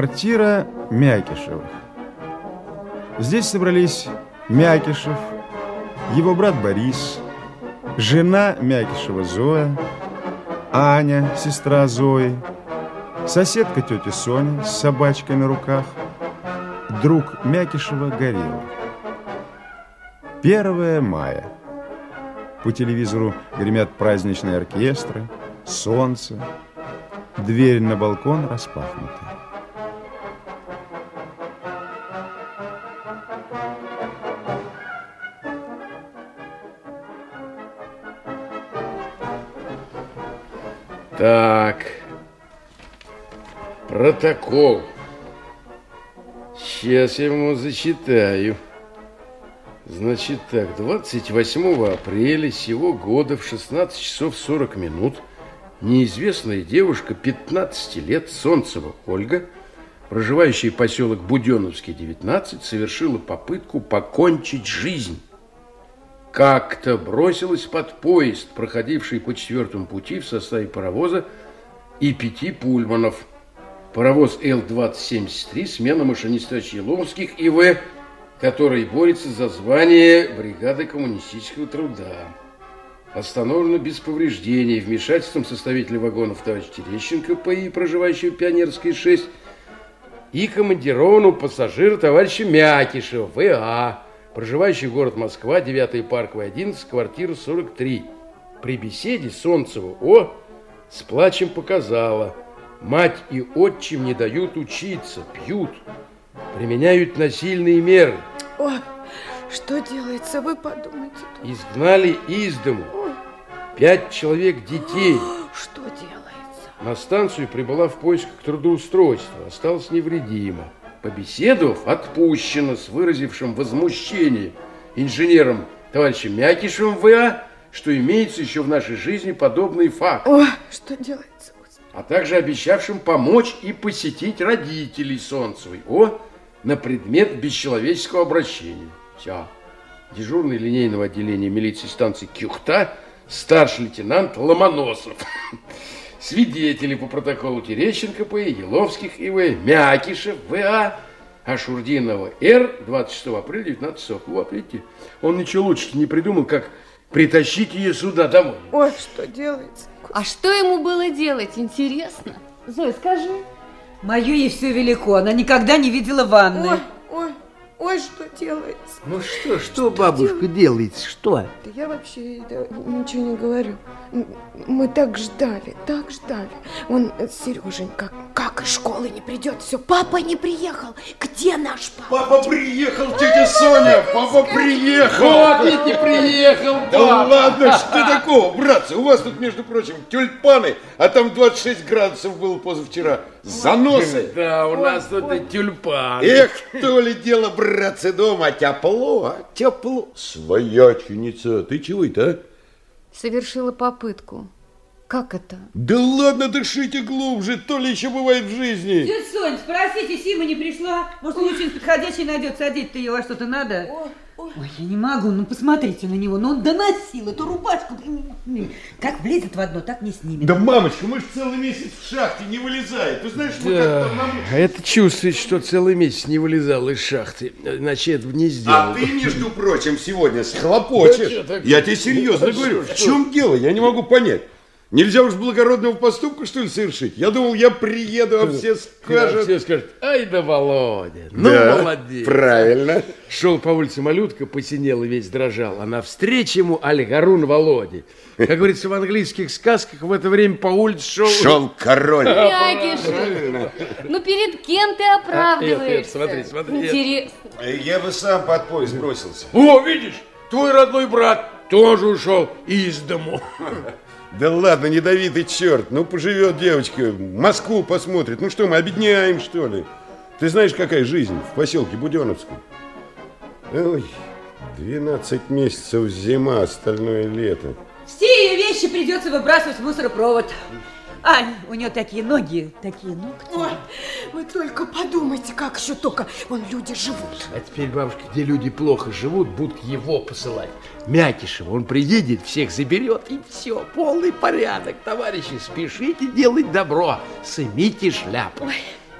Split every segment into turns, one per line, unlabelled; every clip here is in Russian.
Квартира Мякишевых. Здесь собрались Мякишев, его брат Борис, жена Мякишева Зоя, Аня, сестра Зои, соседка тетя Соня с собачкой на руках, друг Мякишева Горелый. 1 мая. По телевизору гремят праздничные оркестры, солнце, дверь на балкон распахнута.
Так, протокол. Сейчас я ему зачитаю. Значит так, 28 апреля сего года в 16 часов 40 минут неизвестная девушка 15 лет, Солнцева Ольга, проживающая в поселок Буденовский, 19, совершила попытку покончить жизнь как-то бросилась под поезд, проходивший по четвертому пути в составе паровоза и пяти пульманов. Паровоз Л-2073, смена машиниста Человских ИВ, который борется за звание бригады коммунистического труда. Остановлено без повреждений вмешательством составителя вагонов товарищ Терещенко, ПИ, проживающего Пионерской 6, и командированного пассажира товарища Мякишева, ВА, проживающий город Москва, 9 Парковая, 11, квартира 43. При беседе Солнцева О с плачем показала, мать и отчим не дают учиться, пьют, применяют насильные меры.
О, что делается, вы подумайте.
Изгнали из дому. Пять человек детей.
Что делается?
На станцию прибыла в поисках трудоустройства, осталась невредима побеседовав, отпущено с выразившим возмущение инженером товарищем Мякишевым В.А., что имеется еще в нашей жизни подобный факт.
О, что делается?
А также обещавшим помочь и посетить родителей Солнцевой. О, на предмет бесчеловеческого обращения. Все. Дежурный линейного отделения милиции станции Кюхта, старший лейтенант Ломоносов. Свидетели по протоколу Терещенко П. Еловских И.В. Мякишев В.А. Ашурдинова Р. 26 апреля 19 часов. Вот, видите, он ничего лучше не придумал, как притащить ее сюда домой.
Ой, что делается?
А что ему было делать, интересно? Зоя, скажи.
Мое ей все велико, она никогда не видела ванны.
Ой, ой, что делается?
Ну что, что, бабушка делает, что?
Да я вообще да, ничего не говорю. Мы так ждали, так ждали. Он, Сереженька, как из школы не придет, все, папа не приехал. Где наш папа?
Папа приехал, тетя Соня, папа приехал.
Вот ведь и приехал
Да ладно, что такого, братцы, у вас тут, между прочим, тюльпаны, а там 26 градусов было позавчера. Заносы.
Да, у нас тут и тюльпан.
Эх, то ли дело, братцы, дома, тепло, а, тепло. Свояченица, ты чего это, а?
Совершила попытку. Как это?
Да ладно, дышите глубже, то ли еще бывает в жизни.
Тетя Сонь, спросите, Сима не пришла? Может, лучше подходящий найдется, одеть-то ее во что-то надо? Ой, я не могу, ну посмотрите на него, ну он доносил эту рубашку. Как влезет в одно, так не снимет.
Да, мамочка, мы же целый месяц в шахте не вылезает. Ты знаешь, мы
Да,
как-то нам...
а это чувствует, что целый месяц не вылезал из шахты. Иначе этого не сделал.
А ты, между прочим, сегодня схлопочешь. Я тебе серьезно говорю. В чем дело? Я не могу понять. Нельзя уж благородного поступка, что ли, совершить? Я думал, я приеду, а все скажут...
Все скажут, ай да Володя, ну
Да,
молодец.
правильно.
Шел по улице малютка, посинел и весь дрожал, а навстречу ему Альгарун Володи. Как говорится в английских сказках, в это время по улице шел...
Шел король.
Мякиш, ну перед кем ты оправдываешься?
Эд, Эд, смотри, смотри, Эд.
Интересно.
Я бы сам под поезд бросился.
О, видишь, твой родной брат тоже ушел из дому.
Да ладно, недовитый черт. Ну, поживет девочка, Москву посмотрит. Ну что, мы обедняем, что ли? Ты знаешь, какая жизнь в поселке Буденовском? Ой, 12 месяцев зима, остальное лето.
Все ее вещи придется выбрасывать в мусоропровод. Ань, у нее такие ноги, такие ногти.
Ой, вы только подумайте, как еще только вон люди живут.
А теперь, бабушка, где люди плохо живут, будут его посылать. Мякишева, он приедет, всех заберет, и все, полный порядок. Товарищи, спешите делать добро, сымите шляпу.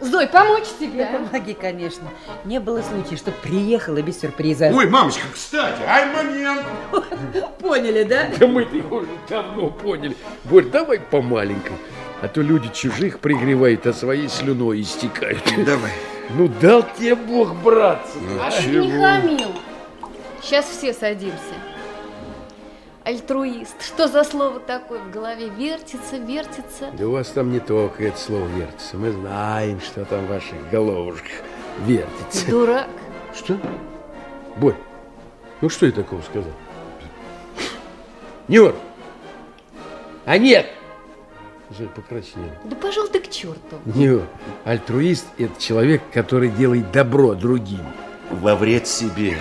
Зой, помочь тебе?
Помоги, конечно. Не было случая, что приехала без сюрприза.
Ой, мамочка, кстати, ай, момент.
Поняли, да?
Да мы-то его уже давно поняли. Борь, давай по маленькой, а то люди чужих пригревают, а своей слюной истекают.
Давай.
Ну дал тебе Бог, братцы.
А ты не хамил. Сейчас все садимся. Альтруист. Что за слово такое в голове? Вертится, вертится.
Да у вас там не только это слово вертится. Мы знаем, что там в ваших головушках вертится.
Дурак.
Что? Борь, ну что я такого сказал? Нюр! А нет! Зоя покраснела.
Да пошел ты к черту.
Нюр, альтруист – это человек, который делает добро другим.
Во вред себе.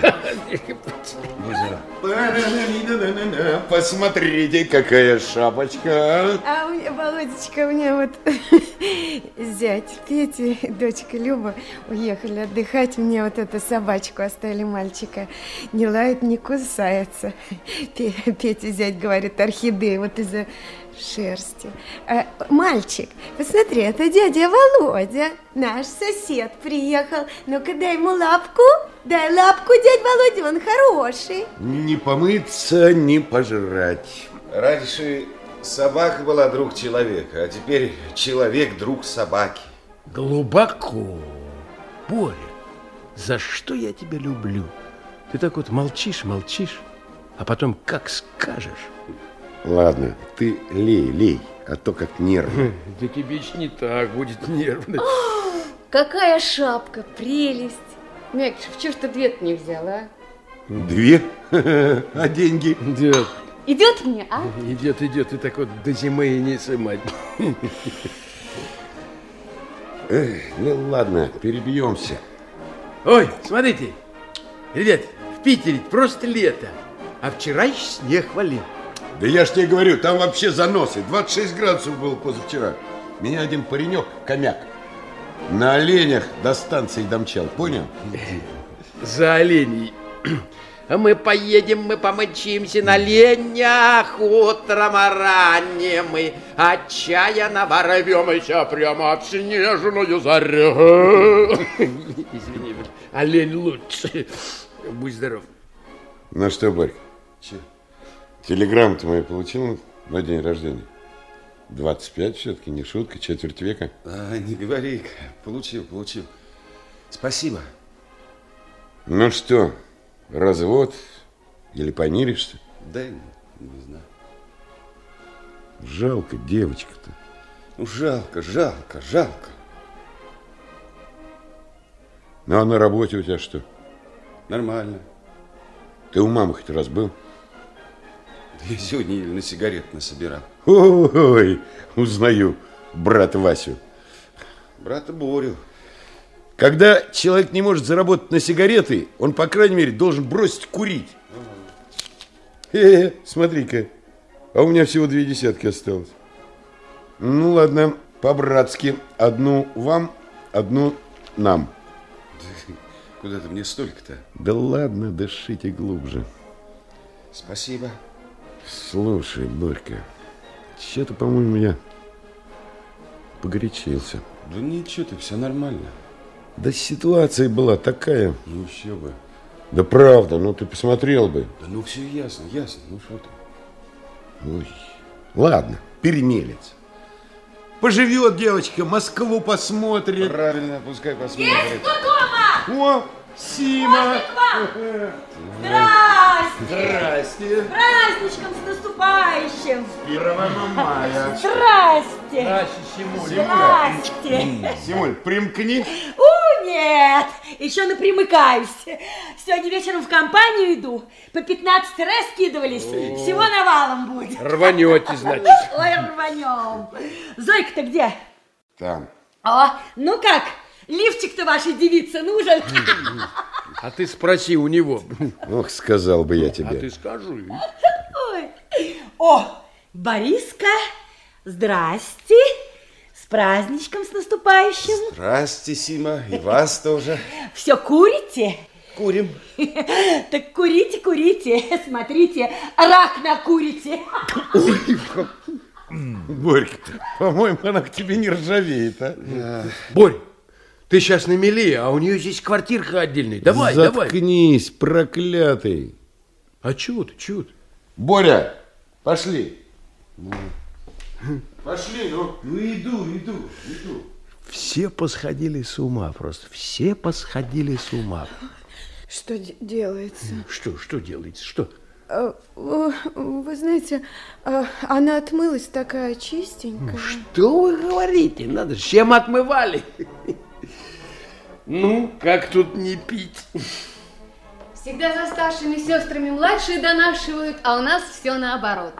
Посмотрите, какая шапочка.
А у меня, Володечка, у меня вот зять Петя и дочка Люба уехали отдыхать. Мне вот эту собачку оставили мальчика. Не лает, не кусается. Пе- Петя зять говорит, орхидея вот из-за шерсти. А, мальчик, посмотри, это дядя Володя, наш сосед приехал. Ну-ка, дай ему лапку. Дай лапку, дядь Володя, он хороший.
Не помыться, не пожрать.
Раньше собака была друг человека, а теперь человек друг собаки.
Глубоко. Боря, за что я тебя люблю? Ты так вот молчишь, молчишь, а потом как скажешь.
Ладно, ты лей, лей, а то как нервно.
Да тебе ж не так будет нервно.
Какая шапка, прелесть. Мякишев, чего ж ты две не взял, а?
Две? А деньги?
Да,
Идет мне, а?
идет, идет, и так вот до зимы и не сымать.
Эх, ну ладно, перебьемся.
Ой, смотрите, ребят, в Питере просто лето, а вчера еще снег валил.
Да я ж тебе говорю, там вообще заносы. 26 градусов было позавчера. Меня один паренек, комяк, на оленях до станции домчал, понял?
За оленей. А мы поедем, мы помочимся на ленях, утром ранним мы отчаянно ворвемся прямо в снежную зарю. Извини, олень лучше. Будь здоров.
Ну что, Борька, телеграмму-то мою получил на день рождения? 25 все-таки, не шутка, четверть века.
А, не говори, получил, получил. Спасибо.
Ну что, развод или помиришься?
Да, не, не знаю.
Жалко девочка-то.
Ну, жалко, жалко, жалко.
Ну а на работе у тебя что?
Нормально.
Ты у мамы хоть раз был?
Я сегодня еле на сигарет насобирал.
Ой, узнаю брата Васю.
Брата Борю.
Когда человек не может заработать на сигареты, он, по крайней мере, должен бросить курить. Э, смотри-ка, а у меня всего две десятки осталось. Ну ладно, по-братски. Одну вам, одну нам.
Куда ты мне столько-то?
Да ладно, дышите глубже.
Спасибо.
Слушай, Борька, что-то, по-моему, я погорячился.
Да ничего ты, все нормально.
Да ситуация была такая.
Ну еще бы.
Да правда, ну ты посмотрел бы.
Да ну все ясно, ясно. Ну что ты?
Ой. Ладно, перемелец. Поживет девочка, Москву посмотрит.
Правильно, пускай посмотрит.
О, Сима!
Здрасте!
Здрасте!
Праздничком с наступающим!
1 мая.
Здрасте! Здрасте!
Симуль, примкни.
У, нет! Еще напримыкаюсь. Сегодня вечером в компанию иду. По 15 раз скидывались. Всего навалом будет.
Рванете, значит.
Ой, рванем. Зойка-то где?
Там.
О, ну как? Лифчик-то вашей девице нужен?
А ты спроси у него.
Ох, сказал бы я
А
тебе.
ты скажи.
Ой. О, Бориска, здрасте. С праздничком, с наступающим.
Здрасте, Сима, и вас тоже.
Все курите?
Курим.
Так курите, курите. Смотрите, рак накурите.
Борька, по-моему, она к тебе не ржавеет, а?
Борь, ты сейчас на мели, а у нее здесь квартирка отдельная. Давай, давай.
Заткнись, проклятый.
А чего ты, чего ты?
Боря, пошли. Пошли, ну.
Ну иду, иду, иду.
Все посходили с ума просто. Все посходили с ума.
Что де- делается?
Что, что делается, что?
А, Вы знаете, а, она отмылась такая чистенькая.
Что вы говорите? Надо, чем отмывали? Ну, как тут не пить?
Всегда за старшими сестрами младшие донашивают, а у нас все наоборот.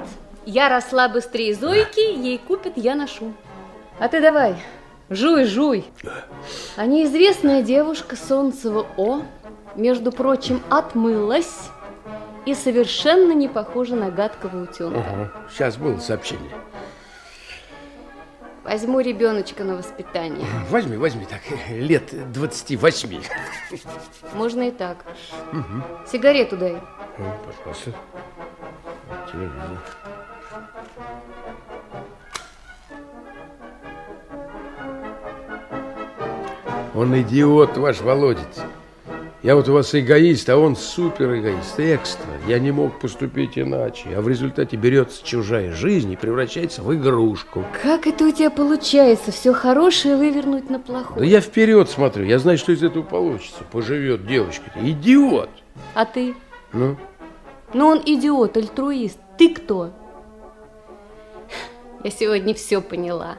Я росла быстрее Зойки, ей купят, я ношу. А ты давай, жуй, жуй. А неизвестная девушка Солнцева О, между прочим, отмылась и совершенно не похожа на гадкого утенка.
Ага, сейчас было сообщение.
Возьму ребеночка на воспитание.
Возьми, возьми, так, лет 28.
Можно и так. Сигарету дай.
Ну, Пожалуйста. Телевизор. Он идиот ваш, Володец. Я вот у вас эгоист, а он супер эгоист, экстра. Я не мог поступить иначе. А в результате берется чужая жизнь и превращается в игрушку.
Как это у тебя получается? Все хорошее вывернуть на плохое.
Да я вперед смотрю, я знаю, что из этого получится. Поживет девочка. Идиот.
А ты?
Ну,
Ну он идиот, альтруист. Ты кто? Я сегодня все поняла.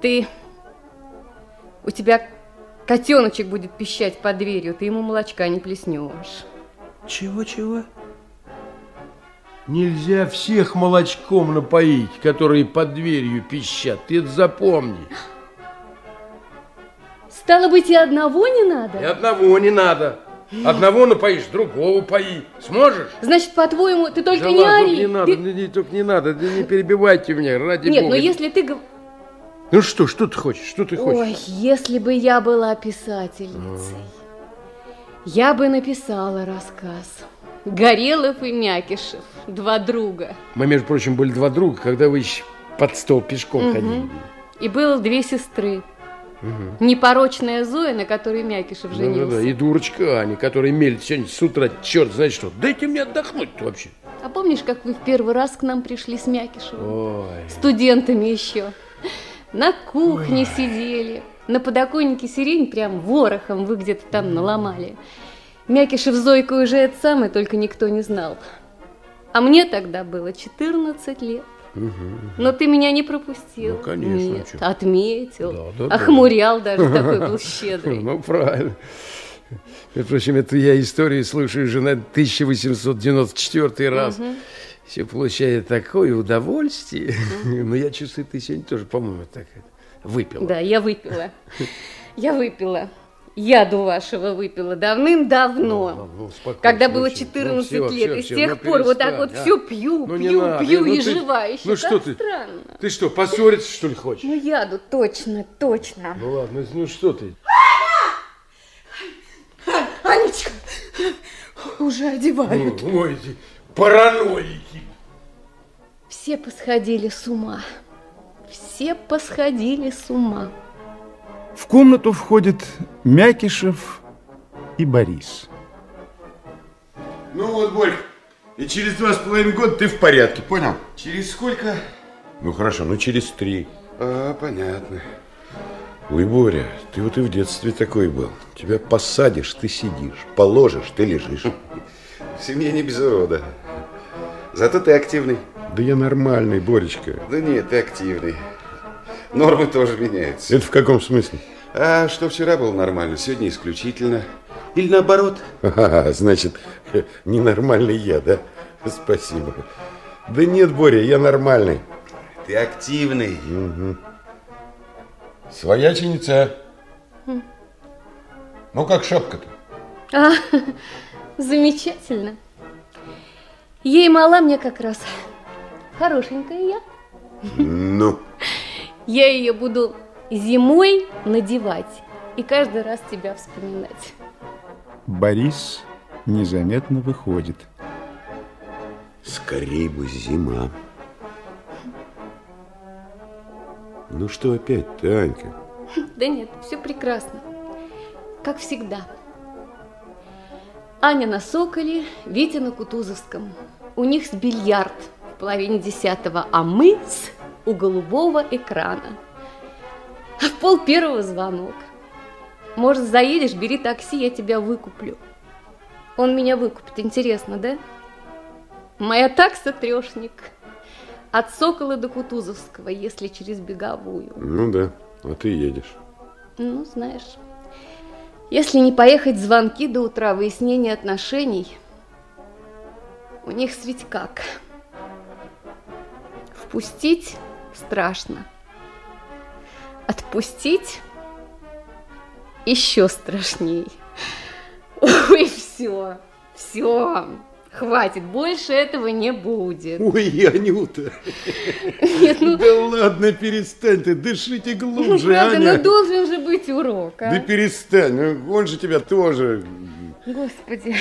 Ты... У тебя котеночек будет пищать под дверью, ты ему молочка не плеснешь.
Чего-чего? Нельзя всех молочком напоить, которые под дверью пищат. Ты это запомни.
Стало быть, и одного не надо?
И одного не надо. Одного напоишь, другого пои. Сможешь?
Значит, по-твоему, ты только
Да
не ори.
не надо,
Ты-
не, не, только не надо, да не перебивайте меня, ради
Нет,
бога.
но если ты...
Ну что, что ты хочешь, что ты хочешь?
Ой, если бы я была писательницей, я бы написала рассказ. Горелов и Мякишев, два друга.
Мы, между прочим, были два друга, когда вы еще под стол пешком ходили.
И было две сестры. Непорочная Зоя, на которой Мякишев женился.
Да-да-да, и дурочка Аня, которая мелит сегодня с утра, черт знает что. Дайте мне отдохнуть вообще.
А помнишь, как вы в первый раз к нам пришли с Мякишевым?
Ой,
Студентами еще. На кухне сидели. На подоконнике сирень прям ворохом вы где-то там наломали. Мякишев Зойку уже это самое, только никто не знал. А мне тогда было 14 лет. Но ты меня не пропустил.
Ну, конечно,
Нет,
чё.
отметил.
Да, да, да.
охмурял даже, такой был щедрый.
ну правильно. Прочим, это я истории слушаю уже на 1894 раз. Все получает такое удовольствие. Но я чувствую, ты сегодня тоже, по-моему, так выпила.
Да, я выпила. Я выпила. Яду вашего выпила давным-давно.
Ну, успокойся,
Когда
ну
было
всё,
14
ну
лет. и с тех
ну
пор вот так вот
а.
все пью,
Ну,
пью,
надо,
пью
ну
и
ты-
жива еще.
ну что ты?
странно.
Ты что, поссориться, что ли, хочешь?
Ну яду, точно, точно.
Ну ладно, ну что ты?
Анечка, уже одевают.
Ну, Ой, эти параноики.
Все посходили с ума. Все посходили с ума.
В комнату входит Мякишев и Борис.
Ну вот, Борь, и через два с половиной года ты в порядке, понял?
Через сколько?
Ну хорошо, ну через три.
А, понятно.
Ой, Боря, ты вот и в детстве такой был. Тебя посадишь, ты сидишь, положишь, ты лежишь.
В семье не без урода. Зато ты активный.
Да я нормальный, Боречка.
Да нет, ты активный. Нормы тоже меняются.
Это в каком смысле?
А что вчера было нормально, сегодня исключительно. Или наоборот.
Ага, значит, ненормальный я, да? Спасибо. Да нет, Боря, я нормальный.
Ты активный.
Угу. Свояченица. Ну, как шапка-то?
А, замечательно. Ей мала мне как раз. Хорошенькая я.
Ну,
Я ее буду зимой надевать и каждый раз тебя вспоминать.
Борис незаметно выходит.
скорей бы зима. Ну что опять-то, Анька?
Да нет, все прекрасно. Как всегда. Аня на Соколе, Витя на Кутузовском. У них с бильярд половине десятого, а мы с у голубого экрана. А в пол первого звонок. Может, заедешь, бери такси, я тебя выкуплю. Он меня выкупит, интересно, да? Моя такса трешник. От Сокола до Кутузовского, если через беговую.
Ну да, а ты едешь.
Ну, знаешь, если не поехать звонки до утра, выяснение отношений, у них ведь как? Впустить страшно. Отпустить еще страшней. Ой, все, все, хватит, больше этого не будет.
Ой, Анюта,
Нет, ну,
да ладно, перестань ты, дышите
ну,
глубже,
правда,
Аня.
ну должен же быть урок, а?
Да перестань, ну, он же тебя тоже...
Господи,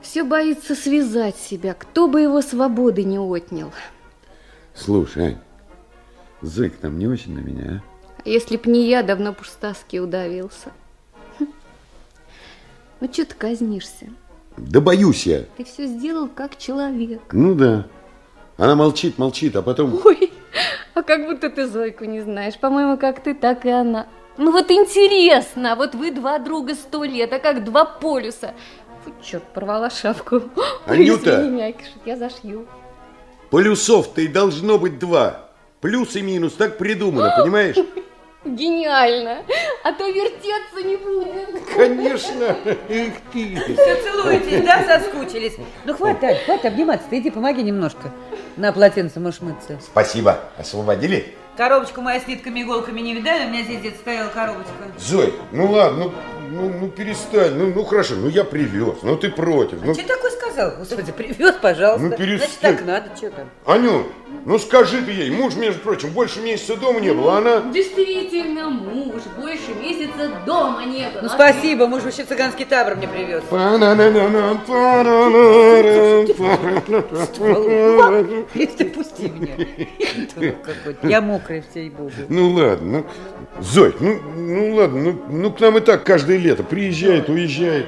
все боится связать себя, кто бы его свободы не отнял.
Слушай, зык там не очень на меня, а?
А если б не я, давно б уж удавился. Хм. Ну, что ты казнишься?
Да боюсь я.
Ты все сделал как человек.
Ну да. Она молчит, молчит, а потом...
Ой, а как будто ты Зойку не знаешь. По-моему, как ты, так и она. Ну вот интересно, вот вы два друга сто лет, а как два полюса. Фу, черт, порвала шапку. Ой,
Анюта!
извини, Мякишев, я зашью.
Полюсов-то и должно быть два. Плюс и минус, так придумано, понимаешь?
Гениально. А то вертеться не будет.
Конечно. Эх ты.
Все целуетесь, да, соскучились? Ну, хватит, Ань, хватит обниматься, ты иди помоги немножко. На полотенце можешь мыться.
Спасибо. Освободили?
Коробочку моя с нитками и иголками не видали? У меня здесь где-то стояла коробочка.
Зой, ну ладно, ну, ну, ну перестань. Ну, ну хорошо, ну я привез, ну ты против. Ну,
Что такое сказал? Господи, привез, пожалуйста.
Ну, перестань.
Значит, так надо, что там?
Аню, ну скажи ты ей, муж, между прочим, больше месяца дома не был, а она...
Действительно, муж больше месяца дома не был.
Ну, спасибо, муж вообще цыганский табор мне привез. Если пусти меня. Ты Я мокрая всей буду.
Ну ладно, ну, Зой, ну, ну ладно, ну, ну к нам и так каждое лето приезжает, уезжает.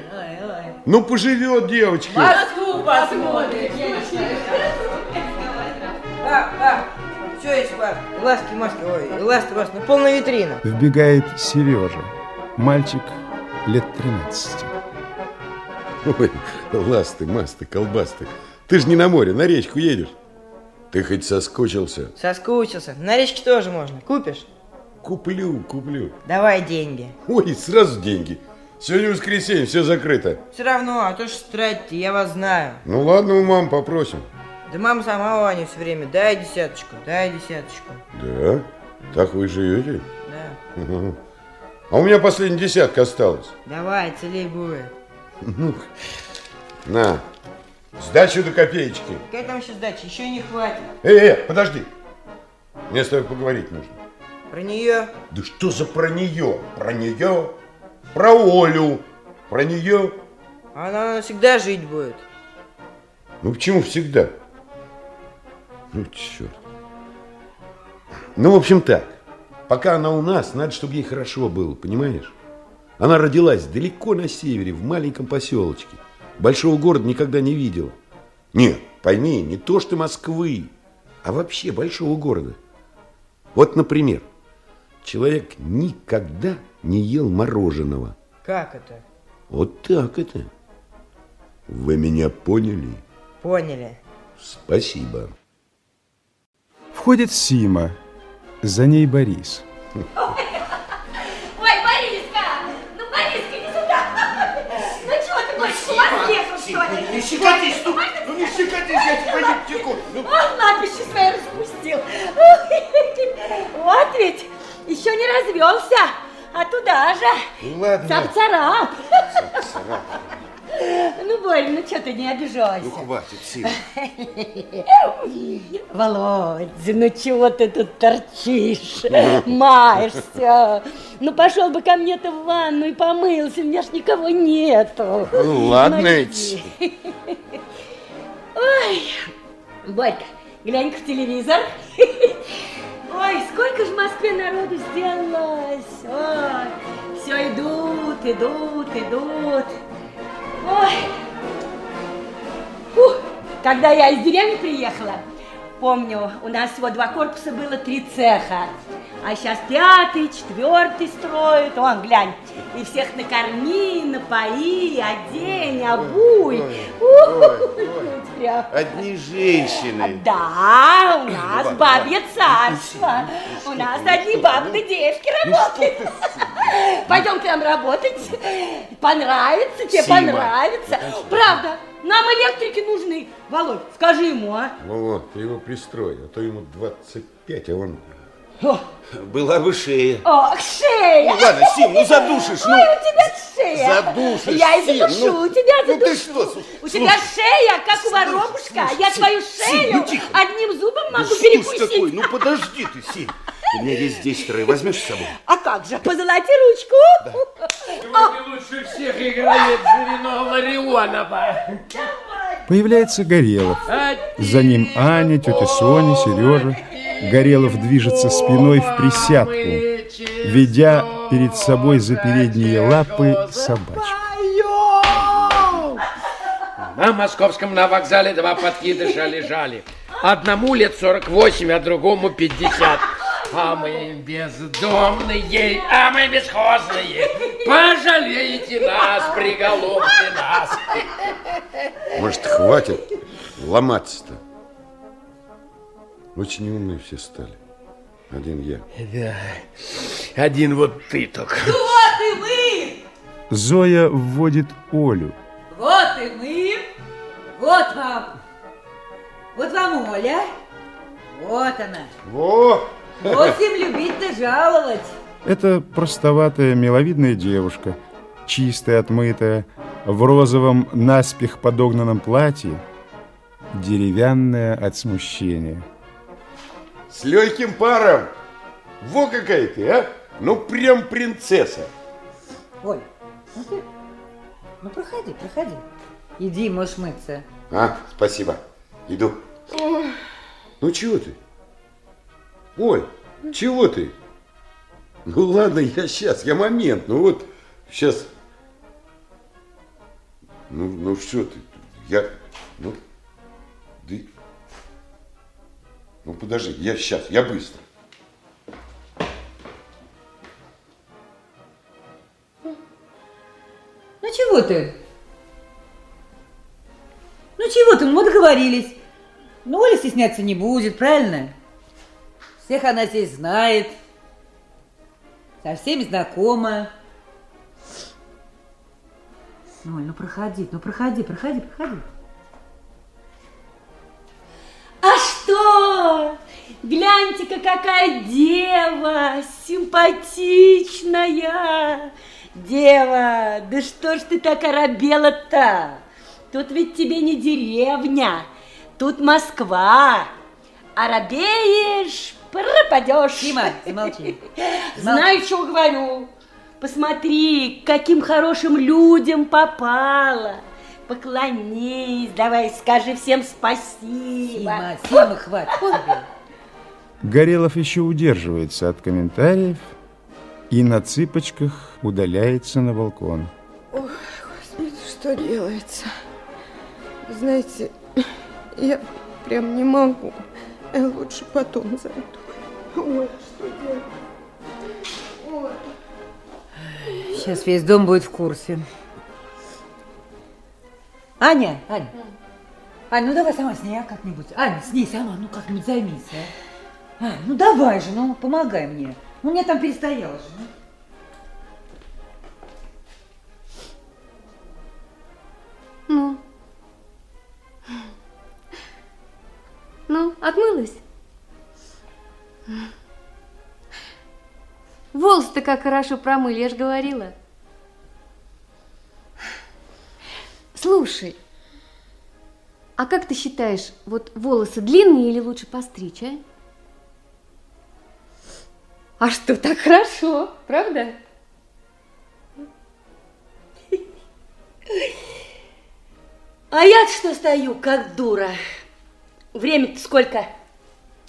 Ну поживет девочка.
Москву посмотрим.
А, что есть, Паш? Ласки, маски, ой, ласки, маски, ну, полная витрина.
Вбегает Сережа, мальчик лет 13.
Ой, ласты, масты, колбасты. Ты же не на море, на речку едешь. Ты хоть соскучился?
Соскучился. На речке тоже можно. Купишь?
Куплю, куплю.
Давай деньги.
Ой, сразу деньги. Сегодня воскресенье, все закрыто.
Все равно, а то ж тратите, я вас знаю.
Ну ладно, у мам попросим.
Да мама сама Ваня все время, дай десяточку, дай десяточку.
Да? Так вы живете?
Да.
А у меня последняя десятка осталась.
Давай, целей будет.
Ну, на, сдачу до копеечки.
Какая там еще сдача? Еще не хватит.
Эй, эй, подожди. Мне с тобой поговорить нужно.
Про нее?
Да что за про нее? Про нее? Про Олю? Про нее?
Она всегда жить будет.
Ну почему всегда? Ну, черт. Ну, в общем, так. Пока она у нас, надо, чтобы ей хорошо было, понимаешь? Она родилась далеко на севере, в маленьком поселочке. Большого города никогда не видела. Нет, пойми, не то что Москвы, а вообще большого города. Вот, например, человек никогда не ел мороженого.
Как это?
Вот так это. Вы меня поняли?
Поняли.
Спасибо.
Входит Сима, за ней Борис.
Ой, Бориска! Ну, Бориска, не сюда! Ну, чего ты хочешь, с ума съехал, что ли?
Не щекотись, ну, ну не щекотись, я тебя не теку. Ну,
Он лапище свои распустил. Вот ведь, еще не развелся, а туда же.
ладно.
Цап-царап. Ну, Борь, ну что ты не обижайся?
Ну, хватит, Сима.
Володя, ну чего ты тут торчишь, маешься? Ну пошел бы ко мне-то в ванну и помылся, у меня ж никого нету.
Ну, ладно.
Ой, Борька, глянь-ка в телевизор. Ой, сколько же в Москве народу сделалось. Ой, все идут, идут, идут. Ой, Ух, когда я из деревни приехала, помню, у нас всего два корпуса было, три цеха. А сейчас пятый, четвертый строят. Вон, глянь, и всех накорми, напои, одень, обуй. Ух, прям.
Одни женщины.
Да, у нас бабье царство. У нас одни бабы девки работают. Пойдем к нам работать. Понравится, тебе понравится. Правда, нам электрики нужны. Володь, скажи ему, а?
Вот, ты его пристрой, а то ему 25, а он...
Была бы шея.
Ох, шея!
Ну ладно, Сим, ну задушишь, ну.
Ой, у тебя шея.
Задушишь,
Я и
Сим,
задушу,
ну.
тебя
Ну ты
задушу.
что, слушай,
у тебя шея, как у воробушка. Я твою шею
ну тихо.
одним зубом могу
Да что ж
перекусить.
такое? Ну подожди ты, Сим. У меня есть 10 трое, возьмешь с собой?
А как же, позолоти ручку.
Лучше всех играет Жирино Ларионова.
Появляется Горелов. За ним Аня, тетя Соня, Сережа. Горелов движется спиной в присядку, ведя перед собой за передние лапы собачку.
На московском на вокзале два подкидыша лежали. Одному лет 48, а другому 50. А мы бездомные, а мы бесхозные. Пожалейте нас, приголубьте нас.
Может, хватит ломаться-то? Очень умные все стали. Один я.
Да, один вот ты только.
Вот и мы!
Зоя вводит Олю.
Вот и мы. Вот вам. Вот вам Оля. Вот она.
Во!
Вот им любить да жаловать.
Это простоватая, миловидная девушка, чистая, отмытая, в розовом наспех подогнанном платье, деревянная от смущения.
С легким паром. Во какая ты, а? Ну, прям принцесса.
Оль, ну ты... Ну проходи, проходи. Иди, можешь мыться.
А, спасибо. Иду. Ну, чего ты? Оль, чего ты? Ну, ладно, я сейчас, я момент. Ну, вот, сейчас. Ну, ну, что ты? Я, ну, да... Ну, подожди, я сейчас, я быстро.
Ну чего ты? Ну чего ты? Мы договорились. Ну Оля стесняться не будет, правильно? Всех она здесь знает. Со всеми знакома. Ну, Оль, ну проходи, ну проходи, проходи, проходи.
А что? Гляньте-ка, какая дева, симпатичная. Дева, да что ж ты так оробела-то? Тут ведь тебе не деревня, тут Москва. Оробеешь, пропадешь.
Сима, замолчи.
Знаю, что говорю. Посмотри, к каким хорошим людям попала. Поклонись, давай, скажи всем спасибо.
Сима, Сима, хватит тебе.
Горелов еще удерживается от комментариев и на цыпочках удаляется на балкон.
Ой, господи, что делается? Знаете, я прям не могу. Я лучше потом зайду. Ой, что делать? Ой.
Сейчас весь дом будет в курсе. Аня, Аня. Ань, ну давай сама с ней, а, как-нибудь. Аня, с ней сама, ну как-нибудь займись, а. Ань, ну давай же, ну помогай мне. Ну мне там перестояло же. ну.
Ну? Ну, отмылась? Волосы-то как хорошо промыли, я же говорила. Слушай, а как ты считаешь, вот волосы длинные или лучше постричь, а? А что, так хорошо, правда?
А я что стою, как дура? Время-то сколько?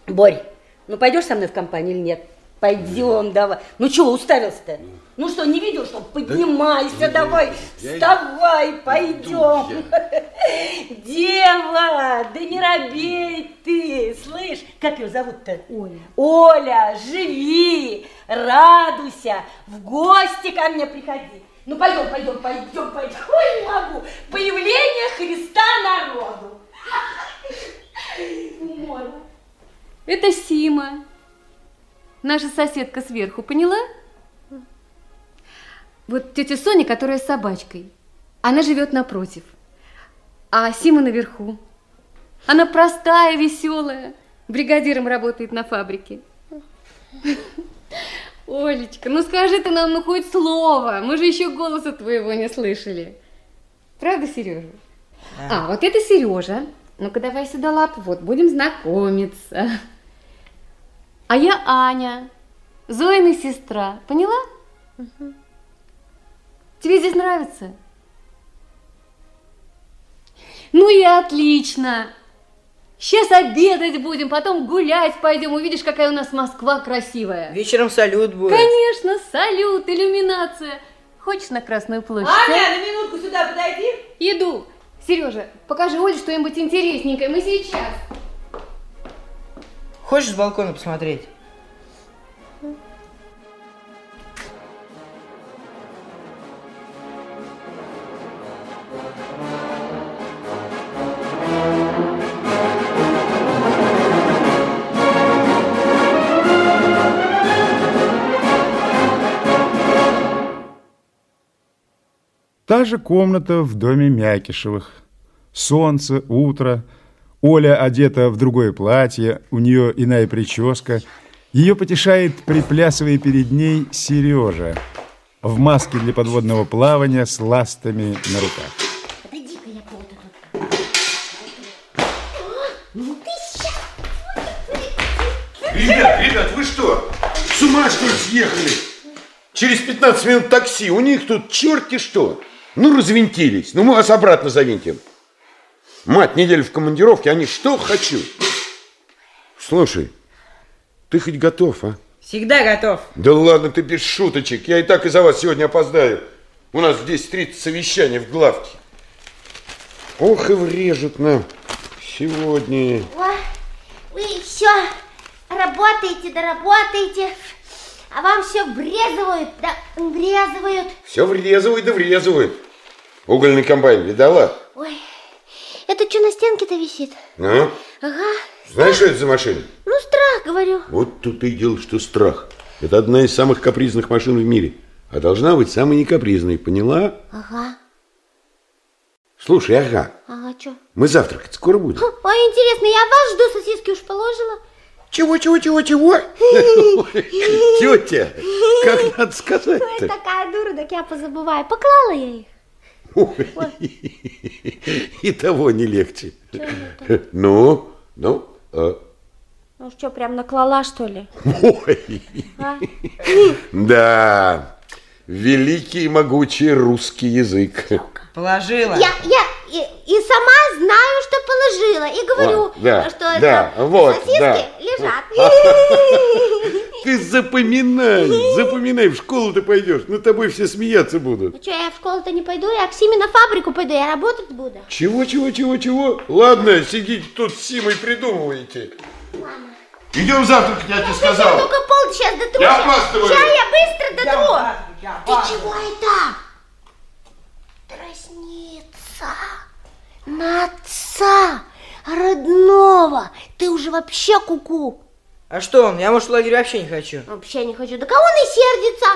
Борь, ну пойдешь со мной в компанию или нет? Пойдем, давай. Ну что, уставился-то? Ну что, не видел, что? Поднимайся, давай, вставай, пойдем. Дева, да не робей ты, слышь, как ее зовут-то?
Оля.
Оля, живи, радуйся, в гости ко мне приходи. Ну пойдем, пойдем, пойдем, пойдем. Ой, не могу. Появление Христа народу. Умора.
Это Сима, наша соседка сверху, поняла? Вот тетя Соня, которая с собачкой, она живет напротив, а Сима наверху. Она простая, веселая, бригадиром работает на фабрике. Олечка, ну скажи ты нам ну хоть слово, мы же еще голоса твоего не слышали. Правда, Сережа? А, вот это Сережа. Ну-ка давай сюда лапу, вот будем знакомиться. А я Аня, Зоина сестра, поняла? Тебе здесь нравится? Ну и отлично. Сейчас обедать будем, потом гулять пойдем, увидишь, какая у нас Москва красивая.
Вечером салют будет.
Конечно, салют, иллюминация. Хочешь на Красную площадь? а?
Аня, на минутку сюда подойди.
Иду. Сережа, покажи Оле что-нибудь интересненькое. Мы сейчас.
Хочешь с балкона посмотреть?
Та же комната в доме Мякишевых. Солнце, утро. Оля одета в другое платье, у нее иная прическа. Ее потешает, приплясывая перед ней, Сережа в маске для подводного плавания с ластами на руках.
Я кого-то тут. Ну.
Ребят, ребят, вы что? С ума что ли съехали? Через 15 минут такси, у них тут черти что. Ну, развинтились. Ну, мы вас обратно завинтим. Мать, неделю в командировке, они что хочу. Слушай, ты хоть готов, а?
Всегда готов.
Да ладно, ты без шуточек. Я и так из-за вас сегодня опоздаю. У нас в 10.30 совещание в главке. Ох и врежут нам сегодня.
Ой, вы еще работаете, да работаете, а вам все врезывают, да врезывают.
Все врезывают да врезывают. Угольный комбайн видала?
Ой, это что на стенке-то висит?
Ну?
Ага,
Знаешь, что это за машина?
ну страх, говорю.
Вот тут и дело, что страх. Это одна из самых капризных машин в мире. А должна быть самой некапризной, поняла?
Ага,
Слушай, ага,
ага, что?
мы завтракать скоро будем?
Ой, интересно, я вас жду, сосиски уж положила.
Чего, чего, чего, чего? Тетя, как надо
Ой,
сказать-то?
такая дура, так я позабываю. Поклала я их.
И того не легче. Ну, ну, а,
Ну что, прям наклала, что ли?
ой,
А?
да, великий и могучий русский язык.
Положила.
Я, я и, и сама знаю, что положила. И говорю,
Вот, да,
что
да,
это
вот,
сосиски
да.
лежат.
Ты запоминай, запоминай, в школу ты пойдешь, над тобой все смеяться будут.
Ну что, я в школу-то не пойду, я к Симе на фабрику пойду, я работать буду.
Чего, чего, чего, чего? Ладно, сидите тут с Симой придумываете. Идем завтракать, я тебе
Я
сказал.
только пол сейчас дотру.
Я опаздываю.
Ща я быстро дотру.
я
Ты чего это? Дразнится на отца родного. Ты уже вообще куку.
А что он? Я, может, в лагерь вообще не хочу.
Вообще не хочу. Да кого он и сердится?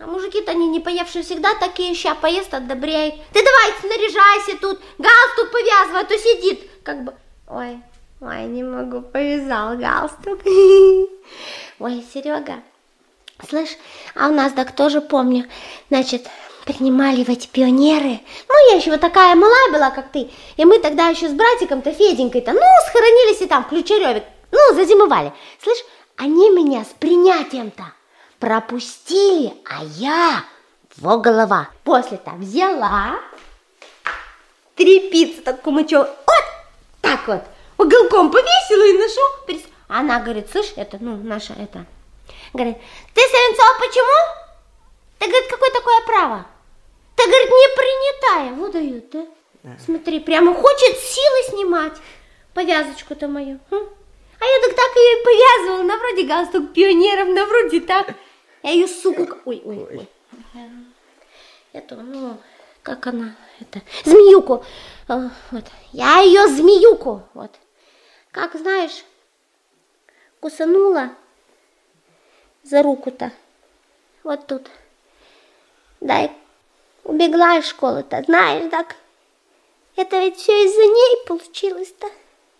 А мужики-то они не поевшие всегда такие, ща поест, отдобреет. Ты давай снаряжайся тут, галстук повязывай, а то сидит, как бы... Ой, ой, не могу, повязал галстук. Ой, Серега, слышь, а у нас так тоже помню, значит, принимали в эти пионеры. Ну, я еще вот такая малая была, как ты. И мы тогда еще с братиком-то, Феденькой-то, ну, схоронились и там, в Ключереве, ну, зазимовали. Слышь, они меня с принятием-то пропустили, а я во голова. После-то взяла, трепицу такую мочу, вот так вот, уголком повесила и ношу. Она говорит, слышь, это, ну, наша, это, говорит, ты, Савинцова, почему? Ты, говорит, какое такое право? Ты, говорит, не принятая. Вот дают, да? Смотри, прямо хочет силы снимать повязочку-то мою. Хм. А я так так ее и повязывала, на вроде галстук пионеров, на вроде так. Я ее, суку... Ой, ой, ой. Эту, ну, как она, это, змеюку. А, Вот. Я ее змеюку, вот. Как знаешь, кусанула за руку-то. Вот тут. Да, и убегла из школы-то, знаешь, так. Это ведь все из-за ней получилось-то.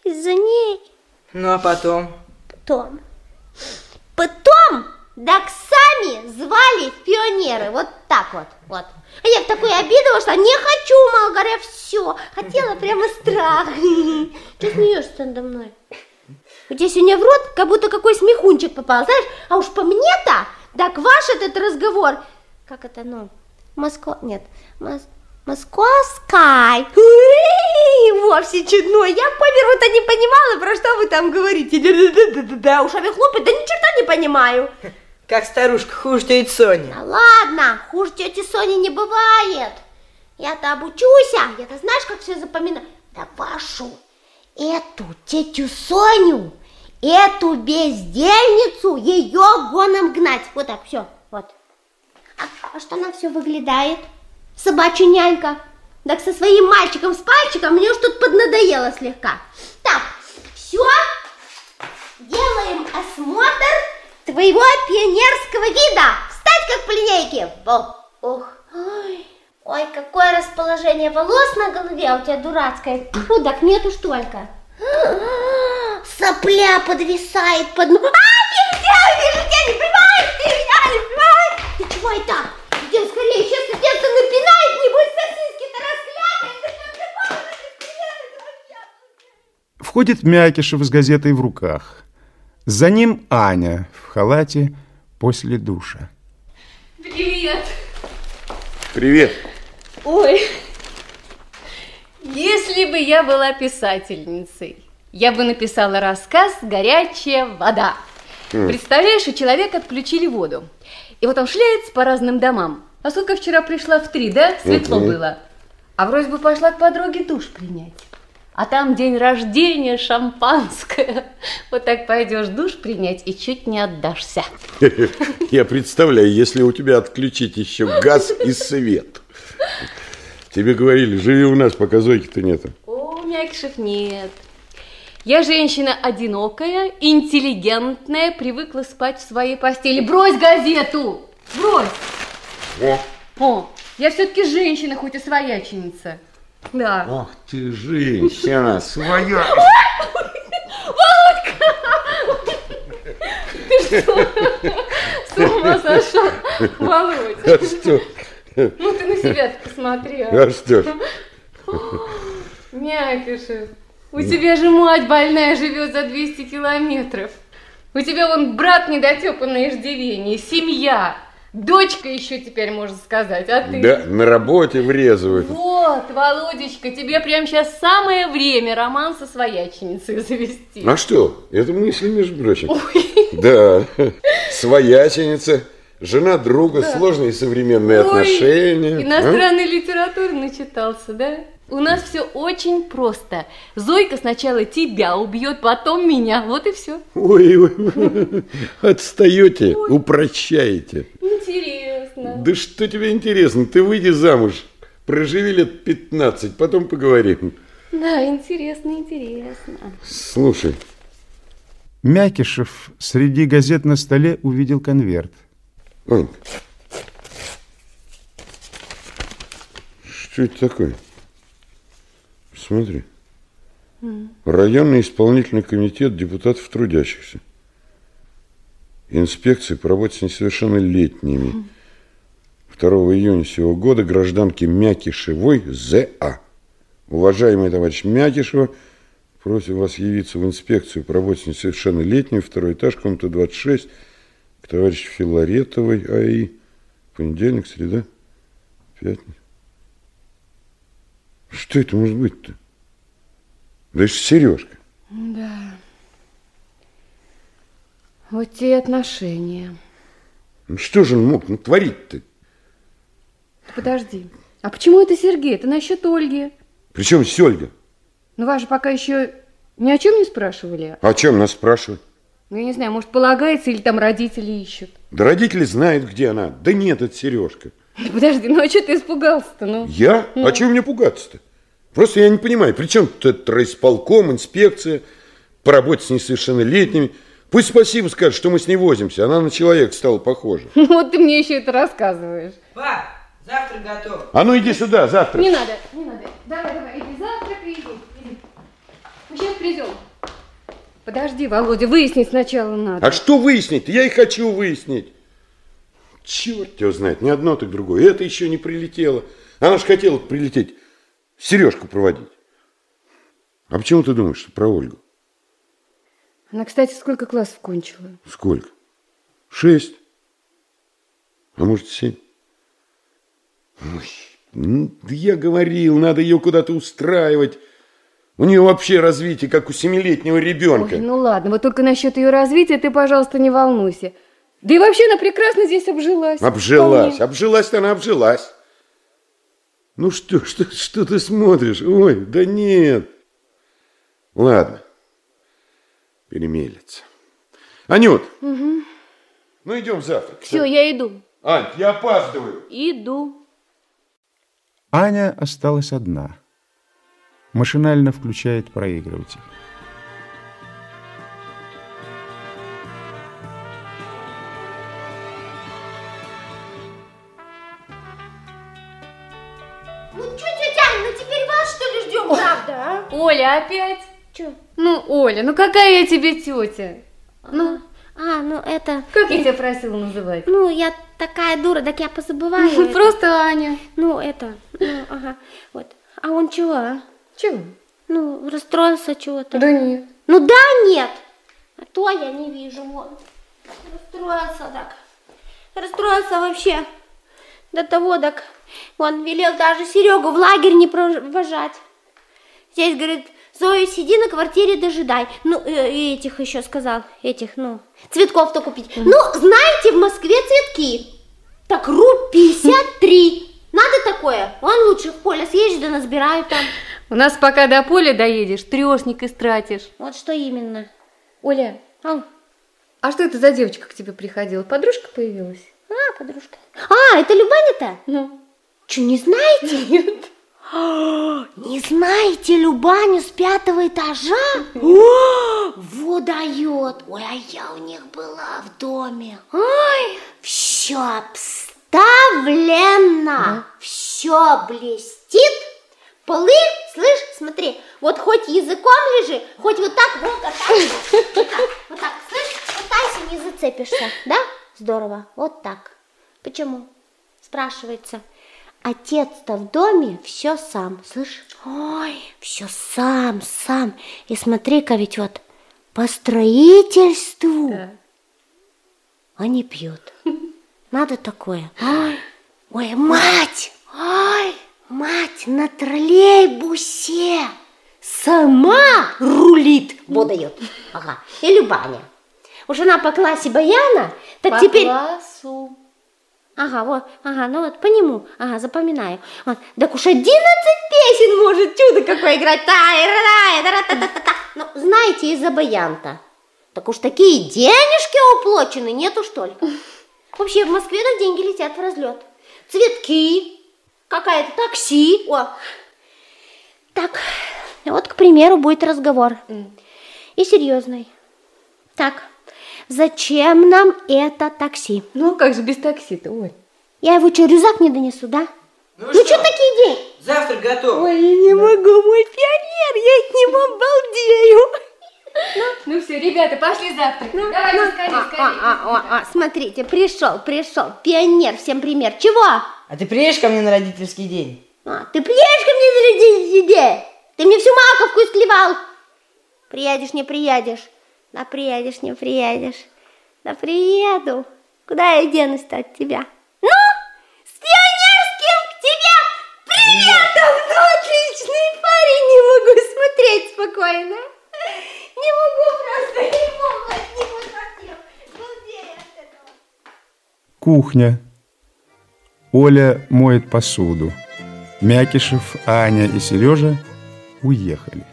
Из-за ней.
Ну, а потом?
Потом. Потом, так сами звали в пионеры. Вот так вот, вот. А я в такой обиду что не хочу, мол, говоря, все. Хотела прямо страх. Ты смеешься надо мной? У тебя сегодня в рот как будто какой смехунчик попал, знаешь? А уж по мне-то, так ваш этот разговор, как это, ну, Москва, нет, Мос... Московской. Уи, Вовсе чудной. Я по-первых-то не понимала, про что вы там говорите. Да-да-да-да-да, ушами хлопать, да ни черта не понимаю.
Как старушка, хуже тетя Соня.
Да ладно, хуже тети Сони не бывает. Я-то обучусь, а я-то знаешь, как все запоминаю. Да вашу, эту тетю Соню, эту бездельницу, ее гоном гнать. Вот так, все, вот. А, а что она все выглядает? Собачья нянька. Так со своим мальчиком с пальчиком мне уж тут поднадоело слегка. Так, все, делаем осмотр твоего пионерского вида. Встать как по линейке. О, ох, ой, ой, какое расположение волос на голове у тебя дурацкое. Так нету ж только. Сопля подвисает под... ну- А, нельзя, нельзя, не понимаешь, меня не понимаешь. Чего это? Идем скорее, сейчас отец напинает, небось сосиски-то расхлябает.
Входит Мякишев с газетой в руках. За ним Аня в халате после душа.
Привет.
Привет.
Ой, если бы я была писательницей, я бы написала рассказ «Горячая вода».
М.
Представляешь, у человека отключили воду. И вот он шляется по разным домам. А сколько вчера пришла в три, да? Светло
Мгм.
было. А вроде бы пошла к подруге душ принять. А там день рождения, шампанское. Вот так пойдешь душ принять и чуть не отдашься.
Я представляю, если у тебя отключить еще газ и свет. Тебе говорили, живи у нас, пока Зойки-то нету.
О, Мякишев, нет. Я женщина одинокая, интеллигентная, привыкла спать в своей постели. Брось газету! Брось!
О,
О, я все-таки женщина, хоть и свояченица. Да.
ох ты, женщина, своя.
Володька! С ума сошел, Володь.
А что?
Ну ты на себя посмотри.
А что ж?
Мякишев, у тебя же мать больная живет за 200 километров. У тебя вон брат недотепа на иждивении, семья. Дочка еще теперь, можно сказать, а ты?
Да, на работе врезывают.
Вот, Володечка, тебе прямо сейчас самое время роман со свояченицей завести.
А что? Это мысли, между прочим. Да, свояченица, жена друга, сложные современные
Ой,
отношения. А?
Иностранной литературы начитался, да? У нас все очень просто. Зойка сначала тебя убьет, потом меня. Вот и все.
Ой, ой, отстаете, упрощаете.
Интересно.
Да что тебе интересно? Ты выйди замуж, проживи лет 15, потом поговорим.
Да, интересно, интересно.
Слушай,
Мякишев среди газет на столе увидел конверт.
Ань, что это такое? Смотри. Районный исполнительный комитет депутатов трудящихся. Инспекция по работе с несовершеннолетними. 2 июня сего года гражданки Мякишевой З.А. Уважаемый товарищ Мякишева, просим вас явиться в инспекцию по работе с несовершеннолетними, второй этаж, комната 26, к товарищу Филаретовой АИ. Понедельник, среда, пятница. Что это может быть-то? Да это Сережка.
Да. Вот те и отношения.
Ну что же он мог натворить-то?
Подожди. А почему это Сергей? Это насчет Ольги.
Причем здесь Ольга?
Ну, вас же пока еще ни о чем не спрашивали.
О чем нас спрашивают?
Ну, я не знаю, может, полагается, или там родители ищут.
Да родители знают, где она. Да нет, это Сережка.
Подожди, ну а что ты испугался-то? Ну?
Я?
Ну.
А чего мне пугаться-то? Просто я не понимаю, при чем тут райисполком, инспекция по работе с несовершеннолетними? Пусть спасибо скажет, что мы с ней возимся. Она на человека стала похожа.
Вот ты мне еще это рассказываешь.
Пап, завтрак готов.
А ну иди сюда, завтра.
Не надо, не надо. Давай, давай, иди завтрак и иди. иди. Мы сейчас придем. Подожди, Володя, выяснить сначала надо.
А что выяснить? Я и хочу выяснить. Черт его знает, ни одно, так другое. Это еще не прилетело. Она же хотела прилететь, Сережку проводить. А почему ты думаешь, что про Ольгу?
Она, кстати, сколько классов кончила?
Сколько? Шесть. А может, семь? Ой, ну, да я говорил, надо ее куда-то устраивать. У нее вообще развитие, как у семилетнего ребенка.
Ой, ну ладно, вот только насчет ее развития ты, пожалуйста, не волнуйся. Да и вообще она прекрасно здесь обжилась.
Обжилась,
Вполне.
обжилась-то она обжилась. Ну что, что, что ты смотришь? Ой, да нет. Ладно, перемелется. Анют,
Мгм.
ну идем завтра.
Все, я иду.
Ань, я опаздываю.
Иду.
Аня осталась одна. Машинально включает проигрыватель.
Оля, опять?
Че?
Ну, Оля, ну какая я тебе тетя? Ну,
А, ну это...
как я тебя просила называть?
Ну, я такая дура, так я позабываю.
Просто Аня.
Ну, это, ну, ага, вот. А он чего, а?
Чего?
Ну, расстроился чего-то.
Да нет.
Ну да, нет. А то я не вижу, вон. Расстроился так. Расстроился вообще. До того так. Он велел даже Серегу в лагерь не провожать. Здесь, говорит, Зоя, сиди на квартире, дожидай. Ну, э, этих еще сказал. Этих, ну, цветков-то купить. Ну, знаете, в Москве цветки. Так, руб 53. Надо такое? Он лучше в поле съезжу, да насбираю там.
У нас пока до поля доедешь, трешник истратишь.
Вот что именно.
Оля,
Ау.
а что это за девочка к тебе приходила? Подружка появилась?
А, подружка. А, это Любаня-то?
Ну.
Че, не знаете?
Нет.
Не знаете Любаню с пятого этажа? О, Вот дает. Ой, а я у них была в доме. Ой, все обставлено, все блестит. Полы, слышь, смотри, вот хоть языком лежи, хоть вот так, вот так, вот так, вот так, слышь, пытайся не зацепишься, да? Здорово, вот так. Почему? Спрашивается. Отец-то в доме все сам, слышь? Ой, все сам, сам. И смотри-ка, ведь вот по строительству
Да.
они пьют. Надо такое. Ой, ой, мать! Ой, мать на троллейбусе сама рулит, вот дает. Ага. Или баня. Уж она по классе Баяна, так
По
теперь...
классу.
Ага, вот, ага, ну вот по нему, ага, запоминаю. Вот, так уж 11 песен может чудо какое играть. Ра, та, та, та, та. Ну, знаете, из-за баянта. Так уж такие денежки уплочены, нету что ли? Вообще в Москве так деньги летят в разлет. Цветки, какая-то такси. О. Так, вот, к примеру, будет разговор. И серьезный. Так, зачем нам это такси?
Ну, как же без такси-то, ой.
Я его что, рюкзак не донесу, да?
Ну,
Ну что такие деньги?
Завтрак готов.
Ой, я не могу, мой пионер, я от него обалдею.
Ну все, ребята, пошли завтракать. Давайте
Ну,
скорее,
а,
скорее.
а, а, а, а, смотрите, пришел, пришел, пионер, всем пример. Чего?
А ты приедешь ко мне на родительский день?
А, ты приедешь ко мне на родительский день? Ты мне всю маковку исклевал. Приедешь, не приедешь. Да приедешь, не приедешь. Да приеду. Куда я денусь-то от тебя? Ну, с пионерским к тебе приветом! Ну, отличный парень, не могу смотреть спокойно. Не могу просто, не могу от него совсем. Балдею от этого.
Кухня. Оля моет посуду. Мякишев, Аня и Сережа уехали.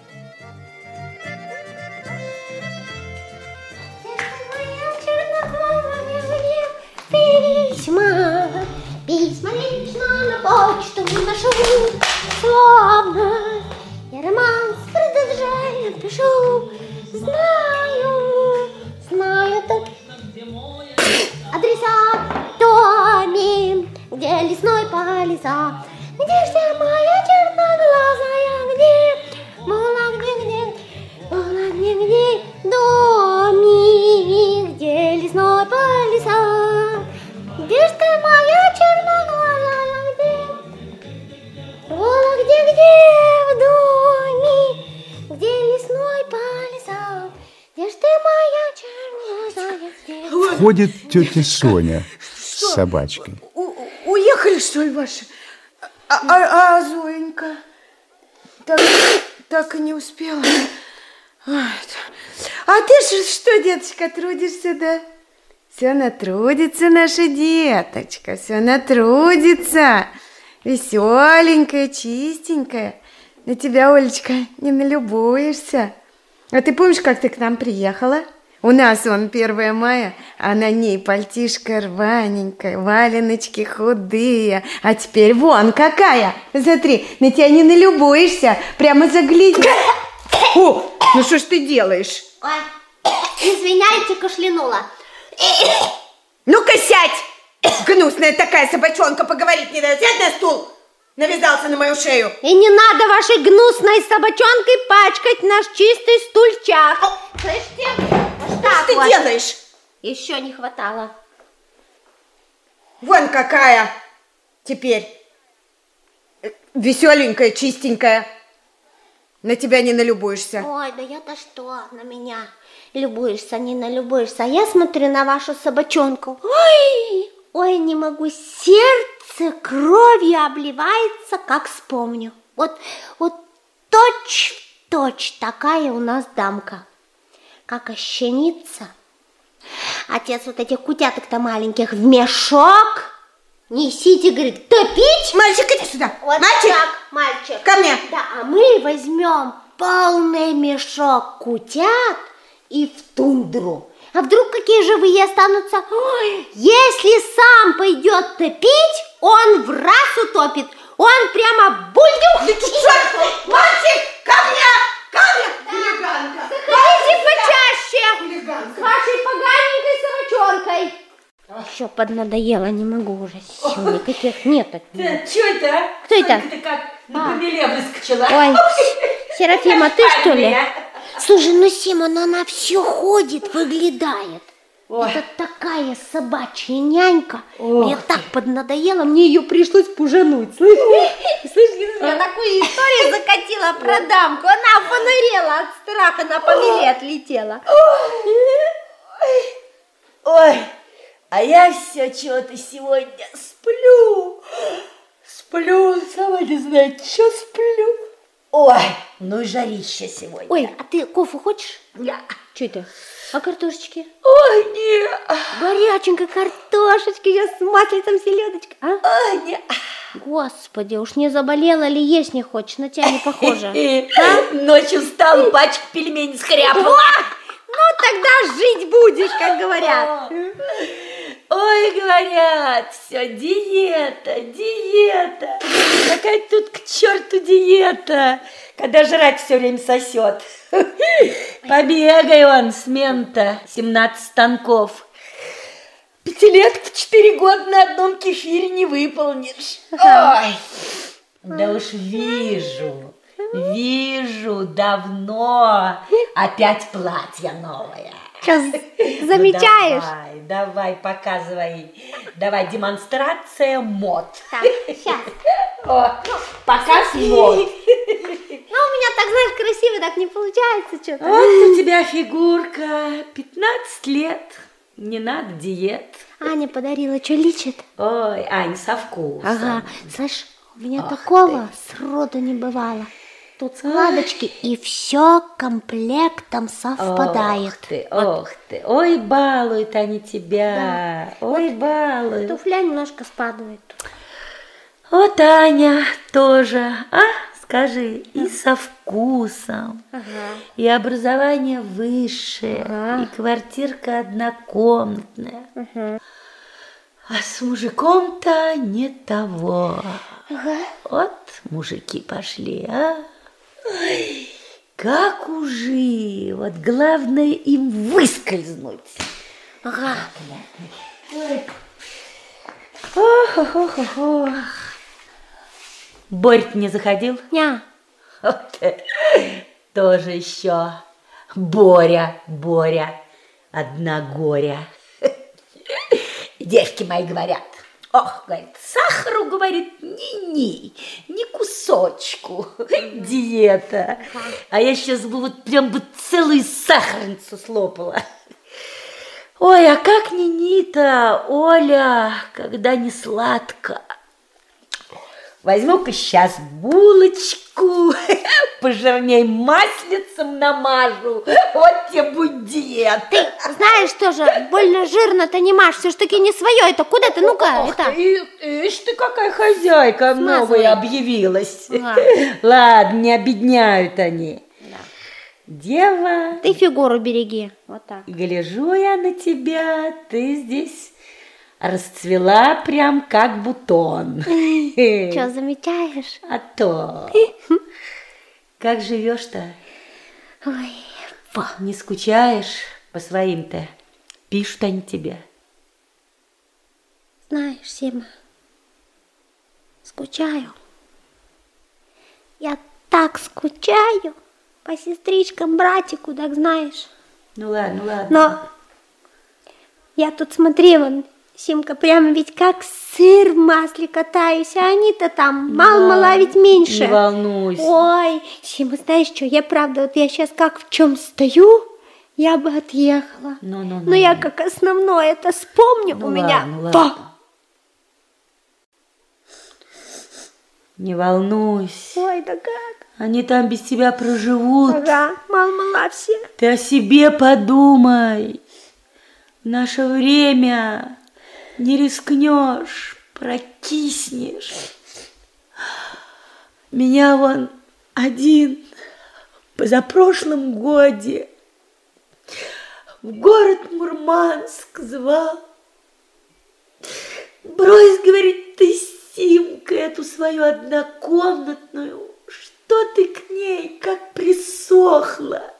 Где лесной полиса, где ж моя черноглазая, где, мула, где, где, мула, где, где, доме, где лесной полиса, где ж ты моя черноглазая, где, мула, где, где, в доме, где лесной полиса, где ж ты моя черноглазая, где?
Входит тетя Соня с собачкой.
Уехали, что ли, ваши? А, а- а Зоенька? Так, так и не успела. Ай, А ты же что, деточка, трудишься, да? Все она трудится, наша деточка, все она трудится. Веселенькая, чистенькая. На тебя, Олечка, не налюбуешься. А ты помнишь, как ты к нам приехала? У нас он 1 мая, а на ней пальтишка рваненькая, валеночки худые. А теперь вон какая! Смотри, на тебя не налюбуешься, прямо загляди. О, ну что ж ты делаешь?
Ой, извиняйте, кашлянула.
Ну-ка сядь! Гнусная такая собачонка, поговорить не дает. Сядь на стул! Навязался на мою шею.
И не надо вашей гнусной собачонкой пачкать наш чистый стульчак. Слышите? Вот
Что ты делаешь?
Еще не хватало.
Вон какая теперь. Веселенькая, чистенькая. На тебя не налюбуешься.
Ой, да я-то что, на меня любуешься, не налюбуешься. А я смотрю на вашу собачонку. Ой, ой, не могу, сердце кровью обливается, как вспомню. Вот, вот точь в точь такая у нас дамка. Как ощенится. Отец вот этих кутяток-то маленьких в мешок. Несите, говорит, топить.
Мальчик, иди сюда.
Вот
Мальчик,
так, мальчик.
ко мне.
Да, а мы возьмем полный мешок кутят и в тундру. А вдруг какие живые останутся? Ой, если сам пойдет топить, он в раз утопит. Он прямо бульдюх.
Ты что? Мальчик, ко мне! Ко мне!
Еще поднадоело, не могу уже сил никаких нет от нее.
Что это, а?
Кто это?
Ты как на
А.
выскочила.
Ой, Серафима, ты что ли? Слушай, ну Сима, ну она все ходит, выглядает. Это такая собачья нянька. Мне так поднадоело, мне ее пришлось пужануть. Слышишь? Слышишь, я такую историю закатила про дамку. Она понырела от страха, на помеле отлетела.
Ой, а я все чего-то сегодня сплю. Сплю, сама не знаю, что сплю. Ой, ну и жарище сегодня.
Ой, а ты кофе хочешь? Я. Что это? А картошечки?
Ой, нет.
Горяченькой картошечки, я с маслицем селедочкой. А?
Ой, нет.
Господи, уж не заболела ли, есть не хочешь, на тебя не похоже.
А? Ночью встала, пачку пельменей схряпала.
Ну, тогда жить будешь, как говорят.
Ой, говорят, все диета, диета. Какая тут к черту диета, когда жрать все время сосет. Побегай он с мента, 17 станков. Пятилетку в 4 года на одном кефире не выполнишь. Ой, да уж вижу, вижу давно опять платье новое.
Что, замечаешь?
Ну, давай, давай, показывай. Давай, демонстрация мод.
Так, сейчас.
О, показ мод.
Ну, у меня так, знаешь, красиво так не получается что-то.
Вот у тебя фигурка, 15 лет, не надо диет.
Аня подарила, что лечит?
Ой, Ань, со вкусом.
Ага, слышь, у меня
Ах
такого сроду не бывало. Тут складочки, и все комплектом совпадает.
Ох ты, ох ты. Ой, балуют они тебя. Ой, балуют.
Туфля немножко спадает.
Вот Аня тоже, а? Скажи, и со вкусом,
Ага.
и образование высшее,
Ага.
и квартирка однокомнатная.
Ага.
А с мужиком-то не того.
Ага.
Вот мужики пошли, а? Ой, как ужи, вот главное им выскользнуть.
Ага.
Ох, ох, ох, ох, ох. Борь не заходил?
Ня.
Вот, тоже еще Боря, Боря, одна горя. Девки мои говорят, ох, говорит, сахару, говорит, ни-ни, ни кусочку, диета. А я сейчас бы вот прям бы целую сахарницу слопала. Ой, а как ни-ни-то, Оля, когда не сладко. Возьму-ка сейчас булочку, пожирней маслицем намажу, вот тебе будет диета.
Знаешь, тоже больно жирно-то не маш, все ж таки не свое это. Куда ты? Ну-ка, это.
Ишь ты, какая хозяйка
Смазывай.
новая объявилась.
Ладно.
Ладно, не обедняют они. Дева,
Ты фигуру береги. Вот так.
гляжу я на тебя, ты здесь расцвела прям как бутон.
Что, замечаешь?
А то. Как живешь-то?
Ой,
Не скучаешь по своим-то? Пишут они тебе.
знаешь, Сима, скучаю. Я так скучаю по сестричкам, братику, так знаешь.
Ну ладно, ладно.
Но я тут смотри, вон, Симка, прямо ведь как сыр в масле катаюсь, а они-то там мало-мало, ведь меньше.
Не волнуйся.
Ой, Сима, знаешь что, я правда, вот я сейчас как в чем стою, я бы отъехала.
Ну, ну,
Но я как основное это вспомню,
Ну
у меня
ладно,
то.
ладно. Не волнуйся.
Ой, да как?
Они там без тебя проживут.
Ага, мало-мало все.
Ты о себе подумай. В наше время не рискнешь, прокиснешь. Меня вон один позапрошлом годе в город Мурманск звал. Брось, говорит, ты, Симка, эту свою однокомнатную, что ты к ней как присохла.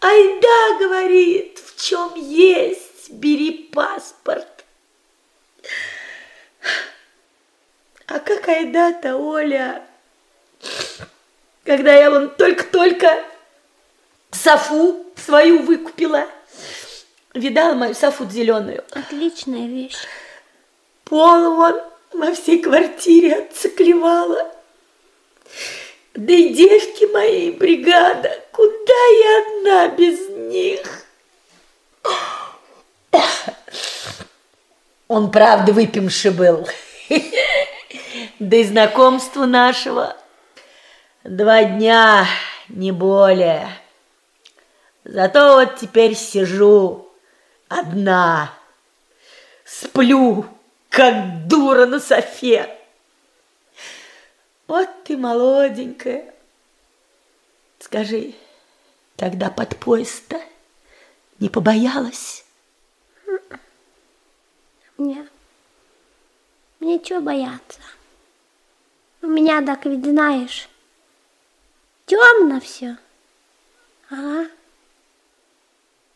Айда, говорит, в чем есть, бери паспорт. А как айда-то, Оля, когда я вон только-только Софу свою выкупила, Видала мою софут зеленую?
Отличная вещь.
Пол вон во всей квартире отциклевала. Да и девки мои, бригада, куда я одна без них? Он, правда, выпивший был. Да и знакомство нашего два дня, не более. Зато вот теперь сижу одна, сплю, как дура на софе. Вот ты молоденькая. Скажи, тогда под поезд-то не побоялась?
Мне, мне чего бояться? У меня так ведь знаешь, темно все. Ага.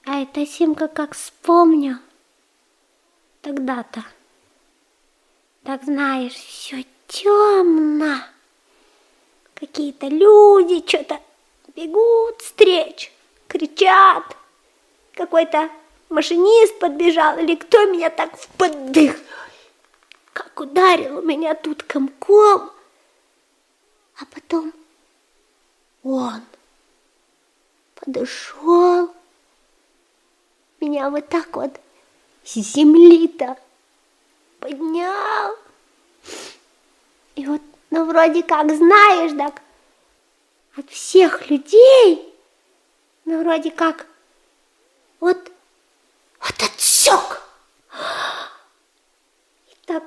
А эта Симка как вспомню тогда-то. Так знаешь, все темно. Какие-то люди что-то бегут встреч, кричат. Какой-то машинист подбежал, или кто меня так в поддых. Как ударил меня тут комком. А потом он подошел, меня вот так вот с земли-то поднял. И вот, ну, вроде как, знаешь, так, от всех людей, ну, вроде как, вот, вот отсек. И так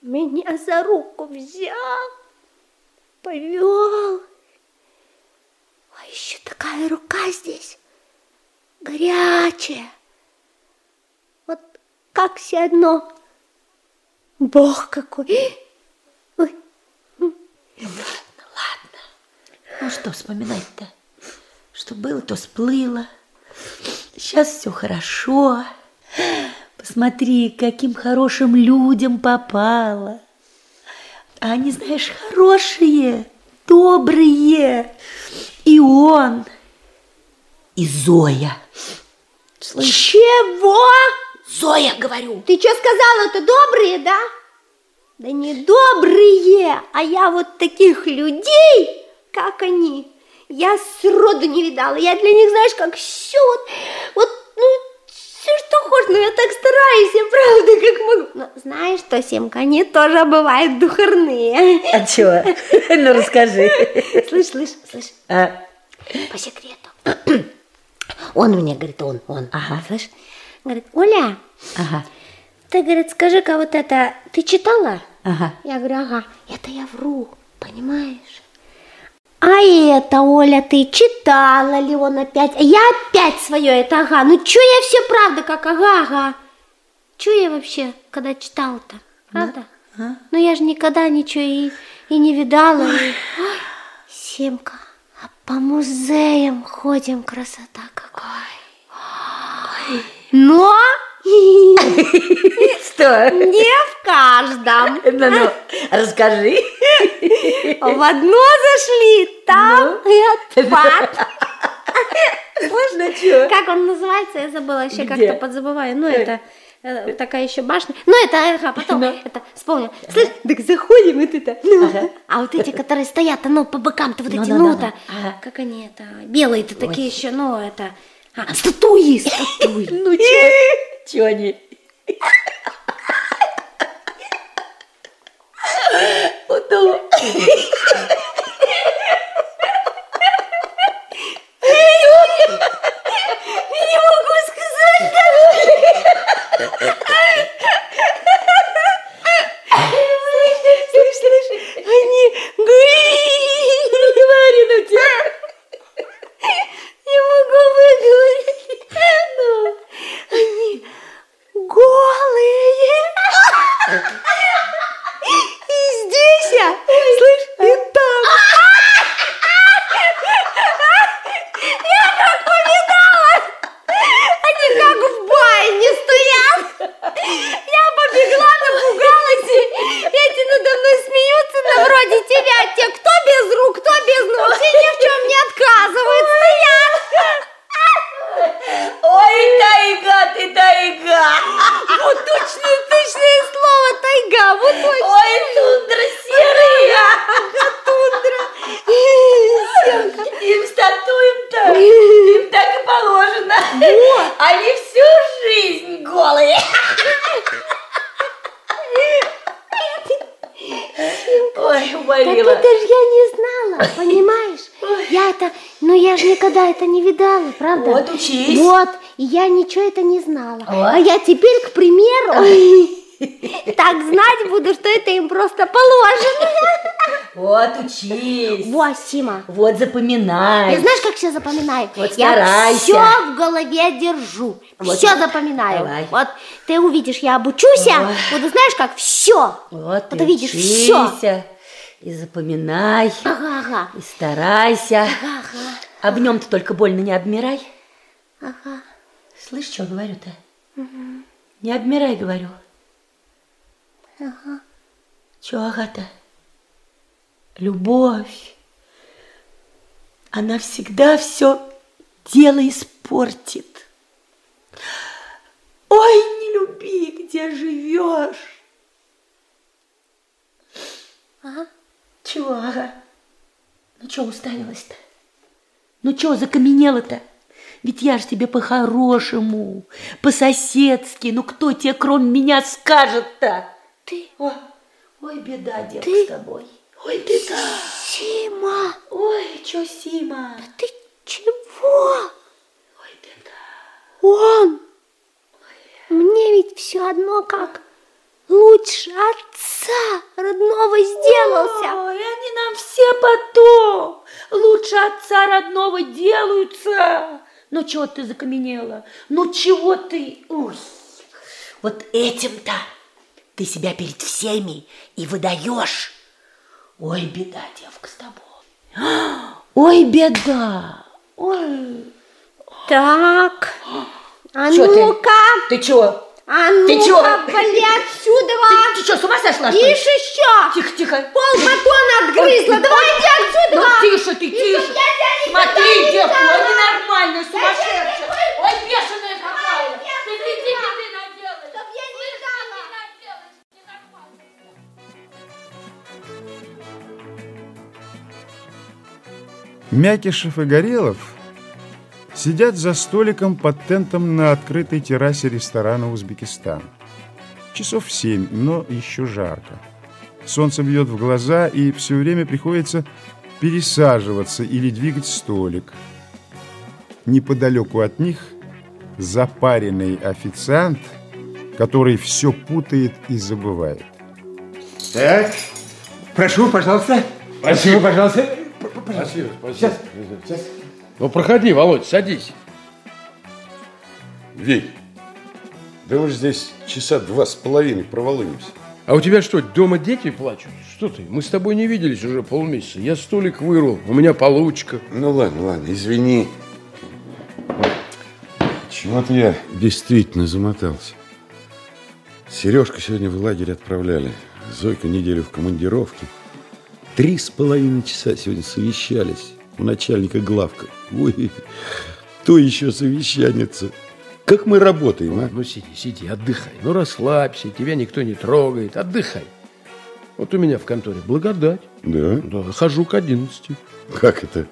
меня за руку взял, повел. А еще такая рука здесь, горячая. Вот как все одно. Бог какой. Ой.
Ладно, ладно. Ну что вспоминать-то? Что было, то сплыло. Сейчас все хорошо. Посмотри, каким хорошим людям попало. А они, знаешь, хорошие, добрые. И он, и Зоя.
Слышь? Чего?
Зоя, говорю.
Ты что сказала-то, добрые, да? Да не добрые, а я вот таких людей, как они, я сроду не видала. Я для них, знаешь, как все вот, вот, ну, все, что хочешь, но я так стараюсь, я правда, как могу. Но знаешь что, Семка, они тоже бывают духарные.
А чего? Ну, расскажи.
Слышь, слышь, слышь.
А,
По секрету. Он мне говорит, он, он. Ага. Слышь, говорит, Оля,
ага,
ты, говорит, скажи-ка вот это, ты читала?
ага.
Я говорю, ага, это я вру, понимаешь? А это, Оля, ты читала ли он опять? А Я опять свое, это ага. Ну, чё я все правда, как ага, ага. Чё я вообще, когда читала-то? Правда?
А?
Ну, я же никогда ничего и, и не видала. и- Ой, Семка, а по музеям ходим, красота какой. Но
Что?
не в каждом.
Ну, ну, расскажи.
В одно зашли, там и отпад.
Ну, чё?
Как он называется? Я забыла, еще
Где?
как-то подзабываю. Ну, это э, такая еще башня. Ну, это, ага, потом это вспомнил. Слышь, так заходим, и ты-то. Ну, а вот эти, которые стоят, ну, по бокам-то вот
Ну,
эти,
да,
ну,
да. Ага.
как они это, белые-то такие еще, ну, это, а, статуи, статуи.
Ну, чё? Чё они?
Сказать Слышь, слышь, они говори, ну тебя. Не могу выговорить. Ну, они голые. И здесь я, слышь, и там.
тайга.
Вот точное, точное слово тайга, вот точно.
Ой, тундра серая.
Тундра.
Им статуем-то, им так и положено. Они всю жизнь голые. Ой,
Так
уморила.
это ж я не знала, понимаешь? Я это, ну я же никогда это не видала, правда?
Вот, учись.
Вот, и я ничего это не знала.
Вот.
А я теперь, к примеру, так знать буду, что это им просто положено.
Вот, учись.
Вот, Сима.
Вот, запоминай.
Я знаешь, как все запоминаю?
Вот
я
старайся.
все в голове держу.
Вот.
Все запоминаю.
Давай.
Вот ты увидишь, я обучусь,
Ой.
буду знаешь, как все.
Вот,
Вот увидишь
учися, И запоминай,
Ага, ага.
и старайся.
Ага,
Об нем-то только больно не обмирай.
ага.
Слышь, что говорю-то? Не обмирай, говорю.
Ага.
Че, ага-то? Любовь. Она всегда все дело испортит. Ой, не люби, где живешь.
Ага.
Чего, ага? Ну, чего уставилась-то? Ну, чего закаменела-то? Ведь я ж тебе по-хорошему, по-соседски. Ну, кто тебе, кроме меня, скажет-то?
Ты,
Ой, ой, беда, девка,
Ты?
с тобой. Ой, беда.
Сима,
Ой, чё, Сима?
ты чего?
Ой, беда.
Он. Мне ведь все одно как лучше отца родного сделался.
Ой, они нам все потом лучше отца родного делаются. Ну, чего ты закаменела? Ну, чего ты? Ой, вот этим-то ты себя перед всеми и выдаешь. Ой, беда, девка, с тобой. Ой, беда. Ой.
Так, а
Чё ты?
ну-ка,
Ты чего?
А
Ты
ну-ка,
чё?
вали отсюда.
Ты, ты что, с ума сошла, что ли?
Ишь еще,
Тихо, тихо.
пол батона отгрызла,
Ой,
давайте отсюда.
Ну, тише ты, тише. Смотри,
не
девка,
дала.
ой, ненормальная, сумасшедшая. Ой, бешеная какая. Ты ты.
Чтоб я не дала.
Мякишев и Горелов сидят за столиком под тентом на открытой террасе ресторана «Узбекистан». Часов семь, но еще жарко. Солнце бьет в глаза, и все время приходится пересаживаться или двигать столик. Неподалеку от них запаренный официант, который все путает и забывает.
Так, прошу, пожалуйста. Спасибо, пожалуйста.
Спасибо, спасибо.
Сейчас, сейчас.
Ну, проходи, Володь, садись.
Вить, да мы же здесь часа два с половиной проволымся.
А у тебя что, дома дети плачут? Что ты? Мы с тобой не виделись уже полмесяца. Я столик вырвал, у меня получка.
Ну ладно, ладно, извини. Чего-то я действительно замотался. Сережка сегодня в лагерь отправляли. Зойка неделю в командировке. Три с половиной часа сегодня совещались у начальника главка. Ой, то еще совещанница. Как мы работаем, а?
Ну, сиди, сиди, отдыхай. Ну, расслабься, тебя никто не трогает. Отдыхай. Вот у меня в конторе благодать.
Да?
Да, хожу к 11.
Как это?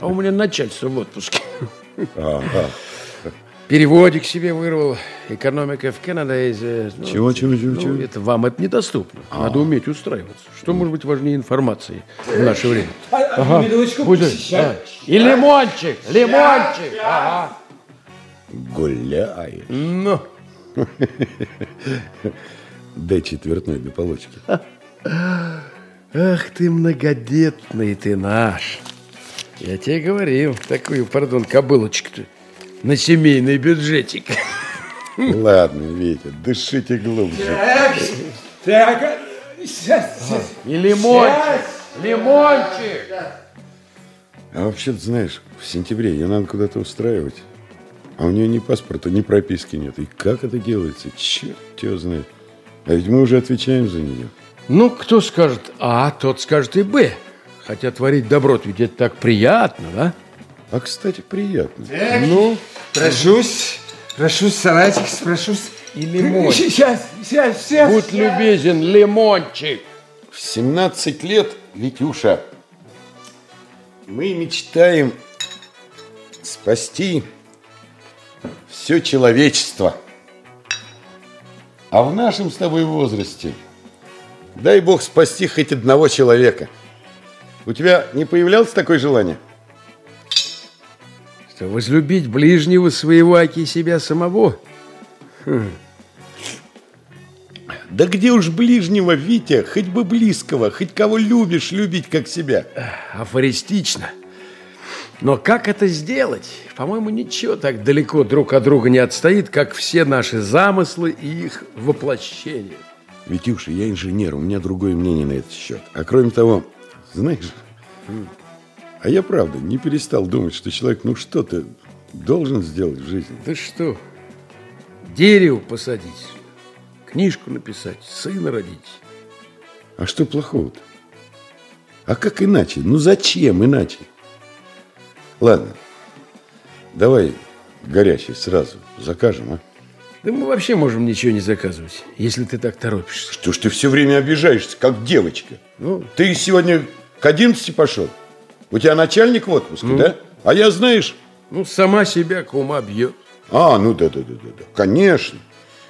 А у меня начальство в отпуске.
Ага.
Переводик себе вырвал. Экономика в Канаде. из, ну,
Чего, чего, чего,
ну,
чего?
Это вам это недоступно. Надо уметь устраиваться. Что может быть важнее информации в наше время?
Одну минуточку.
Будет.
Сейчас.
А, И лимончик, лимончик. Ага.
Гуляет.
Ну.
Дай четвертной для получки.
Ах ты многодетный ты наш. Я тебе говорил, такую, пардон, кобылочку-то на семейный бюджетик.
Ладно, Витя, дышите глубже.
Так, так. Сейчас, сейчас.
И лимончик, лимончик.
А вообще-то, знаешь, в сентябре ее надо куда-то устраивать. А у нее ни паспорта, ни прописки нет. И как это делается? Черт его знает. А ведь мы уже отвечаем за нее.
Ну, кто скажет А, тот скажет и Б. Хотя творить добро ведь это так приятно, да?
А, кстати, приятно.
Так,
Ну,
Прожусь. Спрошусь, салатик, спрошусь.
И лимончик.
Сейчас, сейчас, сейчас.
Будь любезен, лимончик.
В 17 лет, Витюша, мы мечтаем спасти все человечество. А в нашем с тобой возрасте, дай бог спасти хоть одного человека. У тебя не появлялось такое желание?
Что возлюбить ближнего своего, аки себя самого? Хм.
Да где уж ближнего, Витя, хоть бы близкого, хоть кого любишь, любить как себя.
Афористично. Но как это сделать? По-моему, ничего так далеко друг от друга не отстоит, как все наши замыслы и их воплощение.
Витюша, я инженер, у меня другое мнение на этот счет. А кроме того, знаешь, а я правда не перестал думать, что человек, ну что-то должен сделать в жизни.
Да что? Дерево посадить, книжку написать, сына родить.
А что плохого-то? А как иначе? Ну зачем иначе? Ладно, давай горячий сразу закажем, а?
Да мы вообще можем ничего не заказывать, если ты так торопишься.
Что ж ты все время обижаешься, как девочка?
Ну,
Ты сегодня к 11 пошел? У тебя начальник в отпуске,
Ну.
да? А я, знаешь...
ну, сама себя кума бьет.
А, ну да-да-да-да, конечно.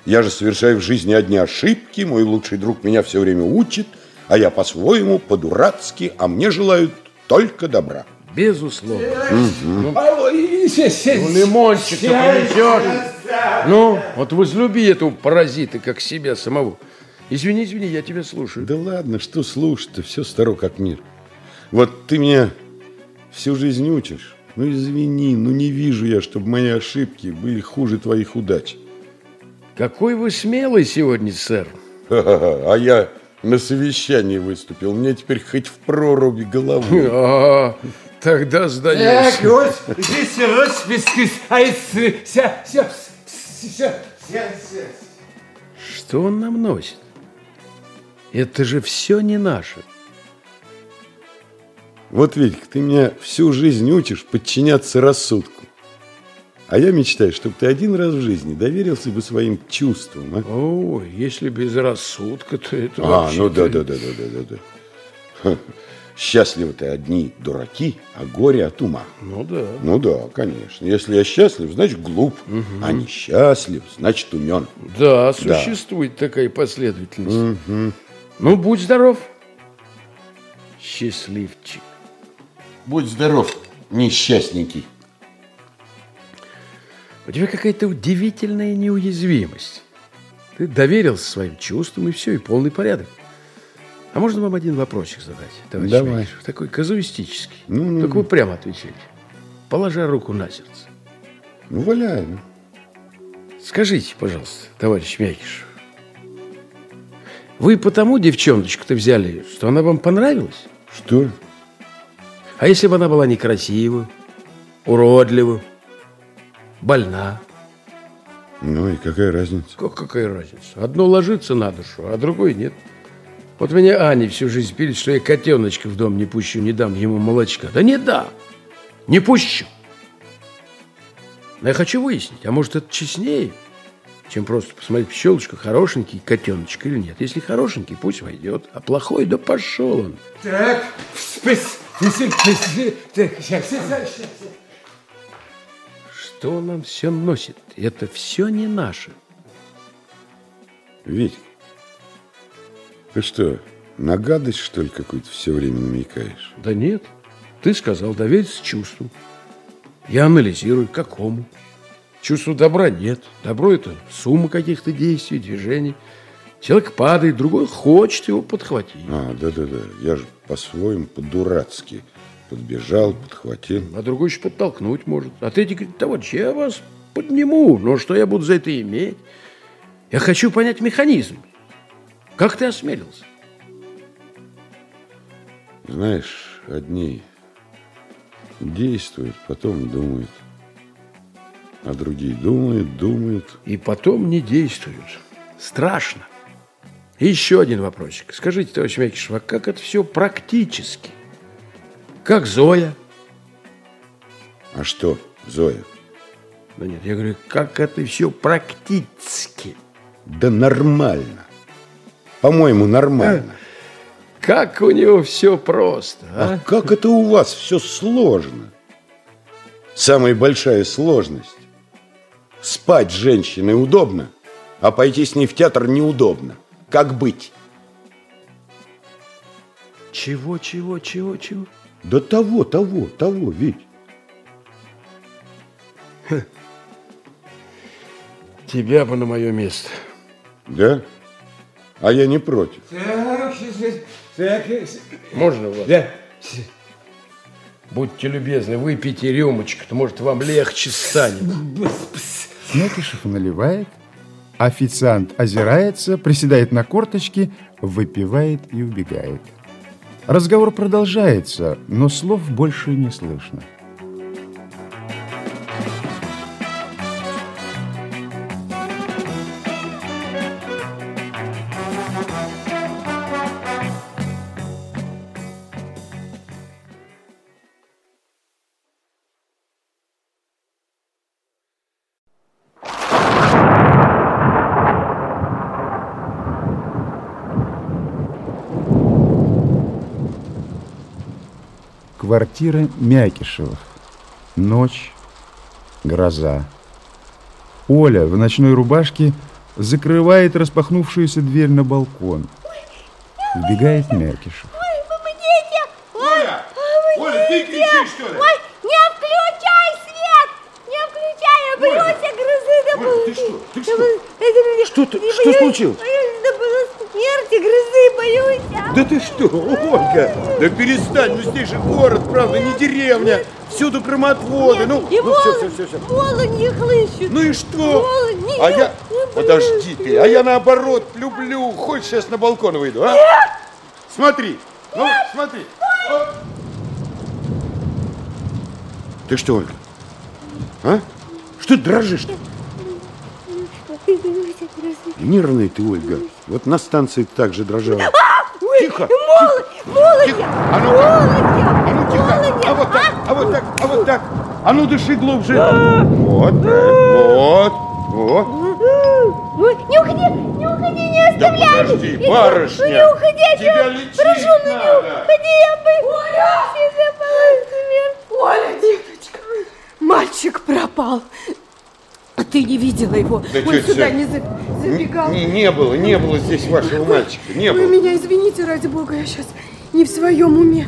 Я же совершаю в жизни одни ошибки, мой лучший друг меня все время учит, а я по-своему, по-дурацки, а мне желают только добра.
Безусловно.
Сядь.
Ну, лимончик ты
Сядь.
принесешь. Ну, вот возлюби этого паразита, как себя самого. Извини, извини, я тебя слушаю.
Да ладно, что слушать-то, все старо как мир. Вот ты меня всю жизнь учишь. Ну извини, ну не вижу я, чтобы мои ошибки были хуже твоих удач.
Какой вы смелый сегодня, сэр.
А я на совещании выступил. Мне теперь хоть в проруби головы.
А, тогда сдаюсь.
Так, вот, здесь роспись, а это вся, вся, вся, вся, вся.
Что он нам носит? Это же все не наше.
Вот, Витька, ты меня всю жизнь учишь подчиняться рассудку. А я мечтаю, чтобы ты один раз в жизни доверился бы своим чувствам. А,
Ой, если без рассудка, то это
а ну да, да, да, да, да, да, да. Счастливы-то одни дураки, а горе от ума.
Ну да.
Ну да, конечно. Если я счастлив, значит глуп. А несчастлив, значит умен.
Да, существует такая последовательность. Ну, будь здоров. Счастливчик.
Будь здоров, несчастненький.
У тебя какая-то удивительная неуязвимость. Ты доверился своим чувствам, и все, и полный порядок. А можно вам один вопросик задать, товарищ
Давай.
Мякишев? Такой казуистический.
Ну, ну,
Только вы прямо отвечайте. Положа руку на сердце.
Ну, валяй. ну.
Скажите, пожалуйста, товарищ Мякишев, вы потому девчоночку-то взяли, что она вам понравилась?
Что?
А если бы она была некрасивая, уродлива, больна?
Ну и какая разница?
Как, какая разница? Одно ложится на душу, а другой нет. Вот меня Аня всю жизнь пилит, что я котеночка в дом не пущу, не дам ему молочка. Да не дам, не пущу. Но я хочу выяснить, а может это честнее, чем просто посмотреть пчелочку, хорошенький котеночек или нет. Если хорошенький, пусть войдет, а плохой, да пошел он.
Так, спас,
Что нам все носит? Это все не наше.
Вить, ты что, на гадость, что ли, какую-то все время намекаешь?
Да нет, ты сказал довериться чувству. Я анализирую, какому. Чувства добра нет. Добро – это сумма каких-то действий, движений. Человек падает, другой хочет его подхватить.
А, да-да-да, я же по-своему, по-дурацки подбежал, подхватил.
А другой еще подтолкнуть может. А третий говорит, товарищ, я вас подниму, но что я буду за это иметь? Я хочу понять механизм. Как ты осмелился?
Знаешь, одни действуют, потом думают. А другие думают, думают.
И потом не действуют. Страшно. И еще один вопросик. Скажите, товарищ Мякишев, а как это все практически? Как Зоя?
А что, Зоя?
Да нет, я говорю, как это все практически?
Да нормально. По-моему, нормально.
Как у него все просто,
а? а как это у вас все сложно? Самая большая сложность. Спать с женщиной удобно, а пойти с ней в театр неудобно. Как быть?
Чего, чего, чего, чего?
Да того, того, того, ведь.
Тебя бы на мое место.
Да? А я не против.
Можно вас?
Да.
Будьте любезны, выпейте рюмочку, может, вам легче станет.
Снятышев наливает, официант озирается, приседает на корточки, выпивает и убегает. Разговор продолжается, но слов больше не слышно. Квартира Мякишевых. Ночь, гроза. Оля в ночной рубашке закрывает распахнувшуюся дверь на балкон. Вбегает Мякишев.
Ой, помогите!
Оля! Оля, ты кричишь, что ли?
Ой, не включай свет! Не включай, я боюсь грозы. Да
Оля, ты что? Ты что?
Это,
Что, ты, что случилось?
Да было смерти, грозы, боюсь.
Да ты что, Ольга? Да перестань, ну здесь же город, правда, не деревня. Всюду громотводы. Ну,
и
ну все, все, все, все.
Волы не хлыщут.
Ну и что?
Волы не
А я... Подожди ты, а я наоборот люблю. Хочешь, сейчас на балкон выйду, а?
Нет!
Смотри, ну, смотри. О. Ты что, Ольга? А? Что ты дрожишь? Нервная ты, Ольга. Вот на станции так же дрожала. Тихо!
Молодь! Молодь!
А ну а ну тихо! А вот так, а вот так, а вот так. А ну дыши глубже. Вот, вот, вот.
Ой, не уходи, не уходи, не оставляй.
Да подожди, барышня.
Ну не уходи, я
Тебя лечить
прошу, ну не уходи, я боюсь.
Оля, деточка, мальчик пропал. Ты не видела его?
Да
Он сюда не, за- забегал.
Не, не было, не было здесь вашего мальчика, не
Вы
было.
меня извините, ради бога, я сейчас не в своем уме.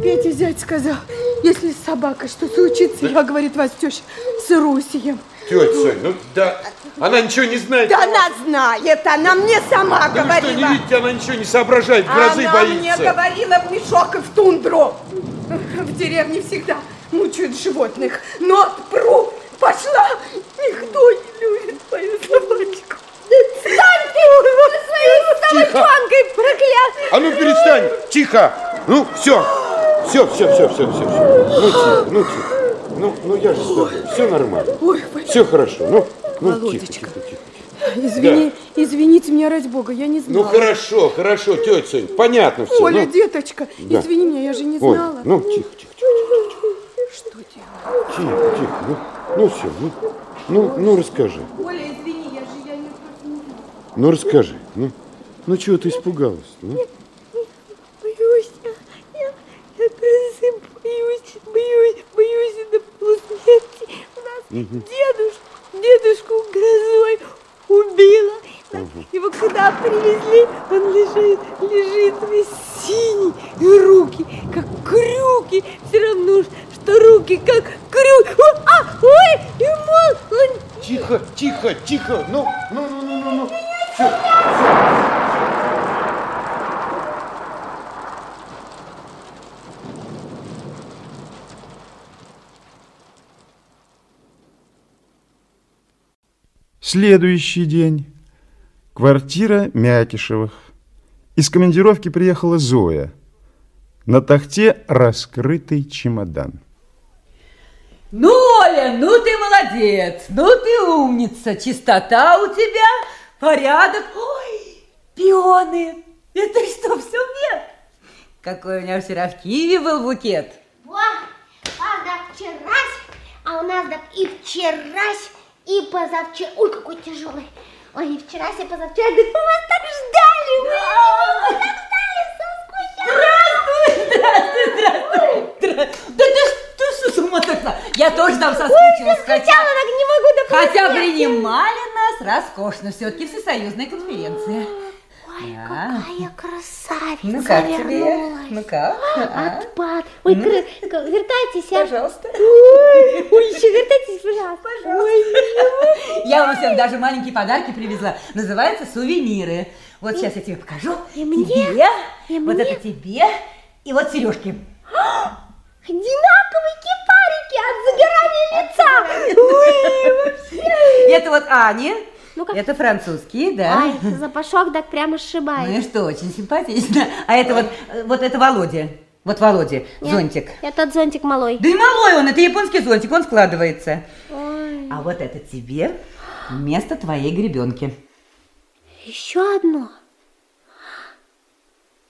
Петя зять сказал, если с собакой что случится, я, говорит, вас теща с Русием.
Тетя Сонь, ну да, она ничего не знает.
Да она знает, она мне сама
Да вы что, не
говорила.
видите, она ничего не соображает, грозы
она
боится.
мне говорила в мешок и в тундру. В деревне всегда мучают животных. Но пру пошла. Никто не любит мою собачку.
Стань ты своей
Тихо.
собачонкой проклятый.
А ну перестань, тихо. Ну, все, все, все, все, все, все, Ну, тихо, ну, тихо. Ну, ну я же с тобой, все нормально.
Ой,
Все хорошо, ну, ну, тихо, тихо, тихо.
Извини, извините меня, ради бога, я не
Ну,
знала.
хорошо, хорошо, тетя Сонь, понятно все.
Оля,
ну.
деточка,
Да.
извини меня, я же не
Ой,
знала.
ну, тихо, тихо,
Что делать?
Тихо, тихо. Ну, ну все, ну, ну, ну, расскажи.
Оля, извини, я же я не
Ну, расскажи. Ну, ну чего ты испугалась? Ну?
Боюсь, я, я, боюсь, боюсь, боюсь до полусмерти. У нас
Мгм.
дедушку, дедушку грозой убила. Его когда привезли, он лежит, лежит весь синий, и руки, как крюки, все равно, что руки, как крюки. О, А, ой, и мол, он
Тихо, тихо, тихо. Ну, ну, ну, ну, ну, ну.
Следующий день. Квартира Мякишевых. Из командировки приехала Зоя. На тахте раскрытый чемодан.
Ну, Оля, ну ты молодец, ну ты умница, чистота у тебя, порядок. Ой, пионы, это что, все нет? Какой у меня вчера в Киеве был букет.
Вот, правда, вчера А у нас так и вчерась, и позавчера. Ой, какой тяжелый. Ой, и вчера, и позавчера. Да мы вас так ждали. Мы вас так ждали,
Здравствуй, здравствуй, здравствуй. Да ты, ты что с ума сошла? Я тоже там соскучилась.
Ой, скучала, так не могу
Хотя принимали нас роскошно. Все-таки всесоюзная конференция.
Ой,
Да.
какая красавица
Ну как тебе?
вернулась.
Ну как? А?
Отпад. Ой,
Ну?
кры- к- вертайтесь, а?
Пожалуйста.
Ой, ой, еще вертайтесь, пожалуйста. Ой,
Я вам всем даже маленькие подарки привезла. Называется сувениры. Вот сейчас я тебе покажу.
И мне?
Тебе,
И
вот
мне?
это тебе, и вот сережки.
Одинаковые кипарики от загорания лица. Ой, вообще.
Это вот Ани.
Ну-ка.
Это французские, да.
Ай, запашок так прямо
Ну и
сшибает.
что, очень симпатично. А это вот, э, вот это Володя. Вот Володя,
Нет,
зонтик.
Этот зонтик малой.
Да и малой он, это японский зонтик, он складывается.
Ой.
А вот это тебе вместо твоей гребенки.
Еще одно.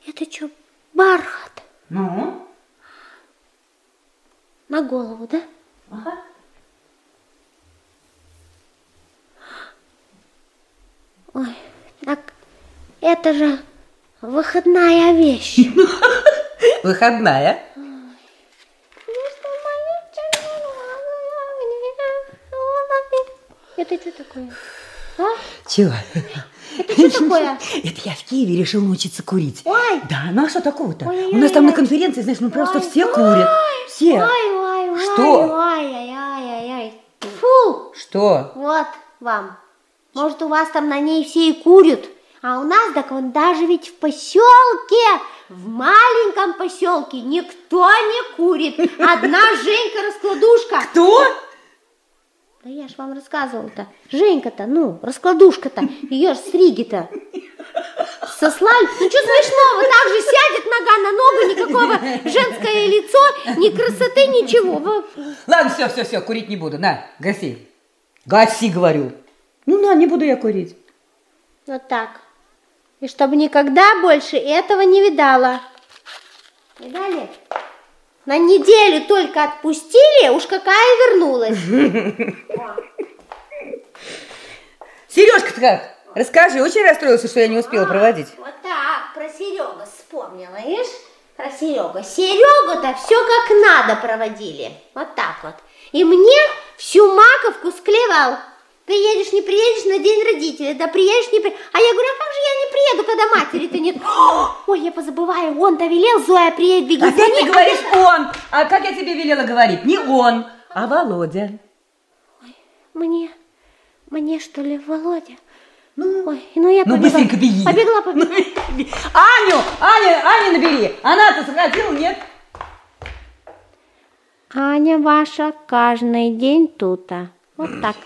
Это что, бархат?
Ну?
На голову, да?
Ага.
Ой, так это же выходная вещь.
Выходная.
Это что такое? А?
Чего?
Это что такое?
Это я в Киеве решил научиться курить.
Ой.
Да, ну а что такого-то? У нас там на конференции, знаешь, ну просто все курят. Все.
Ой, ой, ой,
Что?
ой, ой, ой, ой. Фу,
Что?
вот вам. Может, у вас там на ней все и курят, а у нас так вон даже ведь в поселке, в маленьком поселке никто не курит. Одна Женька-раскладушка.
Кто?
Да я ж вам рассказывала-то. Женька-то, ну, раскладушка-то, ее ж с Риги-то сослали. Ну, что смешного, так же сядет нога на ногу, никакого женское лицо, ни красоты, ничего.
Ладно, все, все, все, курить не буду. На, гаси. Гаси, говорю. Ну, на, не буду я курить.
Вот так. И чтобы никогда больше этого не видала. Видали? На неделю только отпустили, уж какая вернулась.
Сережка-то как? Расскажи, очень расстроился, что я не успела проводить.
Вот так, про Серегу вспомнила, видишь? Про Серегу. Серегу-то все как надо проводили. Вот так вот. И мне всю маковку склевал. Приедешь, не приедешь на день родителей, да приедешь, не приедешь. А я говорю, а как же я не приеду, когда матери-то нет? Ой, я позабываю, он-то велел, Зоя приедет, беги за
Опять
ней.
ты говоришь он. А как я тебе велела говорить? Не он, а Володя.
Мне, мне что ли, Володя? Ой, ну я
Ну,
побегла.
быстренько беги.
Побегла, побегла.
Аню, Аня, Аня набери. Она-то схватила, нет?
Аня ваша каждый день тута. Вот так.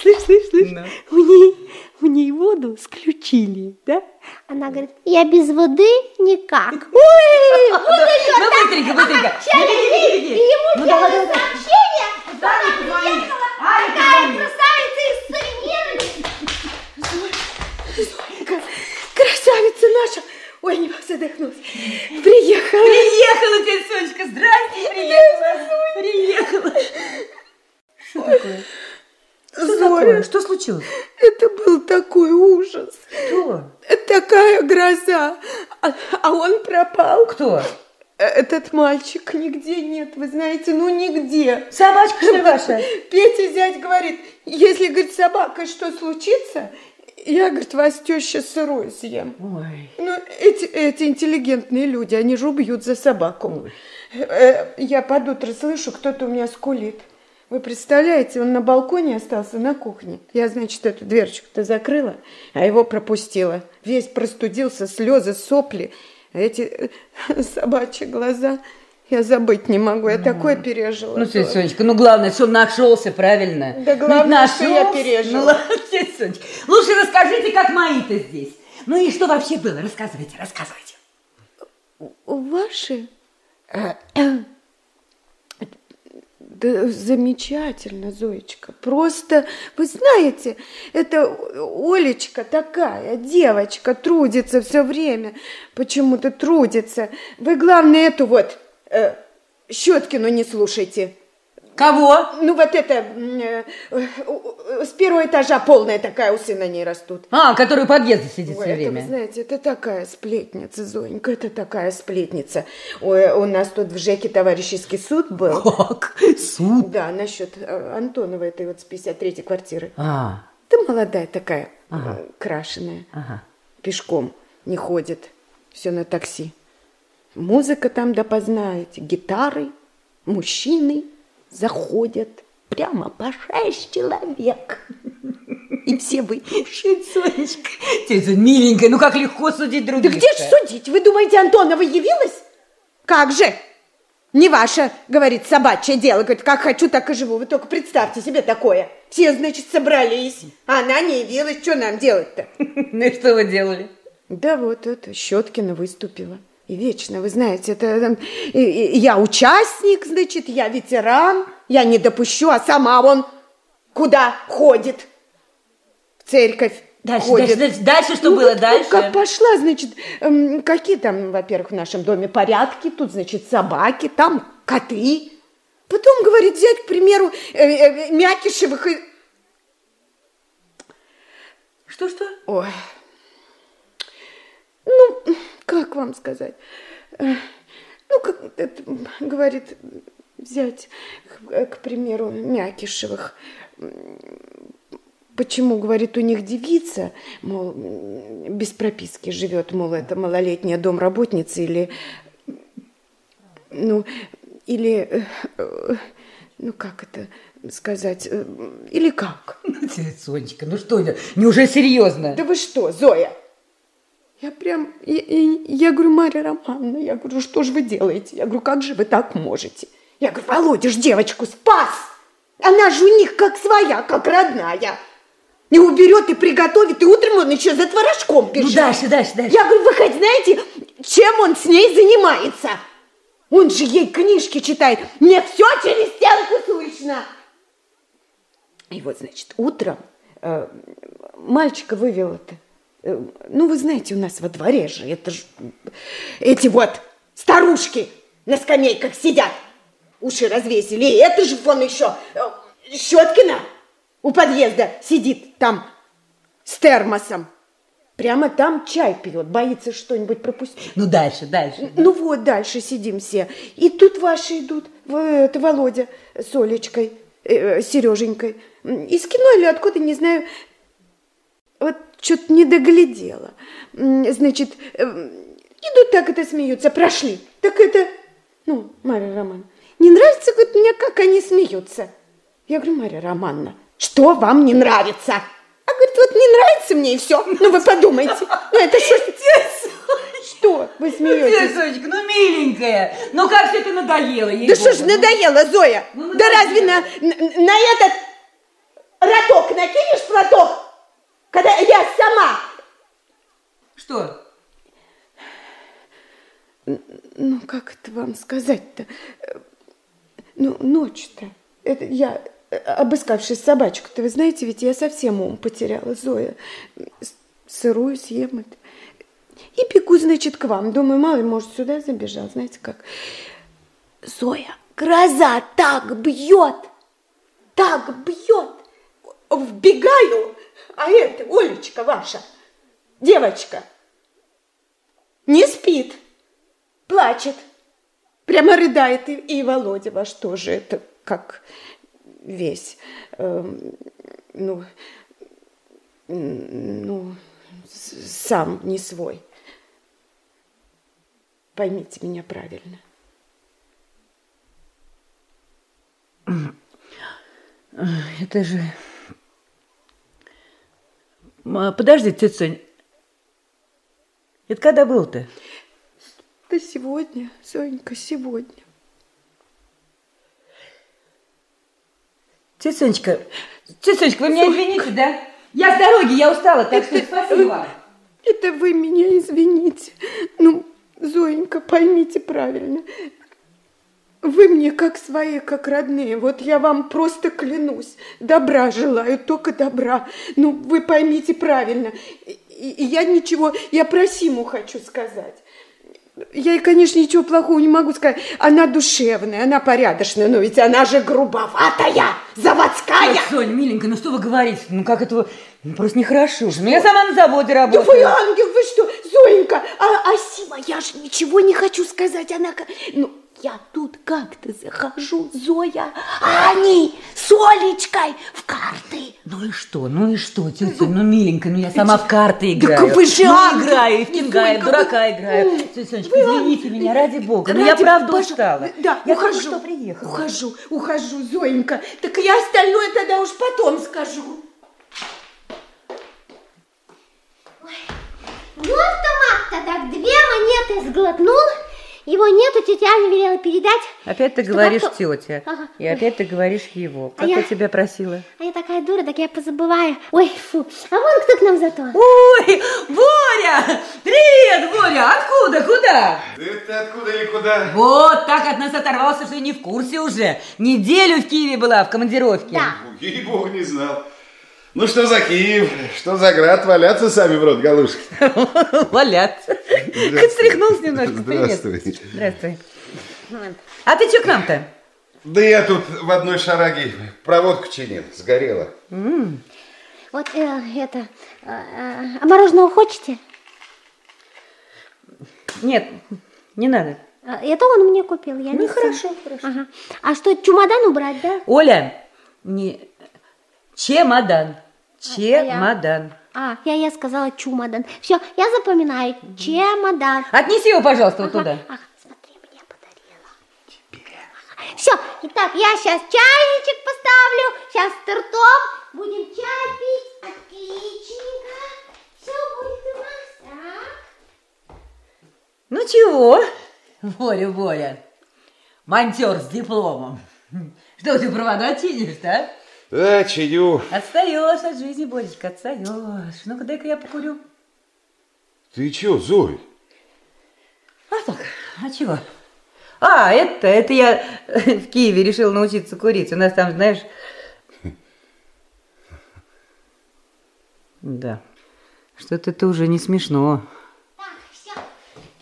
Слышь, слышь, слышь, мне, мне воду сключили, да? Она говорит, я без воды никак. Ой, вот еще
Ну,
так.
Ну, беги, беги,
и ему
Ну, давай,
сообщение, что она приехала, такая красавица и с сувенирами. Красавица наша. Ой, не задохнулась. Приехала.
Приехала ты, Сонечка, здрасте, приехала. Приехала. Что такое? Что такое? Что случилось?
Это был такой ужас.
Что?
Такая гроза. А, а он пропал.
Кто?
Этот мальчик нигде нет, вы знаете, ну нигде.
Собачка, что ли, ваша?
Петя зять говорит, если, говорит, собакой что случится, я, говорит, вас теща сырой съем.
Ой.
Ну, эти, эти интеллигентные люди, они же убьют за собаку. Э, Я под утро слышу, кто-то у меня скулит. Вы представляете, он на балконе остался, на кухне. Я, значит, эту дверочку-то закрыла, а его пропустила. Весь простудился, слезы, сопли. Эти э, собачьи глаза я забыть не могу. Я такое пережила.
Ну, тетя
тоже.
Сонечка, ну главное, что нашелся, правильно?
Да
Ну,
главное, что я
нашелся.
пережила.
Ну тетя Сонечка, лучше расскажите, как мои-то здесь. Ну и что вообще было? Рассказывайте, рассказывайте.
Ваши? Да, замечательно, Зоечка. Просто, вы знаете, это Олечка такая, девочка, трудится все время. Почему-то трудится. Вы, главное, эту вот э, Щеткину не слушайте.
Кого?
Ну, вот это, э, с первого этажа полная такая усы на ней растут.
А, который у подъезда сидит
Ой,
все
это,
время.
вы знаете, это такая сплетница, Зонька, это такая сплетница. Ой, у нас тут в ЖЭКе товарищеский суд был.
Как? Суд?
Да, насчет э, Антонова этой вот с 53-й квартиры.
А,
Ты молодая такая,
Ага.
э, крашеная,
ага.
пешком не ходит, все на такси. Музыка там допоздна, эти гитары, мужчины заходят прямо по шесть человек. И все выпившие, Сонечка.
Тетя миленькая, ну как легко судить
Да
других.
где ж судить? Вы думаете, Антонова явилась? Как же? Не ваше, говорит, собачье дело. Говорит, как хочу, так и живу. Вы только представьте себе такое. Все, значит, собрались. А она не явилась. Что нам делать-то?
Ну и что вы делали?
Да вот это Щеткина выступила. И вечно, вы знаете, это э, и- я участник, значит, я ветеран, я не допущу, а сама он куда ходит? В церковь
Дальше,
ходит.
дальше, дальше, дальше что
Ну,
было
вот
дальше?
Как пошла, значит, эм, какие там, во-первых, в нашем доме порядки, тут, значит, собаки, там коты. Потом, говорит, взять, к примеру, э, э, Мякишевых и...
Что-что?
Ой. Ну, как вам сказать? Э, Ну, как это, говорит, взять, к, к примеру, Мякишевых. Почему, говорит, у них девица, мол, без прописки живет, мол, это малолетняя домработница или, ну, или, э, э, ну, как это сказать, э, или как?
Тетя Сонечка, ну что? Неужели серьезно?
Да вы что, Зоя? Я прям, я, я- я говорю, Марья Романовна, я говорю, что же вы делаете? Я говорю, как же вы так можете? Я говорю, Володя ж девочку спас. Она же у них как своя, как родная. И уберет, и приготовит, и утром он еще за творожком бежит.
Ну дальше, дальше, дальше.
Я говорю, вы хоть знаете, чем он с ней занимается? Он же ей книжки читает. Мне все через стенку слышно. И вот, значит, утром э, мальчика вывела-то. Э, ну, вы знаете, у нас во дворе же, это ж эти вот старушки на скамейках сидят, уши развесили. И это же вон еще э, Щеткина у подъезда сидит там с термосом. Прямо там чай пьет, боится что-нибудь пропустить.
Ну дальше, дальше.
Ну вот, дальше сидим все. И тут ваши идут, это Володя с Олечкой, э, Сереженькой. Из кино или откуда, не знаю. Вот что-то не доглядела. Значит, э, идут так это смеются, прошли. Так это, ну, Марья Романовна, не нравится, говорит, мне, как они смеются. Я говорю, Марья Романовна, что вам не нравится? А говорит, вот не нравится мне и все. Ну вы подумайте. Ну это что? Что вы смеетесь?
Сонечка, ну миленькая, ну как все это надоело ей
Да что ж надоело, Зоя?
Ну,
Да разве на, на, на этот роток накинешь платок, когда я сама?
Что?
Ну, как это вам сказать-то? Ну, ночь-то. Это я, э, обыскавшись собачку-то, вы знаете, ведь я совсем ум потеряла, Зоя. Сырую съем это. И бегу, значит, к вам. Думаю, мало может, сюда забежал, знаете как. Зоя, гроза так бьет, так бьет. Вбегаю, а это, Олечка ваша, девочка, не спит, плачет, прямо рыдает. И, и Володя ваш тоже, это как весь, эм, ну, ну, сам не свой. Поймите меня правильно.
Это же... М, Подожди, тетя Сонь. Это когда был-то?
Да сегодня, Сонька, сегодня.
Тетя Сонечка, тетя Сонечка, вы меня извините, да? Я с дороги, я устала, так что спасибо вам.
Это вы меня извините. Ну, Зоенька, поймите правильно. Вы мне как свои, как родные. Вот я вам просто клянусь. Добра желаю, только добра. Ну, вы поймите правильно. И, я ничего, я про Симу хочу сказать. Я ей, конечно, ничего плохого не могу сказать. Она душевная, она порядочная, но ведь она же грубоватая, заводская.
Ой, Сонь, миленькая, ну что вы говорите? Ну как это... Ну, просто нехорошо же. Ну, я сама на заводе
Да
работаю.
вы ангел, вы что, Зоенька? А, а Сима, я же ничего не хочу сказать. Она, ну, я тут как-то захожу, Зоя, а они с Олечкой в карты.
Ну и что, ну и что, тетя, ну миленькая, ну я сама в карты играю.
вы же
ну,
ангел.
играю, и в кинга, и дурака играю. Тетя Сонечка, извините меня, ради бога, ну я
Ради-
правда
пожалуйста.
устала.
Да,
я
ухожу.
только что приехала.
Ухожу, ухожу, Зоенька. Так я остальное тогда уж потом скажу.
Вот Томат-то так две монеты сглотнул. Его нету, тетя Аня велела передать.
Опять ты говоришь
как-то-
тетя,
Ага.
и опять ты говоришь его.
А
Как я
я-
тебя просила?
А я такая дура, так я позабываю. Ой, фу. А вон кто к нам зато.
Ой, Боря! Привет, Боря! Откуда? Куда?
Ты откуда или куда?
Вот так от нас оторвался, что и не в курсе уже. Неделю в Киеве была, в командировке.
Да.
Ей-богу, не знал. Ну что за Киев, что за град, валяться сами в рот, галушки.
Валяться. Хоть встряхнулся немножко. Привет.
Здравствуй.
Здравствуй. А ты что к нам-то?
Да я тут в одной шараге проводку чинил, сгорела.
М,
Вот э, это... э, э, а мороженого хочете?
Нет, не надо.
А, Это он мне купил, я
Ну,
не
хорошо,
хорошо. Ага. А что, чемодан убрать, да?
Оля, не... Чемодан.
я?
Чемодан.
А, я, я сказала чемодан. Все, я запоминаю. Чемодан.
Отнеси его, пожалуйста, вот туда.
Все, итак, я сейчас чайничек поставлю, сейчас стартом, будем чай пить, отличненько, все будет у нас так.
Ну чего, Боря, Боря, монтер с дипломом. Что ты провода чинишь-то, а?
Чиню.
Отстаешь от жизни, Боречка, отстаешь. Ну-ка, дай-ка я покурю.
Ты чё, Зой?
А так, а чего? А, это, это я в Киеве решил научиться курить. У нас там, знаешь... Да, что-то это уже не смешно.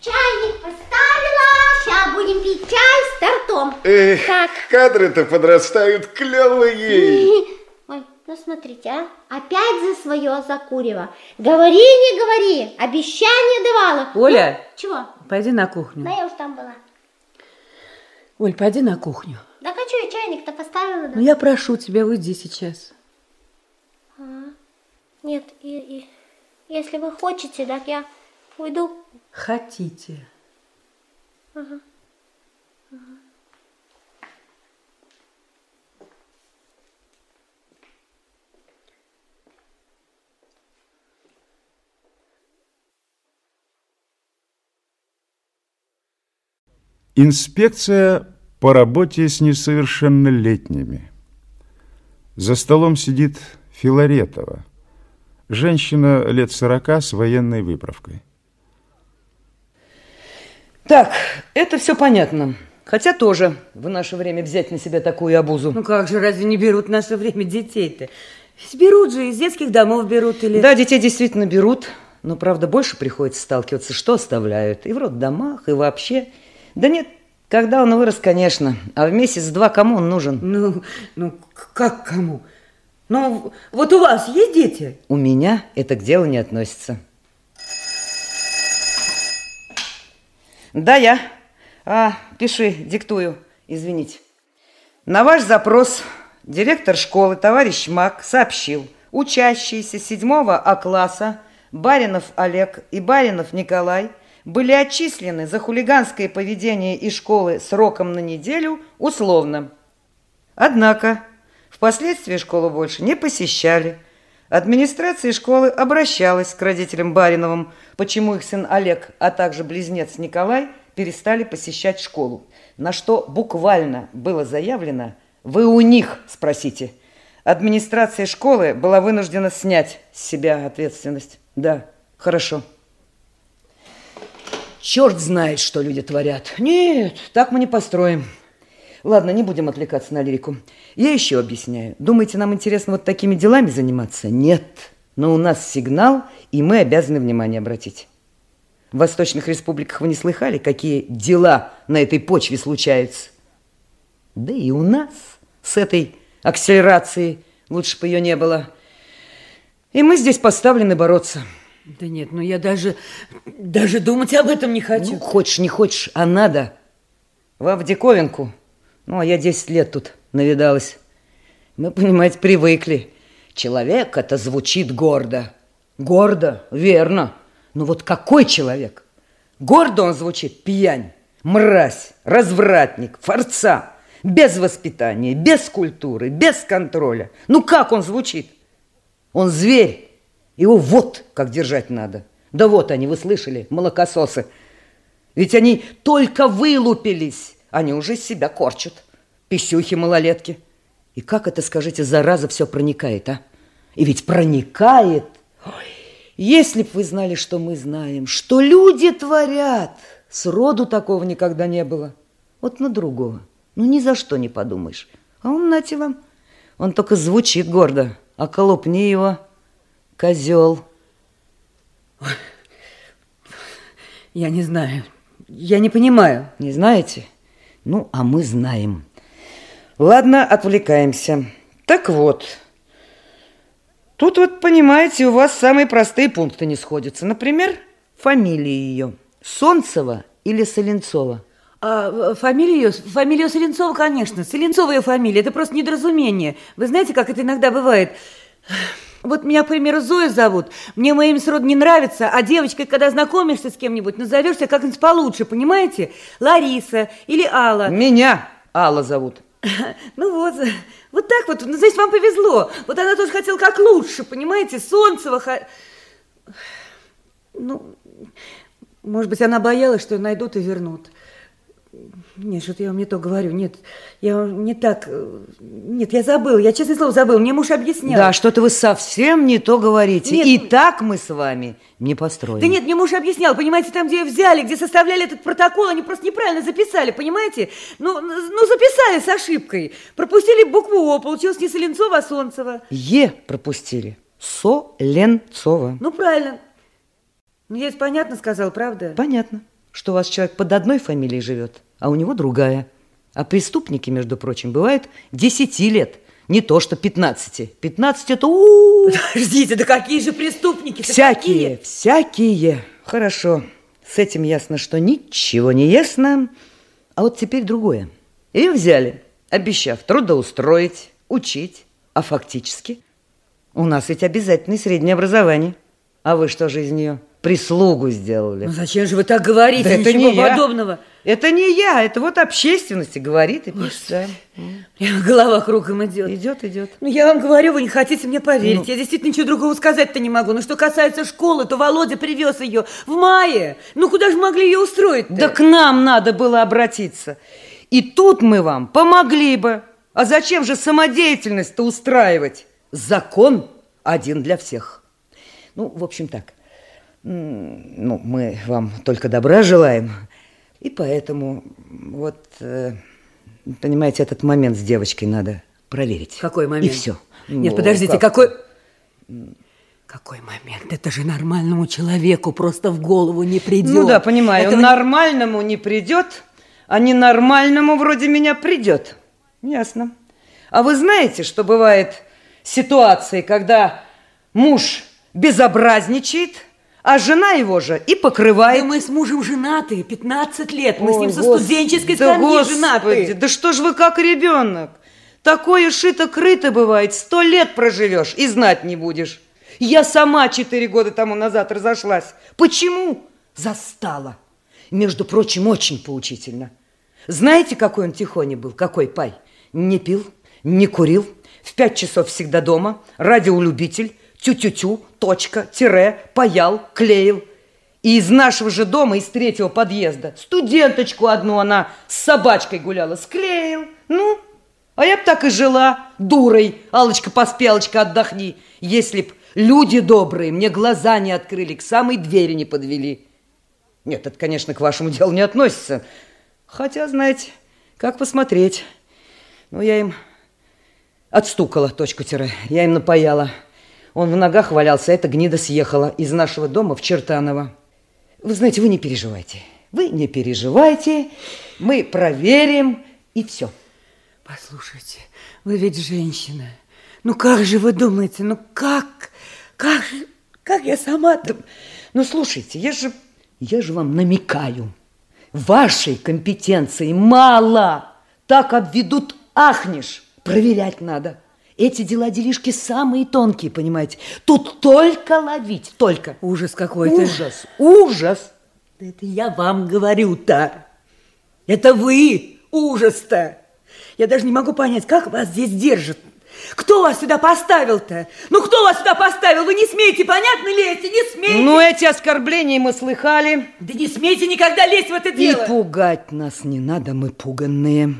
Чайник поставила, сейчас будем пить чай стартом.
Эх,
Так.
кадры-то подрастают клевые.
Ой, ну смотрите, а, опять за свое закурева. Говори, не говори, обещание давала.
Оля.
Ну, чего?
Пойди на кухню.
Да я уж там была.
Оль, пойди на кухню.
Да хочу я чайник-то поставила. Да.
Ну, я прошу тебя, уйди сейчас.
А, Нет, и, и- если вы хотите, так я уйду.
Хотите.
Ага.
Инспекция по работе с несовершеннолетними. За столом сидит Филаретова, женщина лет сорока с военной выправкой.
Так, это все понятно. Хотя тоже в наше время взять на себя такую обузу. Ну как же, разве не берут в наше время детей-то? Берут же, из детских домов берут или... Да, детей действительно берут, но, правда, больше приходится сталкиваться, что оставляют. И в роддомах, и вообще. Да нет, когда он вырос, конечно, а в месяц-два кому он нужен? Ну, ну, как кому? Ну, вот у вас есть дети? У меня это к делу не относится. Да, я. А, пиши, диктую, извините. На ваш запрос директор школы товарищ Мак сообщил, учащиеся 7 А класса Баринов Олег и Баринов Николай были отчислены за хулиганское поведение из школы сроком на неделю условно. Однако впоследствии школу больше не посещали. Администрация школы обращалась к родителям Бариновым, почему их сын Олег, а также близнец Николай перестали посещать школу. На что буквально было заявлено «Вы у них спросите». Администрация школы была вынуждена снять с себя ответственность. Да, хорошо. Черт знает, что люди творят. Нет, так мы не построим. Ладно, не будем отвлекаться на лирику. Я еще объясняю. Думаете, нам интересно вот такими делами заниматься? Нет. Но у нас сигнал, и мы обязаны внимание обратить.
В восточных республиках вы не слыхали, какие дела на этой почве случаются? Да и у нас с этой акселерацией лучше бы ее не было. И мы здесь поставлены бороться.
Да нет, ну я даже, даже думать об этом не хочу.
Ну, хочешь, не хочешь, а надо. Вам в. Ну, а я 10 лет тут навидалась. Мы, понимаете, привыкли. Человек это звучит гордо. Гордо, верно. Но вот какой человек? Гордо он звучит пьянь, мразь, развратник, форца. Без воспитания, без культуры, без контроля. Ну как он звучит? Он зверь. Его вот как держать надо. Да вот они, вы слышали, молокососы. Ведь они только вылупились. Они уже себя корчат. Писюхи малолетки. И как это, скажите, зараза все проникает, а? И ведь проникает. Ой, если б вы знали, что мы знаем, что люди творят, сроду такого никогда не было. Вот на другого. Ну, ни за что не подумаешь. А он, нате вам, он только звучит гордо. А колопни его, козел.
Я не знаю. Я не понимаю.
Не знаете? Ну, а мы знаем. Ладно, отвлекаемся. Так вот, тут вот, понимаете, у вас самые простые пункты не сходятся. Например, фамилия ее. Солнцева или Соленцова?
А, фамилия ее, фамилия Соленцова, конечно. Соленцова ее фамилия, это просто недоразумение. Вы знаете, как это иногда бывает? Вот меня, к примеру, Зоя зовут. Мне мое имя сроду не нравится, а девочкой, когда знакомишься с кем-нибудь, назовешься как-нибудь получше, понимаете? Лариса или Алла.
Меня Алла зовут.
Ну вот, вот так вот, ну, значит, вам повезло. Вот она тоже хотела как лучше, понимаете? Солнцева... Х... Ну, может быть, она боялась, что найдут и вернут. Нет, что-то я вам не то говорю. Нет, я вам не так... э, Нет, я забыл. Я, честное слово, забыл. Мне муж объяснял.
Да, что-то вы совсем не то говорите.
Нет,
И
ну-
так мы с вами не построим.
Да нет, мне муж объяснял, понимаете, там, где взяли, где составляли этот протокол, они просто неправильно записали, понимаете? Ну, ну записали с ошибкой. Пропустили букву О, получилось не Соленцова, а Солнцева.
Е пропустили. Соленцова.
Ну, правильно. Ну, я ведь понятно сказал, правда?
Понятно, что у вас человек под одной фамилией живет, а у него другая. А преступники, между прочим, бывают 10 лет. Не то, что 15. 15 это... у
Подождите, да какие же преступники?
Всякие, всякие. Хорошо, с этим ясно, что ничего не ясно. А вот теперь другое. Ее взяли, обещав трудоустроить, учить. А фактически у нас ведь обязательное среднее образование. А вы что же из нее прислугу сделали?
Ну зачем же вы так говорите?
Да это
Ничего
не я.
подобного.
Это не я, это вот общественность и говорит и пишет. да.
Прямо голова кругом идет.
Идет, идет.
Ну, я вам говорю, вы не хотите мне поверить.
Ну.
Я действительно ничего другого сказать-то не могу. Но что касается школы, то Володя привез ее в мае. Ну, куда же могли ее устроить
Да к нам надо было обратиться. И тут мы вам помогли бы. А зачем же самодеятельность-то устраивать? Закон один для всех. Ну, в общем так. Ну, мы вам только добра желаем. И поэтому вот, э, понимаете, этот момент с девочкой надо проверить.
Какой момент?
И все.
Нет, подождите, какой... Какой момент? Это же нормальному человеку просто в голову не придет.
Ну да, понимаю.
Этого-
Нормальному не придет, а ненормальному вроде меня придет. Ясно. А вы знаете, что бывает ситуации, когда муж безобразничает, а жена его же и покрывает.
Да мы с мужем женаты 15 лет. Мы с ним
Ой,
со
Господи,
студенческой
да
скамьи
Господи,
женаты.
Да что ж вы как ребенок? Такое шито-крыто бывает, сто лет проживешь и знать не будешь. Я сама четыре года тому назад разошлась. Почему? Застала. Между прочим, очень поучительно. Знаете, какой он тихоня был, какой пай? Не пил, не курил, в пять часов всегда дома, радиолюбитель, тю-тю-тю, точка, тире, паял, клеил. И из нашего же дома, из третьего подъезда, студенточку одну она с собачкой гуляла, склеил. Ну, а я б так и жила, дурой, Алочка, поспелочка, отдохни, если б люди добрые мне глаза не открыли, к самой двери не подвели. Нет, это, конечно, к вашему делу не относится. Хотя, знаете, как посмотреть. Ну, я им отстукала точку тире, я им напаяла. Он в ногах валялся, а эта гнида съехала из нашего дома в Чертаново. Вы знаете, вы не переживайте. Вы не переживайте. Мы проверим, и все.
Послушайте, вы ведь женщина. Ну как же вы думаете, ну как, как же, как я сама-то...
Ну слушайте, я же, я же вам намекаю. Вашей компетенции мало. Так обведут, ахнешь. Проверять надо. Эти дела-делишки самые тонкие, понимаете. Тут только ловить, только.
Ужас какой-то.
Ужас, ужас.
Да это я вам говорю-то. Это вы ужас-то. Я даже не могу понять, как вас здесь держат. Кто вас сюда поставил-то? Ну, кто вас сюда поставил? Вы не смеете, понятно лезть? Не смеете?
Ну, эти оскорбления мы слыхали.
Да не смейте никогда лезть в это дело.
И пугать нас не надо, мы пуганные.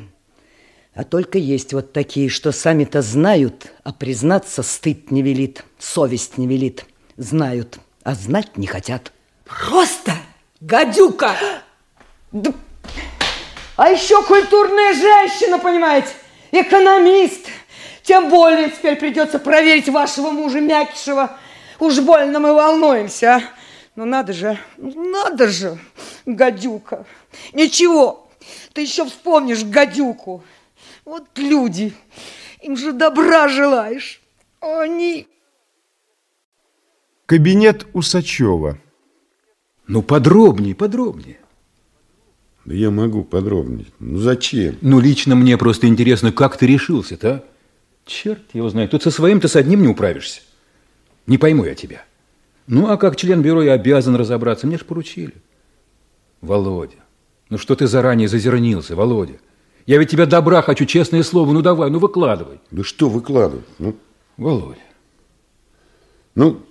А только есть вот такие, что сами-то знают, а признаться стыд не велит, совесть не велит. Знают, а знать не хотят.
Просто гадюка!
А еще культурная женщина, понимаете, экономист. Тем более теперь придется проверить вашего мужа Мякишева. Уж больно мы волнуемся, а. Ну надо же, надо же, гадюка. Ничего, ты еще вспомнишь гадюку. Вот люди, им же добра желаешь. А они...
Кабинет Усачева.
Ну, подробнее, подробнее.
Да я могу подробнее. Ну, зачем?
Ну, лично мне просто интересно, как ты решился-то, а? Черт его знает, тут со своим-то с одним не управишься. Не пойму я тебя. Ну, а как член бюро я обязан разобраться, мне ж поручили. Володя, ну что ты заранее зазернился, Володя? Я ведь тебя добра хочу, честное слово, ну давай, ну выкладывай.
Да что выкладывать? Ну,
Володя.
Ну,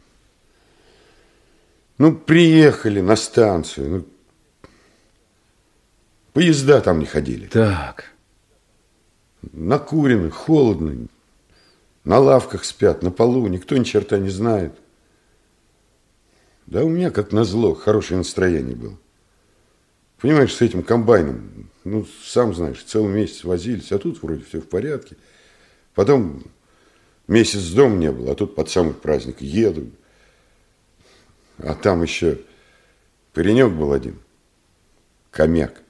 ну, приехали на станцию. Ну, поезда там не ходили.
Так.
Накурено, холодно. На лавках спят, на полу, никто ни черта не знает. Да у меня, как назло, хорошее настроение было. Понимаешь, с этим комбайном, ну, сам знаешь, целый месяц возились, а тут вроде все в порядке. Потом месяц дома не было, а тут под самый праздник еду. А там еще паренек был один, комяк.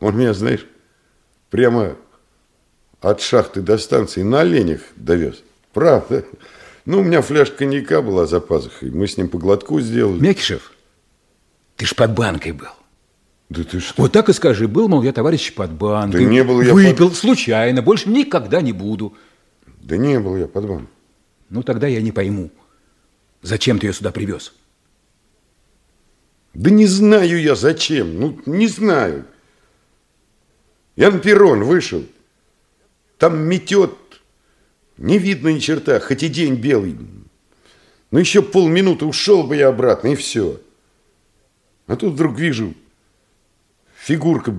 Он меня, знаешь, прямо от шахты до станции на оленях довез. Правда. Ну, у меня фляжка коньяка была за пазухой. Мы с ним по глотку сделали.
Мякишев, ты ж под банкой был.
Да ты что?
Вот так и скажи, был, мол, я товарищ под банкой.
Да не был я
Выпил под... случайно, больше никогда не буду.
Да не был я под банкой.
Ну, тогда я не пойму, зачем ты ее сюда привез?
Да не знаю я зачем, ну, не знаю. Я на перрон вышел, там метет, не видно ни черта, хоть и день белый. Ну, еще полминуты ушел бы я обратно, и все. А тут вдруг вижу фигурка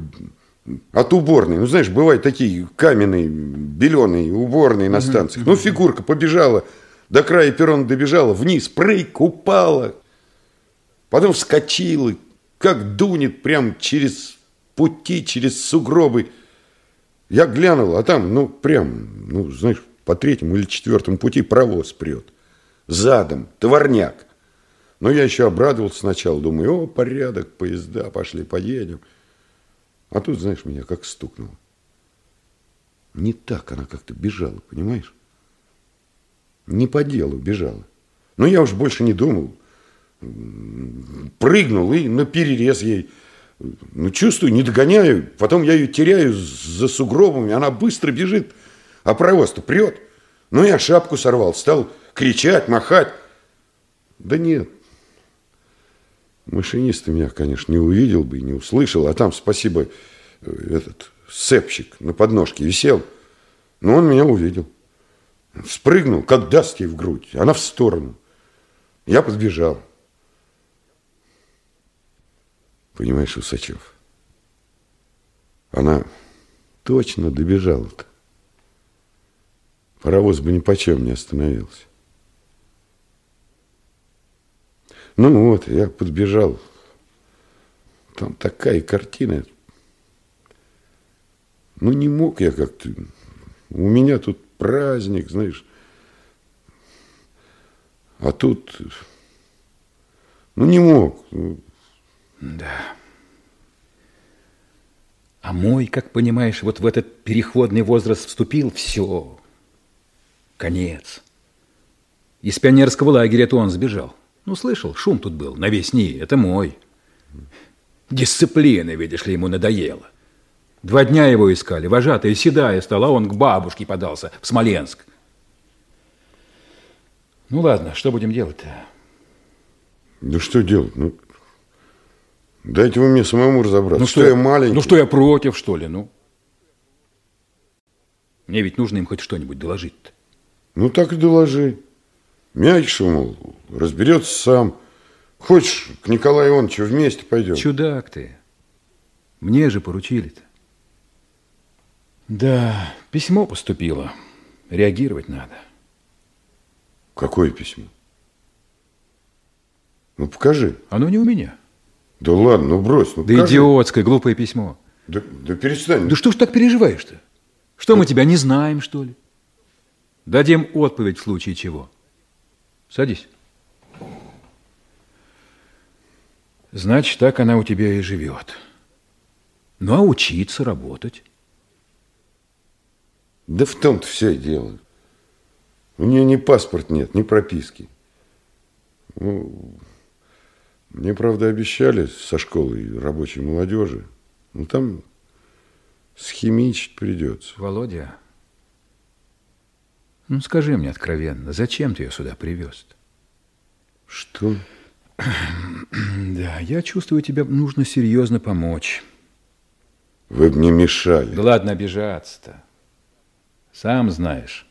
от уборной. Ну, знаешь, бывают такие каменные, беленые уборные на станциях. Ну, фигурка побежала, до края перрона добежала, вниз, прыг, упала. Потом вскочила, как дунет прям через пути, через сугробы. Я глянул, а там, ну, прям, ну, знаешь, по третьему или четвертому пути провоз прет. Задом, товарняк. Но я еще обрадовался сначала, думаю, о, порядок, поезда, пошли, поедем. А тут, знаешь, меня как стукнуло. Не так она как-то бежала, понимаешь? Не по делу бежала. Но я уж больше не думал. Прыгнул и на перерез ей. Ну, чувствую, не догоняю. Потом я ее теряю за сугробами. Она быстро бежит, а провоз-то прет. Ну, я шапку сорвал, стал кричать, махать. Да нет. Машинист меня, конечно, не увидел бы, не услышал. А там, спасибо, этот сцепщик на подножке висел. Но он меня увидел. Спрыгнул, как даст ей в грудь. Она в сторону. Я подбежал. Понимаешь, Усачев, она точно добежала-то. Паровоз бы ни почем не остановился. Ну вот, я подбежал. Там такая картина. Ну не мог я как-то. У меня тут праздник, знаешь. А тут, ну не мог.
Да. А мой, как понимаешь, вот в этот переходный возраст вступил, все, конец. Из пионерского лагеря то он сбежал. Ну, слышал, шум тут был, на весь НИИ, это мой. Дисциплина, видишь ли, ему надоела. Два дня его искали, вожатая седая стала, он к бабушке подался, в Смоленск. Ну, ладно, что будем делать-то?
Ну, что делать? Ну, дайте вы мне самому разобраться.
Ну,
что, я маленький?
Ну, что я против, что ли, ну? Мне ведь нужно им хоть что-нибудь доложить-то.
Ну, так и доложи. Мягче, мол, разберется сам. Хочешь, к Николаю Ивановичу вместе пойдем?
Чудак ты. Мне же поручили-то. Да, письмо поступило. Реагировать надо.
Какое письмо? Ну, покажи.
Оно не у меня.
Да ладно, ну брось, ну
Да
покажи.
идиотское, глупое письмо.
Да, да перестань.
Да что ж так переживаешь-то? Что, мы тебя не знаем, что ли? Дадим отповедь в случае чего. Садись. Значит, так она у тебя и живет. Ну, а учиться, работать?
Да в том-то все и дело. У нее ни паспорт нет, ни прописки. Ну, мне, правда, обещали со школы рабочей молодежи. Ну, там схимичить придется.
Володя, ну скажи мне откровенно, зачем ты ее сюда привез -то?
Что?
Да, я чувствую, тебе нужно серьезно помочь.
Вы бы не мешали.
Да ладно обижаться-то. Сам знаешь.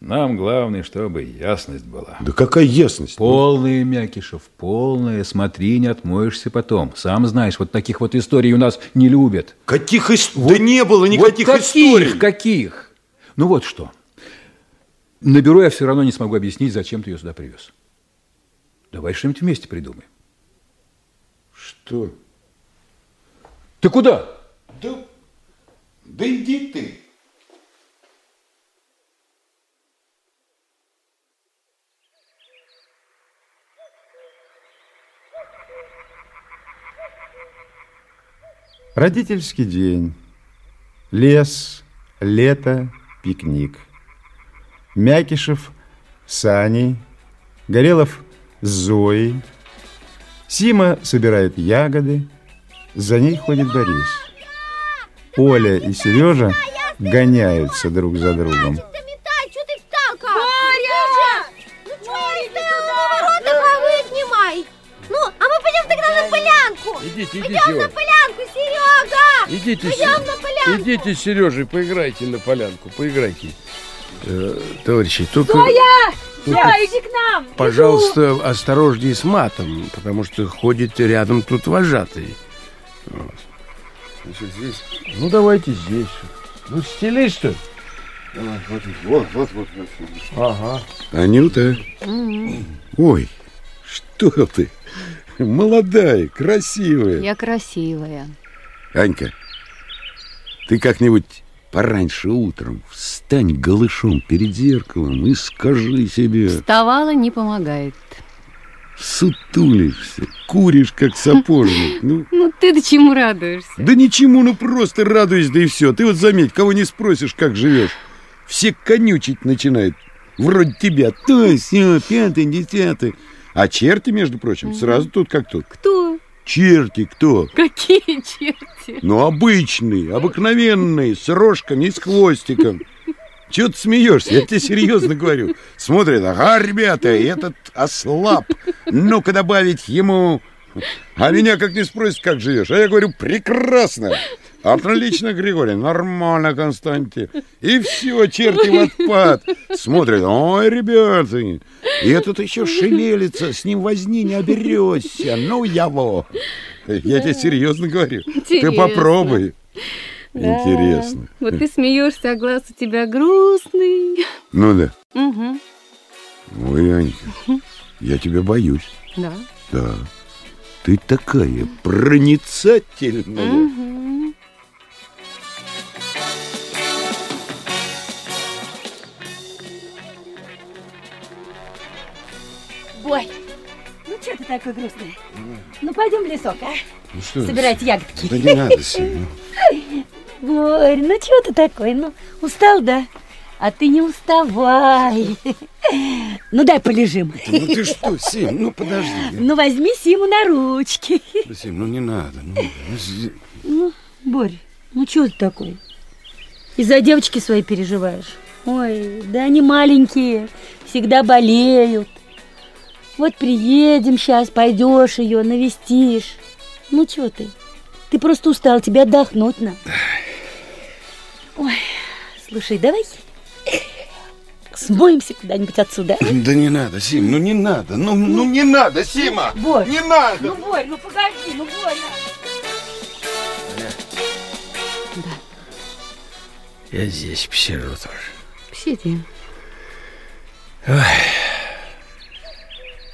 Нам главное, чтобы ясность была.
Да какая ясность?
Полная, Мякишев, полная. Смотри, не отмоешься потом. Сам знаешь, вот таких вот историй у нас не любят.
Каких историй? Да не было никаких
вот каких,
историй.
Каких? Ну вот что. На бюро я все равно не смогу объяснить, зачем ты ее сюда привез. Давай что-нибудь вместе придумаем.
Что?
Ты куда?
Да, да иди ты.
Родительский день. Лес, лето, пикник. Мякишев с Аней, Горелов с Зоей. Сима собирает ягоды, за ней ходит Борис. Оля и Сережа гоняются друг за другом.
Боря! Ну что ты стоял? Ворота повысь снимай! Ну, а мы пойдем тогда на полянку!
Идите,
Пойдем
идите,
на
Оль.
полянку, Серега!
Идите,
Пойдем на полянку!
идите с Сережей, поиграйте на полянку, поиграйте. Э, товарищи, только,
Зоя! Зоя, иди к нам!
пожалуйста, осторожней с матом, потому что ходит рядом тут вожатый. Вот. Значит, здесь... Ну, давайте здесь. Ну, стелись, что ли?
Давай, вот, вот, вот, вот, вот.
Ага.
Анюта, ой, что ты? Молодая, красивая.
Я красивая.
Анька, ты как-нибудь пораньше утром встань голышом перед зеркалом и скажи себе,
Вставала не помогает.
сутулишься, куришь, как сапожник. Ну,
Ну ты-то чему радуешься?
да ничему, ну просто радуйся, да и все. Ты вот заметь, кого не спросишь, как живешь, все конючить начинают. Вроде тебя, то, все, пятый, десятый. А черти, между прочим, сразу тут как тут.
Кто?
Черти кто?
Какие черти?
Ну, обычные, обыкновенные, с рожками и с хвостиком. Чего ты смеешься? Я тебе серьезно говорю. Смотрят, ага, ребята, этот ослаб. Ну-ка добавить ему... А меня как не спросят, как живешь. А я говорю, прекрасно. Отлично, Григорий, нормально, Константин. И все, черти в отпад. Смотрят, ой, ребята, и этот еще шевелится, с ним возни не оберешься. Ну, его. Я тебе серьезно говорю. Ты
Интересно.
попробуй.
Да.
Интересно.
Вот ты смеешься, а глаз у тебя грустный.
Ну да.
Угу.
Ой, Анька, я тебя боюсь.
Да.
Да. Ты такая проницательная.
Мгм.
Ты такой грустный? Ну, пойдем в лесок, а?
Ну что?
Собирать ягодки.
Да не надо, Сим.
Борь, ну чего ты такой? Ну, устал, да? А ты не уставай. Ну, дай полежим.
Ну ты что, Сим, ну подожди.
Ну, возьми Симу на ручки.
Да, Сим, ну не надо. Ну, ну,
Ну, Борь, ну чего ты такой? Из-за девочки своей переживаешь? Ой, да они маленькие, всегда болеют. Вот приедем сейчас, пойдешь ее, навестишь. Ну, чего ты? Ты просто устал, тебе отдохнуть надо. Ой, слушай, давай смоемся куда-нибудь отсюда. а?
Да не надо, Сим, ну не надо. Ну, ну не надо, Сима.
Борь.
Не надо.
Ну, Борь, ну погоди, ну, больно.
Я здесь посижу тоже.
Сиди.
Ой.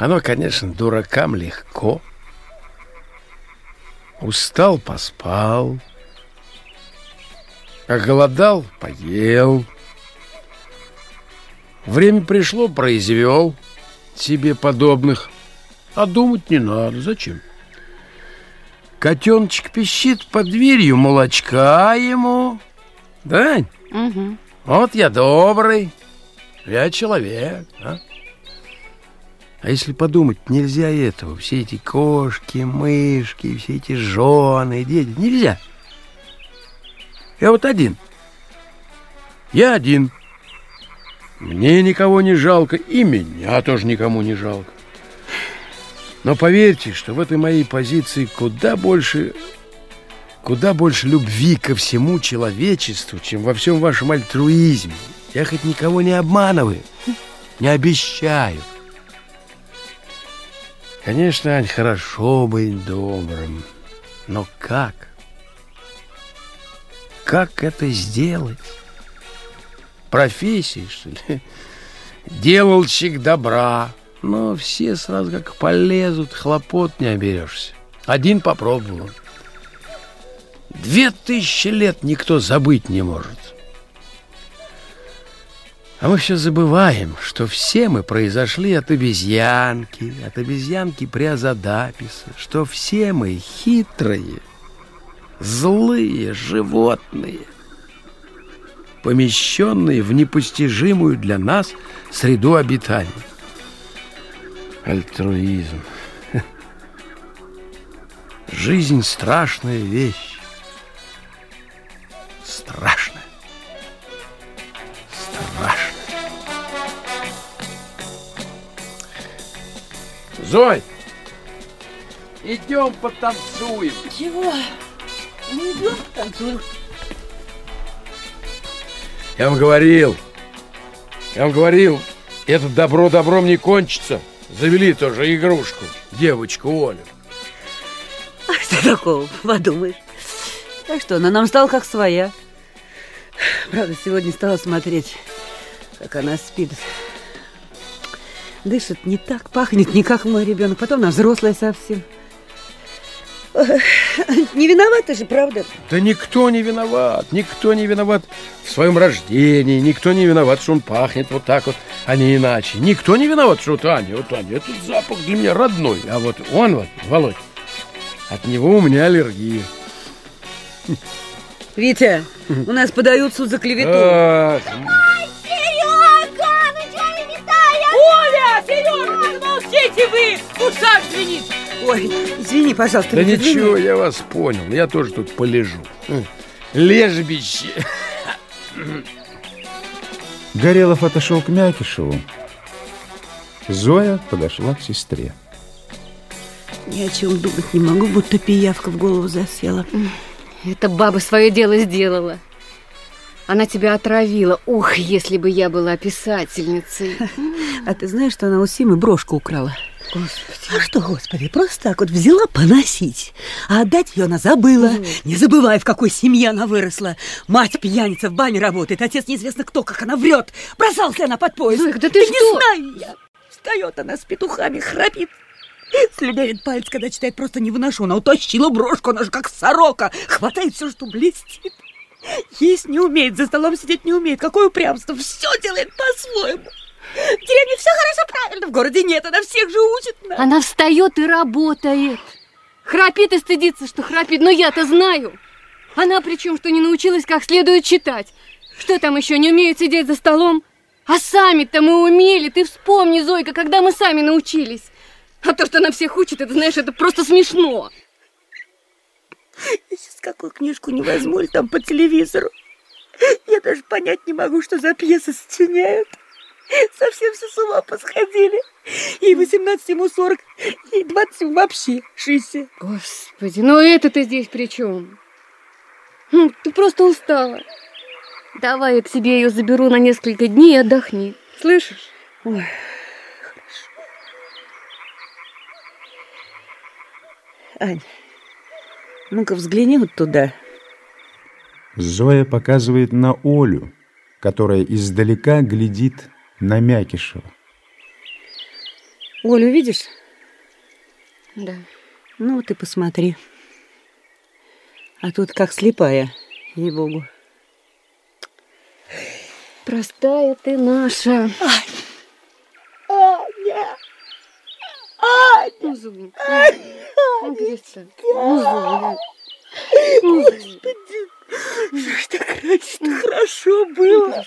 Оно, конечно, дуракам легко. Устал, поспал. Оголодал, поел. Время пришло, произвел себе подобных. А думать не надо. Зачем? Котеночек пищит под дверью, молочка ему. Да?
Угу.
Вот я добрый, я человек, а? А если подумать, нельзя этого. Все эти кошки, мышки, все эти жены, дети. Нельзя. Я вот один. Я один. Мне никого не жалко, и меня тоже никому не жалко. Но поверьте, что в этой моей позиции куда больше, куда больше любви ко всему человечеству, чем во всем вашем альтруизме. Я хоть никого не обманываю, не обещаю. Конечно, Ань, хорошо быть добрым, но как? Как это сделать? Профессии, что ли? Делалщик добра. Но все сразу как полезут, хлопот не оберешься. Один попробовал. Две тысячи лет никто забыть не может. А мы все забываем, что все мы произошли от обезьянки, от обезьянки Приазадаписа, что все мы хитрые, злые животные, помещенные в непостижимую для нас среду обитания. Альтруизм. Жизнь страшная вещь. Страшная. Зой, идем потанцуем.
Чего? Ну, идем, танцуем.
Я вам говорил, я вам говорил, это добро добром не кончится. Завели тоже игрушку, девочку Олю.
А что такого, подумаешь? Так что, она нам стала как своя. Правда, сегодня стала смотреть, как она спит. Дышит не так, пахнет не как мой ребенок. Потом она взрослая совсем. Не виновата же, правда?
Да никто не виноват, никто не виноват в своем рождении, никто не виноват, что он пахнет вот так вот, а не иначе. Никто не виноват, что вот Аня, вот Аня, этот запах для меня родной, а вот он вот, Володь, от него у меня аллергия.
Витя, у нас подают суд за клевету.
Ах,
Да молчите вы! Ушах звенит! Ой, извини, пожалуйста.
Да ничего, я вас понял, я тоже тут полежу. Лежбище.
Горелов отошел к Мякишеву. Зоя подошла к сестре.
Ни о чем думать не могу, будто пиявка в голову засела.
Эта баба свое дело сделала. Она тебя отравила. Ух, если бы я была писательницей.
А ты знаешь, что она у Симы брошку украла? Господи. А что, господи, просто так вот взяла поносить, а отдать ее она забыла. Не забывай, в какой семье она выросла. Мать пьяница в бане работает, отец неизвестно кто, как она врет. Бросалась ли она под поезд?
Зойка, да ты
не
что?
знаю я. Встает она с петухами, храпит. Слюнявит палец, когда читает, просто не выношу. Она утащила брошку, она же как сорока. Хватает все, что блестит. Есть не умеет, за столом сидеть не умеет. Какое упрямство. Все делает по-своему. В деревне все хорошо, правильно, в городе нет, она всех же учит. нас.
Она встает и работает. Храпит и стыдится, что храпит, но я-то знаю. Она причем, что не научилась как следует читать. Что там еще, не умеют сидеть за столом? А сами-то мы умели, ты вспомни, Зойка, когда мы сами научились. А то, что она всех учит, это, знаешь, это просто смешно.
Я сейчас какую книжку не возьму, или там по телевизору. Я даже понять не могу, что за пьесы сочиняют. Совсем все с ума посходили. Ей 18, ему 40, ей 20 вообще 60.
Господи, ну это-то здесь при чем? Ну, ты просто устала. Давай я к себе ее заберу на несколько дней и отдохни. Слышишь?
Ой, Ань, ну-ка взгляни вот туда.
Зоя показывает на Олю, которая издалека глядит на Мякишева.
Олю видишь?
Да.
Ну вот и посмотри. А тут как слепая, ей-богу.
Простая ты наша.
Аня!
Ну, Зоя. Ну, Зоя.
Господи, что так раньше хорошо было?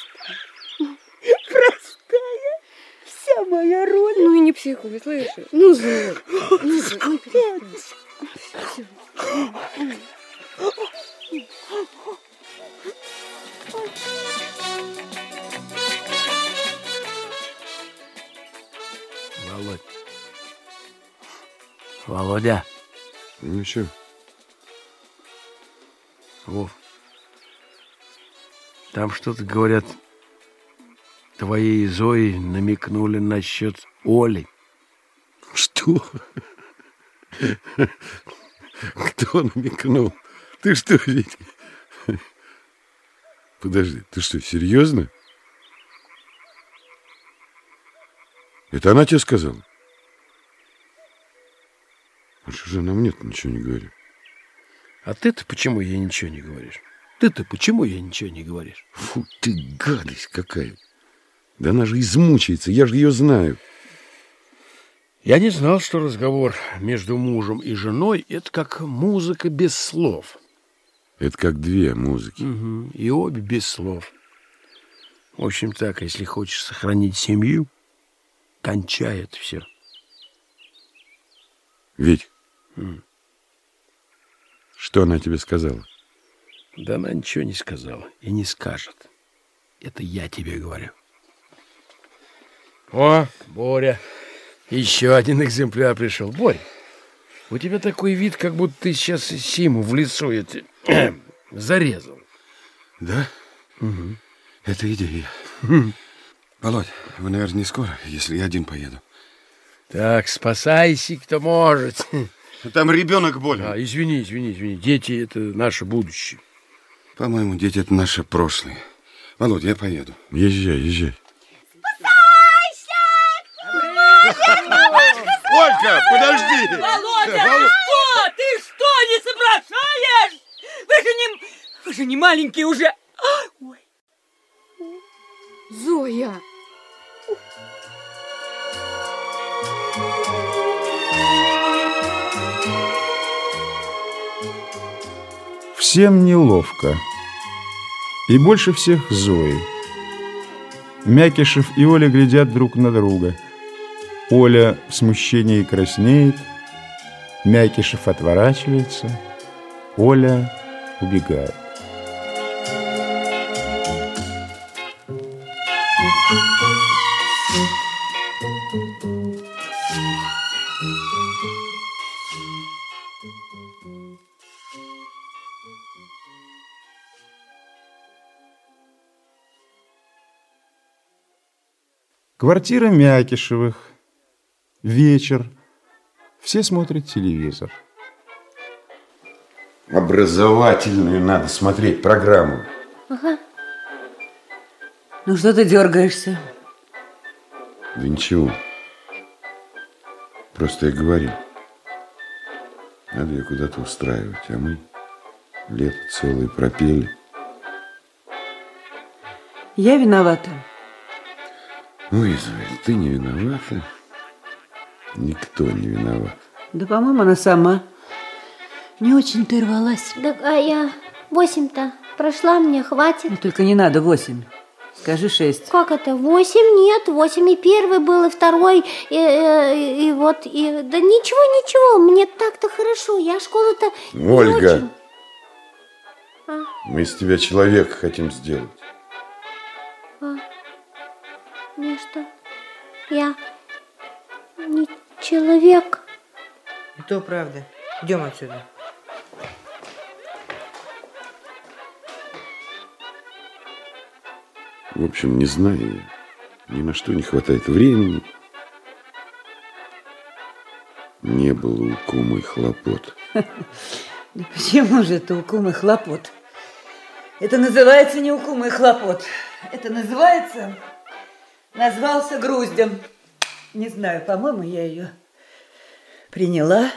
Простая, вся моя роль.
Ну и не психуй, слышишь? Ну, Зоя. Ну, Зоя, ну, перестань.
Володя.
Ну что?
Вов. Там что-то говорят, твоей Зои намекнули насчет Оли.
Что? Кто намекнул? Ты что, ведь? Подожди, ты что, серьезно? Это она тебе сказала? А что же она мне ничего не говорит?
А ты-то почему ей ничего не говоришь? Ты-то почему ей ничего не говоришь?
Фу, ты гадость какая. Да она же измучается, я же ее знаю.
Я не знал, что разговор между мужем и женой – это как музыка без слов.
Это как две музыки.
Мгм, И обе без слов. В общем так, если хочешь сохранить семью, кончай это все.
Ведь. Что она тебе сказала?
Да она ничего не сказала и не скажет. Это я тебе говорю. О, Боря, еще один экземпляр пришел. Боря, у тебя такой вид, как будто ты сейчас Симу в лицо эти, зарезал.
Да?
Угу.
Это идея. Володь, вы, наверное, не скоро, если я один поеду.
Так, спасайся, кто может.
Там ребенок болен.
А, извини, извини, извини. Дети — это наше будущее.
По-моему, дети — это наше прошлое. Володь, я поеду. Езжай, езжай. Олька, подожди!
Володя,
Володь.
ты что? Ты что, не соображаешь? Вы же не, вы же не маленькие уже. А, Ой.
Зоя!
Всем неловко. И больше всех Зои. Мякишев и Оля глядят друг на друга. Оля в смущении краснеет, Мякишев отворачивается, Оля убегает. Квартира Мякишевых. Вечер. Все смотрят телевизор.
Образовательную надо смотреть программу.
Ага. Ну что ты дергаешься?
Да ничего. Просто я говорю. Надо ее куда-то устраивать, а мы лето целое пропели.
Я виновата.
Зоя, ты не виновата. Никто не виноват.
Да, по-моему, она сама. Не очень ты рвалась.
Да, а я восемь-то прошла, мне хватит.
Ну, только не надо восемь. Скажи шесть.
Как это? Восемь? Нет, восемь и первый был, и второй, и, и, и вот, и... Да ничего, ничего, мне так-то хорошо, я школу-то
Ольга,
очень. А,
мы из тебя человека хотим сделать.
а, мне что? Я не человек.
И то правда. Идем отсюда.
В общем, не знаю я. Ни на что не хватает времени. Не было у кумы хлопот.
Да почему же это укум и хлопот? Это называется не укум и хлопот. Это называется... Назвался груздем. Не знаю, по-моему, я ее приняла.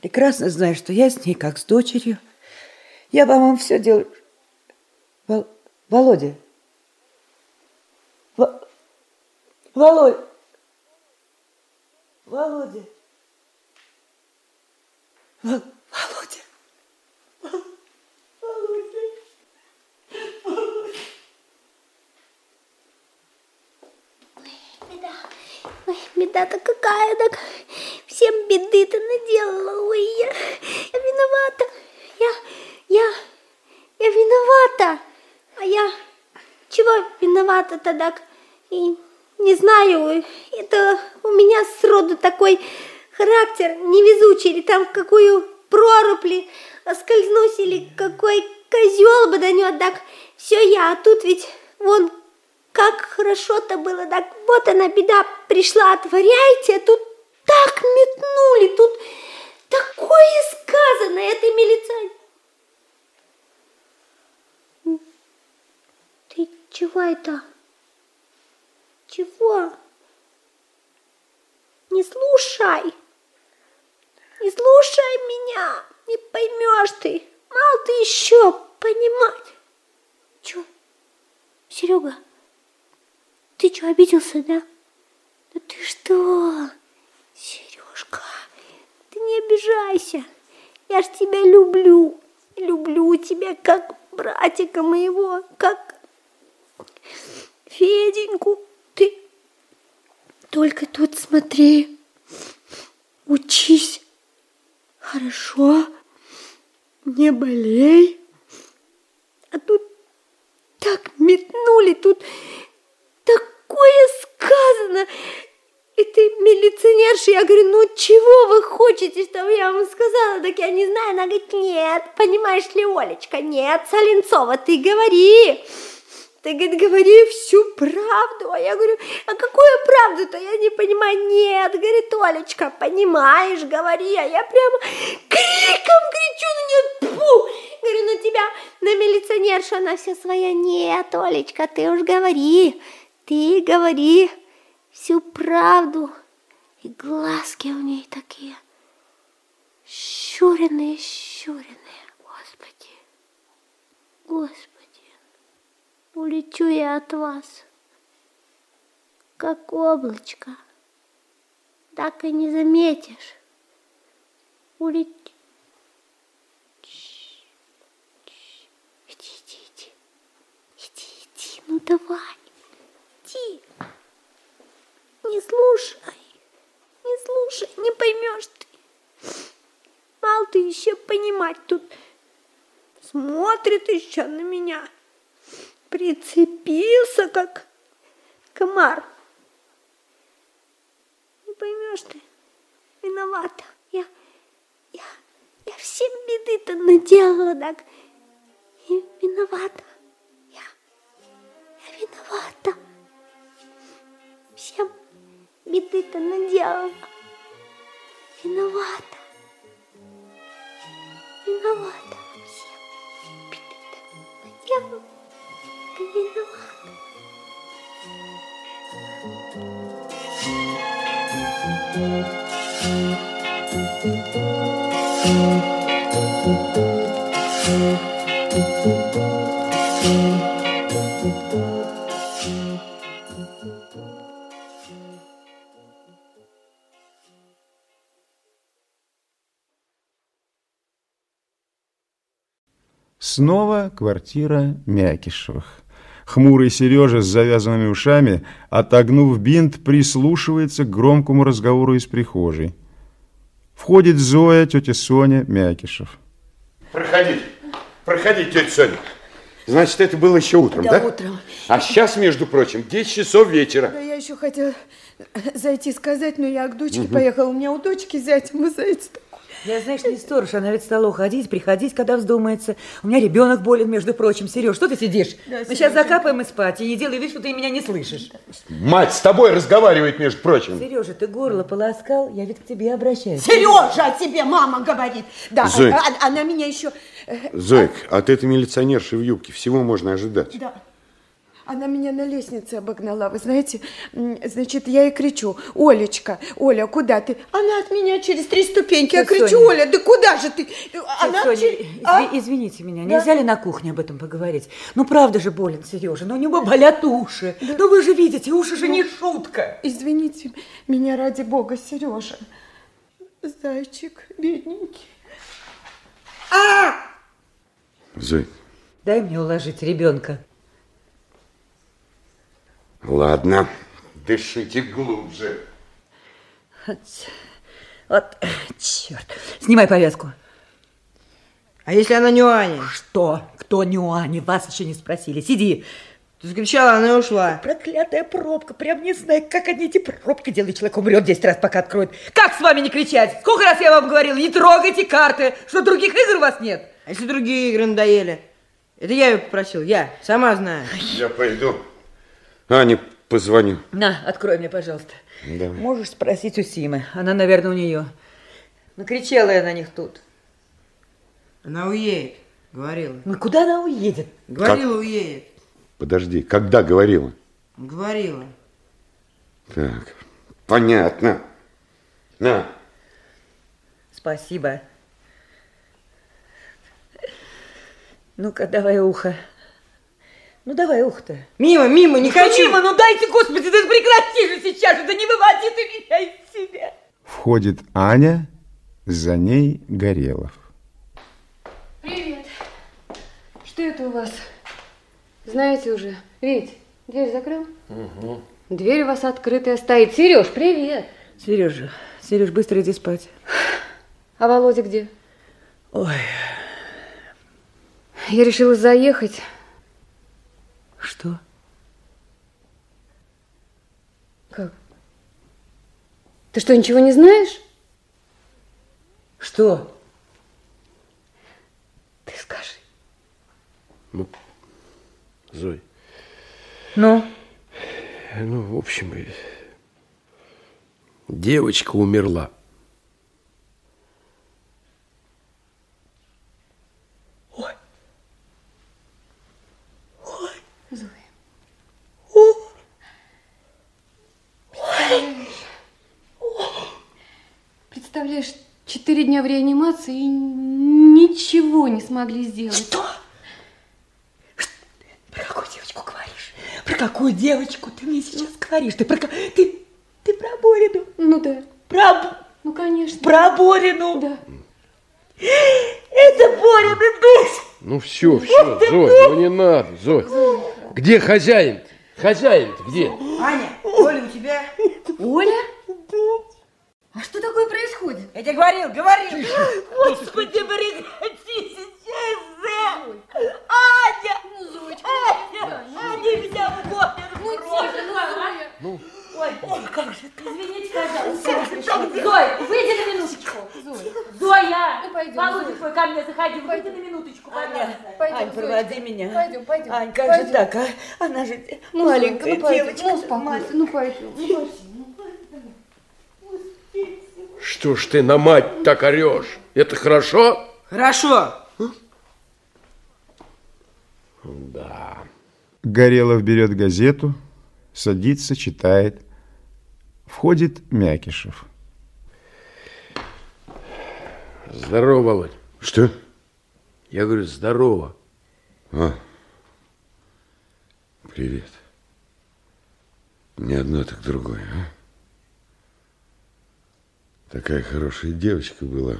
Прекрасно знаю, что я с ней как с дочерью. Я, по-моему, все делаю... Вол- Володя. Во- Володь. Володя. Вол- Володя.
Беда. Ой, беда-то какая, так всем беды-то наделала. Ой, я, я виновата. Я, я, я виновата. А я чего виновата-то так? И не знаю, это у меня сроду такой характер невезучий, или там в какую прорубь ли скользнусь, или какой козел боданет, так все я, а тут ведь вон как хорошо-то было, так вот она беда пришла, отворяйте, а тут так метнули, тут такое сказано этой милиционер. Ты чего это? Чего? Не слушай. Не слушай меня. Не поймешь ты. Мало ты еще понимать. Че? Серега, ты что, обиделся, да? Да ты что? Сережка, ты не обижайся. Я ж тебя люблю. Люблю тебя как братика моего, как Феденьку. Ты только тут смотри, учись хорошо, не болей. А тут так метнули, тут такое сказано. Этой милиционерши, я говорю, ну чего вы хотите, чтобы я вам сказала? Так я не знаю. Она говорит, нет, понимаешь ли, Олечка, нет, Соленцова, ты говори. Ты, говорит, говори всю правду. А я говорю, а какую правду-то? Я не понимаю. Нет, говорит, Олечка, понимаешь, говори. А я прямо криком кричу на нее. Фу! Говорю, ну тебя на милиционершу она вся своя. Нет, Олечка, ты уж говори. Ты говори всю правду. И глазки у ней такие щуренные, щуренные. Господи, Господи улечу я от вас, как облачко. Так и не заметишь. Улетю. Иди, иди, иди. Иди, иди, ну давай. Иди. Не слушай. Не слушай, не поймешь ты. Мало ты еще понимать тут. Смотрит еще на меня прицепился, как комар. Не поймешь ты, виновата. Я, я, я всем беды-то наделала, так. И виновата. Я, я виновата. Всем беды-то наделала. Виновата. Виновата. Всем беды-то наделала.
Снова квартира Мякишевых. Хмурый Сережа с завязанными ушами, отогнув бинт, прислушивается к громкому разговору из прихожей. Входит Зоя, тетя Соня, Мякишев.
Проходите, проходите, тетя Соня. Значит, это было еще утром, да?
Да, утром.
А сейчас, между прочим, 10 часов вечера.
Да я еще хотела зайти сказать, но я к дочке
Мгм.
поехала. У меня у дочки зять, мы зайцы
Я, знаешь, не сторож, она ведь стала уходить, приходить, когда вздумается. У меня ребенок болен, между прочим. Сереж, что ты сидишь?
Да,
Мы сейчас закапаем и спать. И не делай вид, что ты меня не слышишь.
Мать с тобой разговаривает, между прочим.
Сережа, ты горло полоскал, я ведь к тебе обращаюсь.
Сережа, о тебе мама говорит. Да,
Зоя.
а- а- она меня еще... э,
Зойк, от этой милиционерши в юбке всего можно ожидать.
Да. Она меня на лестнице обогнала, вы знаете. Значит, я ей кричу, Олечка, Оля, куда ты? Она от меня через три ступеньки. Я кричу,
Соня.
Оля, да куда же ты? Она
Соня,
через-
изви-
а?
извините меня,
Да.
нельзя ли на кухне об этом поговорить? Ну, правда же болен Сережа, но у него болят уши. Ну, вы же видите, уши же не шутка.
Извините меня ради бога, Сережа. Зайчик, бедненький. А!
Зойк,
Дай мне уложить ребенка.
Ладно, дышите глубже.
Вот, черт. Снимай повязку.
А если она не Аня?
Что? Кто не Аня? Вас еще не спросили. Сиди.
Ты закричала, она и ушла.
Проклятая пробка. Прям не знаю, как они эти пробки делают. Человек умрет 10 раз, пока откроет. Как с вами не кричать? Сколько раз я вам говорила, не трогайте карты. Что, других игр у вас нет?
А если другие игры надоели? Это я ее попросил, я, сама знаю.
Я пойду. Ане позвоню.
На, открой мне, пожалуйста.
Давай.
Можешь спросить у Симы. Она, наверное, у нее. Накричала я на них тут.
Она уедет, говорила.
Ну, куда она уедет?
Говорила, уедет.
Подожди, когда говорила?
Говорила.
Так, понятно. На,
Спасибо. Ну-ка, давай ухо. Ну, давай ухо-то.
Мимо, мимо, не
Ну,
хочу.
Мимо, ну дайте, господи, да прекрати же сейчас же, да не выводи ты меня из себя.
Входит Аня, за ней Горелов.
Привет. Что это у вас? Знаете уже. Вить, дверь закрыл?
Угу.
Дверь у вас открытая стоит. Сереж, привет.
Сережа, Сереж, быстро иди спать.
А Володя где?
Ой.
Я решила заехать.
Что?
Как? Ты что, ничего не знаешь?
Что?
Ты скажи.
Ну, Зой,
Ну?
ну, в общем, девочка умерла.
Зоя. Представляешь, четыре дня в реанимации и ничего не смогли сделать.
Что? Про какую девочку говоришь? Про какую девочку ты мне сейчас говоришь? Ты про ты ты про Борину?
Ну да.
Про
Ну, конечно.
про Борину?
Да.
Это Борина дочь.
Ну все, все, Зой, ну не надо, Зой. Где хозяин? Хозяин где?
Аня, Оля, у тебя?
Оля? А что такое происходит?
Я тебе говорил, говорил.
Господи, прекрати сейчас же! Аня! Аня! Аня меня в Борину бросила!
Ну,
Ой, ой, как же ты?
Извините, пожалуйста.
Так,
Зой, выйди на минуточку. Зоя.
Зоя!
Ну, пойдем,
Володя твой ко мне заходил. Выйди на минуточку, пожалуйста.
Пойдем,
Ань, проводи меня.
Пойдем, пойдем.
Ань, как
Пойдем.
же так, а? Она же
Ну,
маленькая
ну, пойдем.
девочка.
Ну, успокойся, ну, пойдем. Ну, пойдем.
Что ж ты на мать так орешь? Это хорошо?
Хорошо.
Да.
Горелов берет газету, садится, читает. Входит Мякишев.
Здорово, Володь.
Что?
Я говорю, здорово.
А, привет. Не одно, так другое, а? Такая хорошая девочка была,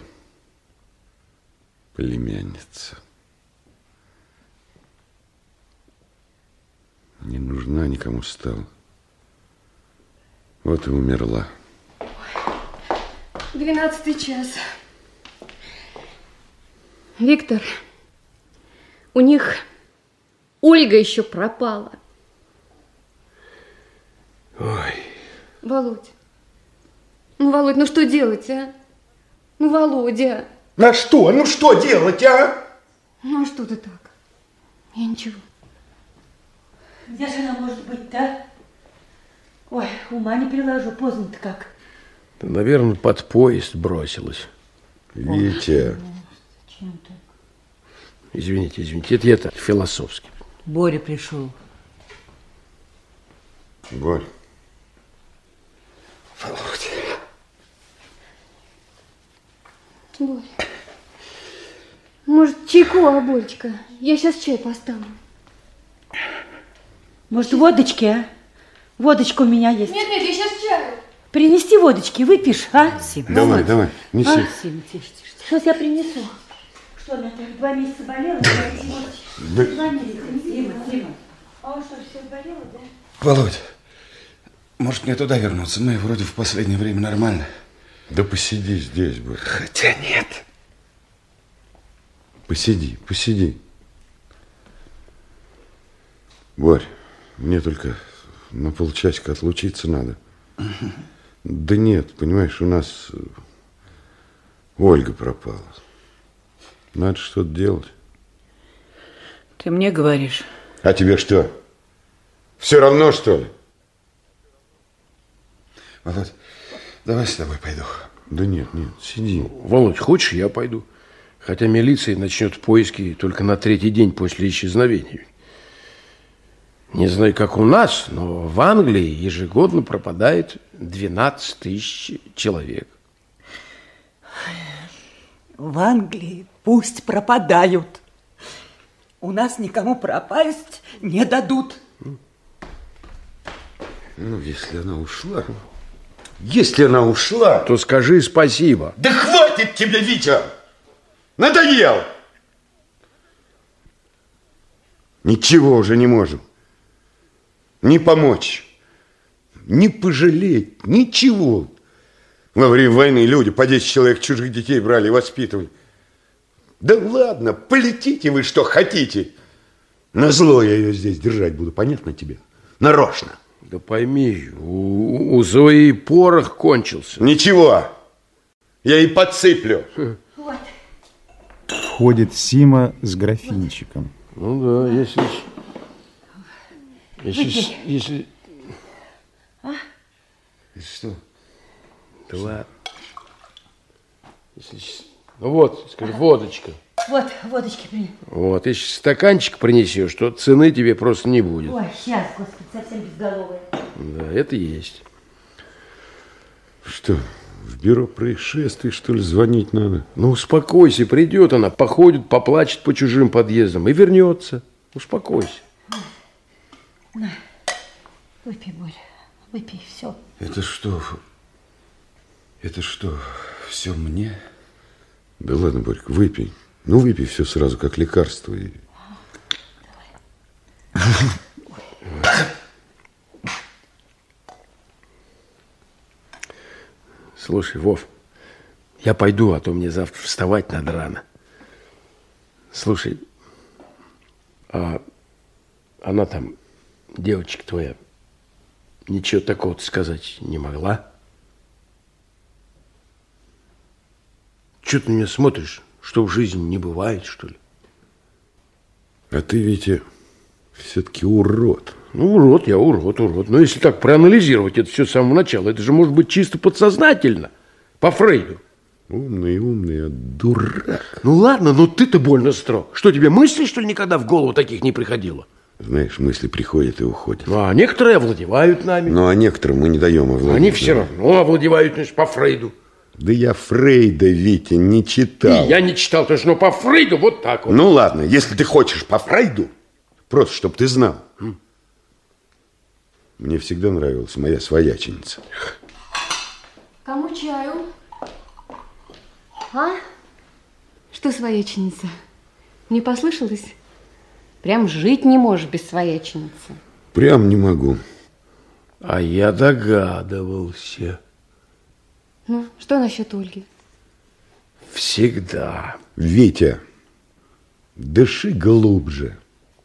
племянница. Не нужна никому стала. Вот и умерла.
Двенадцатый час. Виктор, у них Ольга еще пропала.
Ой.
Володь, ну, Володь, ну что делать, а? Ну, Володя.
На что? Ну что делать, а?
Ну, а что ты так? Я ничего.
Где же она может быть-то? Ой, ума не приложу, поздно-то как.
Да, наверное, под поезд бросилась.
Витя.
Чем-то.
Извините, извините, это я так философски.
Боря пришел.
Борь.
Володя. Борь. Может, чайку, а, Боречка? Я сейчас чай поставлю.
Может, водочки, а? Водочка у меня есть.
Нет, нет, я сейчас чаю.
Принести водочки, выпьешь, а? Сим,
Давай, давай, неси.
А? Сим, тише, тише. Сейчас я принесу. Что, она там два месяца болела?
Да.
Звонили. Сима, Сима. А он что, все болела, да?
Володь, может мне туда вернуться? Мы вроде в последнее время нормально.
Да посиди здесь, Борь.
Хотя нет.
Посиди, посиди. Борь, мне только на полчасика отлучиться надо. Да нет, понимаешь, у нас э, Ольга пропала. Надо что-то делать.
Ты мне говоришь?
А тебе что? Все равно, что ли?
Володь, давай с тобой пойду.
Да нет, нет, сиди.
Володь, хочешь, я пойду? Хотя милиция начнет поиски только на третий день после исчезновения. Не знаю, как у нас, но в Англии ежегодно пропадает 12 тысяч человек.
В Англии пусть пропадают. У нас никому пропасть не дадут.
Ну, если она ушла... Если она ушла...
То скажи спасибо.
Да хватит тебе, Витя! Надоел! Ничего уже не можем. Не помочь, не пожалеть, ничего. Во время войны люди по 10 человек чужих детей брали и воспитывали. Да ладно, полетите вы, что хотите. На зло я ее здесь держать буду, понятно тебе? Нарочно.
Да пойми, у, у Зои порох кончился.
Ничего, я и подсыплю.
Входит Сима с графинчиком.
Ну да, если... Если...
Выпей.
Если...
А?
Что? Да ладно. Если... Ну вот, скажи, водочка.
Вот, водочки принес.
Вот, если стаканчик принесешь, то цены тебе просто не будет.
Ой, сейчас, господи, совсем безголовая.
Да, это есть.
Что, в бюро происшествий, что ли, звонить надо?
Ну, успокойся, придет она, походит, поплачет по чужим подъездам и вернется. Успокойся.
На, выпей, Боря, выпей, все.
Это что? Это что, все мне?
Да ладно, Борька, выпей. Ну, выпей все сразу, как лекарство. И...
Слушай, Вов, я пойду, а то мне завтра вставать надо рано. Слушай, а она там, девочка твоя, ничего такого сказать не могла? Чего ты на меня смотришь? Что в жизни не бывает, что ли?
А ты, Витя, все-таки урод.
Ну, урод, я урод, урод. Но если так проанализировать это все с самого начала, это же может быть чисто подсознательно, по Фрейду.
Умный, умный, а дурак.
Ну ладно, но ты-то больно строг. Что, тебе мысли, что ли, никогда в голову таких не приходило?
Знаешь, мысли приходят и уходят.
Ну, а некоторые овладевают нами.
Ну, а некоторым мы не даем овладеть.
Они все равно овладевают, значит, по Фрейду.
Да я Фрейда, Витя, не читал.
И я не читал тоже, но по Фрейду вот так вот.
Ну, ладно, если ты хочешь по Фрейду, просто чтобы ты знал. Мне всегда нравилась моя свояченица.
Кому чаю? А? Что свояченица? Не послышалось? Прям жить не можешь без свояченицы.
Прям не могу.
А я догадывался.
Ну, что насчет Ольги?
Всегда.
Витя, дыши глубже.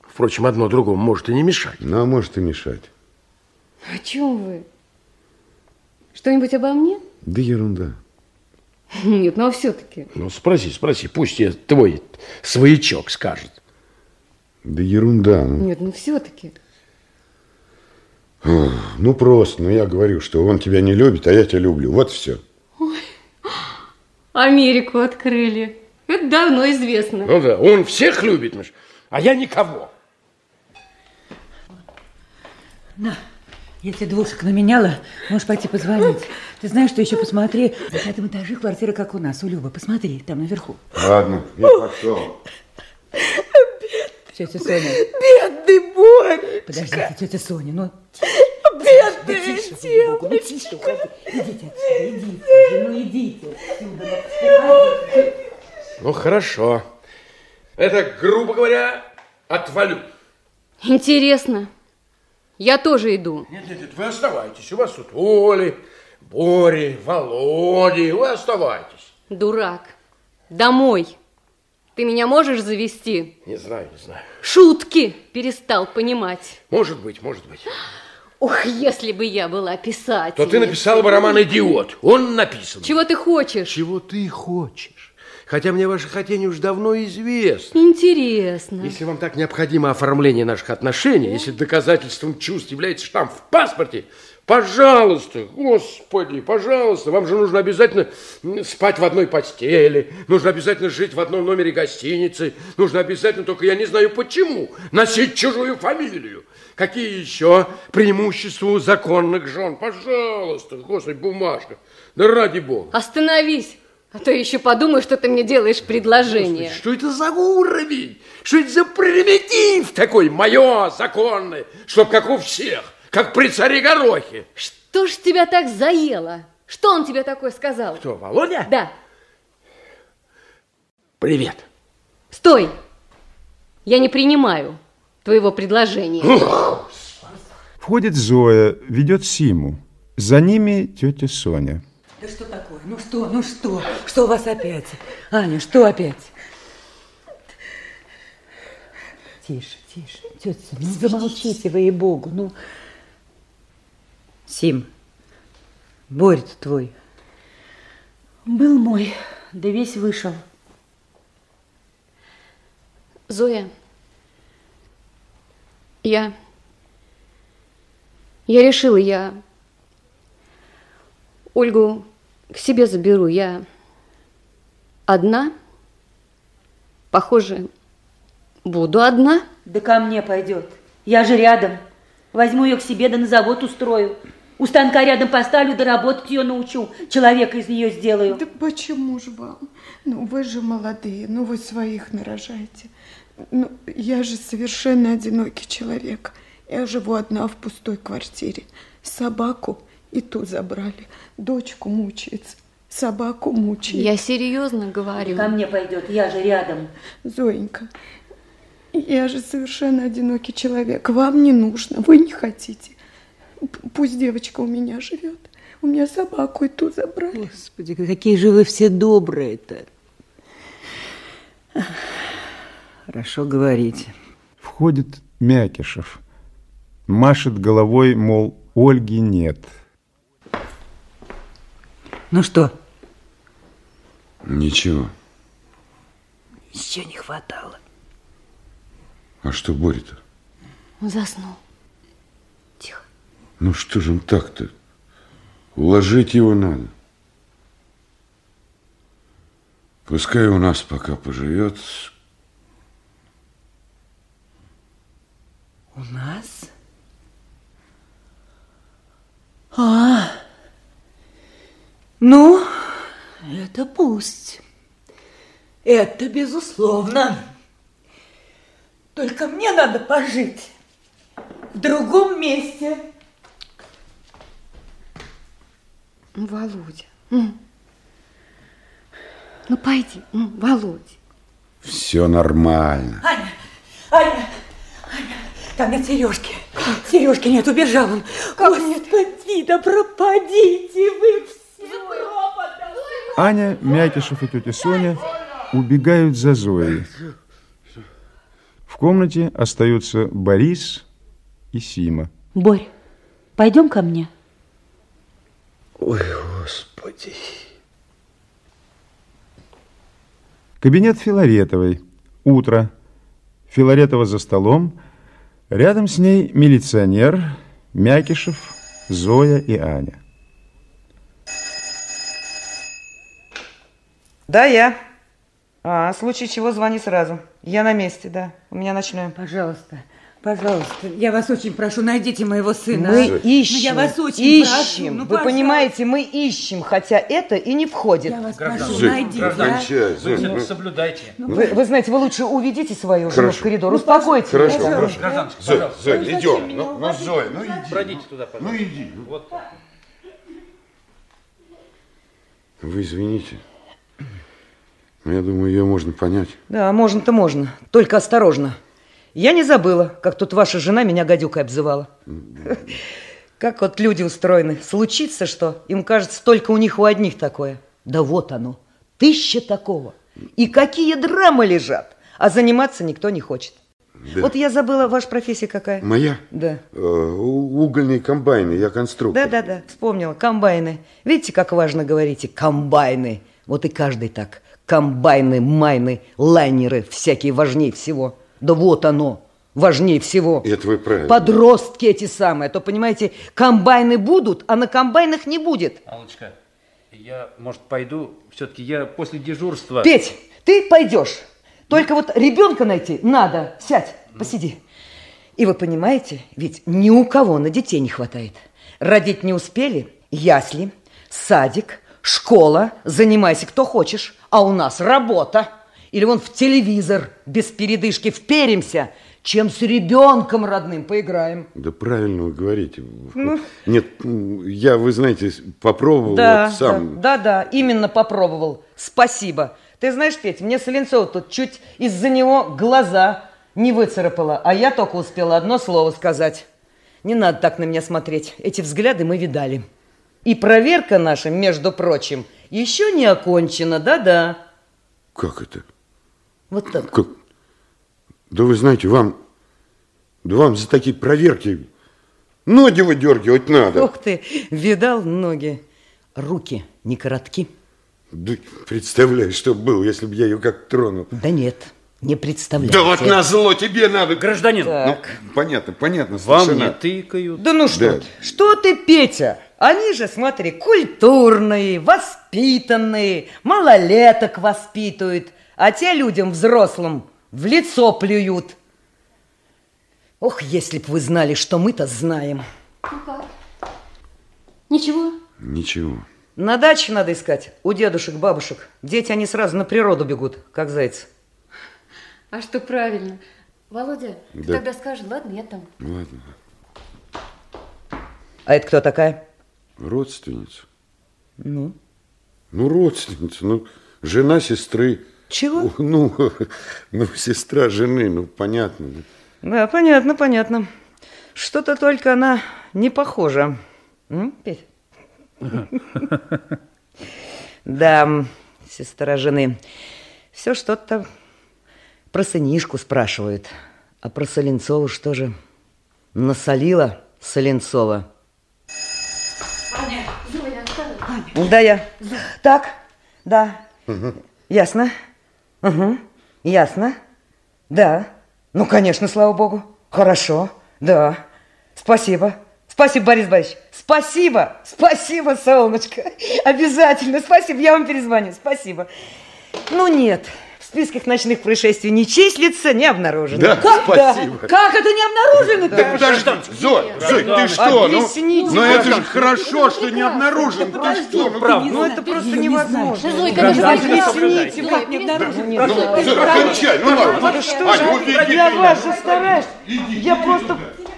Впрочем, одно другому может и не мешать.
Ну, а может и мешать.
О чем вы? Что-нибудь обо мне?
Да ерунда.
Нет, ну а все-таки.
Ну, спроси, спроси, пусть тебе твой своячок скажет.
Да ерунда. Ну,
Нет, ну все-таки.
Ну просто, ну я говорю, что он тебя не любит, а я тебя люблю. Вот все.
Америку открыли. Это давно известно.
Ну да, он всех любит, Миш, а я никого.
На, если двушек наменяла, можешь пойти позвонить. Ты знаешь, что еще посмотри. На пятом этаже квартира, как у нас, у Любы. Посмотри, там наверху.
Ладно, я пошел.
Тетя Соня.
Бедный Боря.
Подождите, тетя Соня, ну...
Бедная
тише, бога, ну тише, уходи. Идите отсюда, идите, ну идите отсюда. ну.
Ну, хорошо. Это, грубо говоря, отвалю.
Интересно. Я тоже иду.
Нет, нет, нет, вы оставайтесь. У вас тут Оли, Бори, Володи. Вы оставайтесь.
Дурак. Домой. Ты меня можешь завести?
Не знаю, не знаю.
Шутки перестал понимать.
Может быть, может быть.
Ох, если бы я была писателем.
То ты написала бы роман «Идиот». Он написан.
Чего ты хочешь?
Чего ты хочешь? Хотя мне ваше хотение уж давно известно.
Интересно.
Если вам так необходимо оформление наших отношений, если доказательством чувств является штамп в паспорте, пожалуйста, господи, пожалуйста, вам же нужно обязательно спать в одной постели, нужно обязательно жить в одном номере гостиницы, нужно обязательно, только я не знаю почему, носить чужую фамилию. Какие еще преимущества у законных жен? Пожалуйста, господи, бумажка. Да ради бога.
Остановись, а то еще подумаю, что ты мне делаешь предложение.
Господи, что это за уровень? Что это за примитив такой, мое, законное, чтоб как у всех, как при царе Горохе?
Что ж тебя так заело? Что он тебе такое сказал?
Кто, Володя?
Да.
Привет.
Стой! Я не принимаю твоего предложения.
Входит Зоя, ведет Симу. За ними тетя Соня.
Да что такое? Ну что, ну что? Что у вас опять? Аня, что опять? Тише, тише. Тетя, Соня, ну замолчите вы, ей-богу, ну... Сим, Борь-то твой.
Был мой, да весь вышел. Зоя, я... Я решила, я Ольгу к себе заберу. Я одна, похоже, буду одна.
Да ко мне пойдет. Я же рядом. Возьму ее к себе, да на завод устрою. У станка рядом поставлю, да работать ее научу. Человека из нее сделаю.
Да почему же вам? Ну, вы же молодые, ну, вы своих нарожаете. Ну, я же совершенно одинокий человек. Я живу одна в пустой квартире. Собаку и ту забрали. Дочку мучается. Собаку мучает.
Я серьезно говорю.
Ко мне пойдет, я же рядом.
Зоенька, я же совершенно одинокий человек. Вам не нужно, вы не хотите. Пусть девочка у меня живет. У меня собаку и ту забрали.
Господи, какие же вы все добрые-то. Хорошо говорите.
Входит Мякишев. Машет головой, мол, Ольги нет.
Ну что?
Ничего.
Еще не хватало.
А что Боря-то?
Он заснул.
Ну что же он так-то? Уложить его надо. Пускай у нас пока поживет.
У нас? А, ну, это пусть. Это безусловно. Только мне надо пожить в другом месте.
Володя, м. ну пойди, м, Володя.
Все нормально.
Аня, Аня, Аня, там нет сережки. Сережки нет, убежал он. Как Господи, да пропадите вы все.
Аня, Мякишев и тетя Соня убегают за Зоей. В комнате остаются Борис и Сима.
Борь, пойдем ко мне.
Ой, Господи.
Кабинет Филаретовой. Утро. Филаретова за столом. Рядом с ней милиционер, Мякишев, Зоя и Аня.
Да, я. А, в случае чего звони сразу. Я на месте, да. У меня ночной.
Пожалуйста, пожалуйста, я вас очень прошу, найдите моего сына.
Мы
Ну,
ищем.
я вас очень
ищем.
прошу. Ну,
Вы
пожалуйста.
понимаете, мы ищем, хотя это и не входит.
Я вас прошу,
Зоя,
найдите.
кончай, Зоя,
Вы
ну.
соблюдайте.
Вы, вы знаете, вы лучше уведите свою жену в
Хорошо.
коридор, успокойте.
Хорошо,
её.
хорошо.
Гражданочка,
Зоя,
пожалуйста.
Зоя,
Ну,
идем.
меня
Ну, ну, Зоя, ну иди.
Пройдите туда,
Ну
пожалуйста.
иди. ну.
Вот так.
Вы извините. Я думаю, ее можно понять.
Да, можно-то можно. Только осторожно. Я не забыла, как тут ваша жена меня гадюкой обзывала. Как вот люди устроены. Случится что, им кажется, только у них у одних такое. Да вот оно, тысяча такого. И какие драмы лежат. А заниматься никто не хочет.
Да.
Вот я забыла, ваша профессия какая?
Моя?
Да.
Э, угольные комбайны, я конструктор.
Да-да-да, вспомнила. Комбайны. Видите, как важно говорите? Комбайны. Вот и каждый так. Комбайны, майны, лайнеры, всякие важнее всего. Да вот оно, важнее всего.
Это вы правильно.
Подростки эти самые. А то, понимаете, комбайны будут, а на комбайнах не будет.
Аллочка, я, может, пойду? Все-таки я после дежурства...
Петь, ты пойдешь. Только вот ребенка найти надо. Сядь, посиди. И вы понимаете, ведь ни у кого на детей не хватает. Родить не успели, ясли, садик, школа, занимайся кто хочешь. А у нас работа. Или вон в телевизор без передышки вперимся, чем с ребенком родным поиграем.
Да правильно вы говорите.
Ну.
Нет, я, вы знаете, попробовал
Да,
вот сам.
да, да, да, именно попробовал. Спасибо. Ты знаешь, Петь, мне Соленцова тут чуть из-за него глаза не выцарапала, а я только успела одно слово сказать. Не надо так на меня смотреть. Эти взгляды мы видали. И проверка наша, между прочим, еще не окончена, да-да.
Как это?
Вот так.
Как? Да вы знаете, вам, да вам за такие проверки ноги выдергивать надо.
Ух ты, видал ноги. Руки не коротки.
Да представляешь, что было, если бы я ее как тронул.
Да нет, не представляю.
Да вот назло тебе надо.
Гражданин,
Ну, понятно, понятно,
вам
совершенно.
не тыкают.
Да ну что
Да.
ты, что ты, Петя? Они же, смотри, культурные, воспитанные, малолеток воспитывают, а те людям взрослым в лицо плюют. Ох, если б вы знали, что мы-то знаем.
Ну как? Ничего?
Ничего.
На даче надо искать, у дедушек, бабушек. Дети, они сразу на природу бегут, как зайцы.
А что правильно? Володя, ты
Да.
тогда скажи, ладно, я там.
Ладно.
А это кто такая?
Родственница.
Ну?
Ну, родственница, ну, жена сестры.
Чего?
Ну, ну, сестра жены, ну, понятно.
Да, понятно, понятно. Что-то только она не похожа. М, Петь? Да, сестра жены. Все что-то про сынишку спрашивают. А про Соленцову что же? Насолила Соленцова.
Аня.
Да, я. Так, да. Ясно. Угу. Ясно. Да. Ну, конечно, слава богу. Хорошо. Да. Спасибо. Спасибо, Борис Борисович. Спасибо. Спасибо, солнышко. Обязательно. Спасибо. Я вам перезвоню. Спасибо. Ну, нет. В списках ночных происшествий не числится, не обнаружено.
Да,
как,
спасибо.
Да? Как это не обнаружено?
Да подожди, Зоя, Зоя, ты что? Ну,
Объясните,
ну это же хорошо, что не обнаружен. Ты что? Ну,
Правда. Ну, это просто невозможно.
Да, Зойка, ну, пожалуйста.
Объясните, как не обнаружено.
Ну,
Зоя,
кончай, ну ладно.
Да что же, вас же стараюсь. Я просто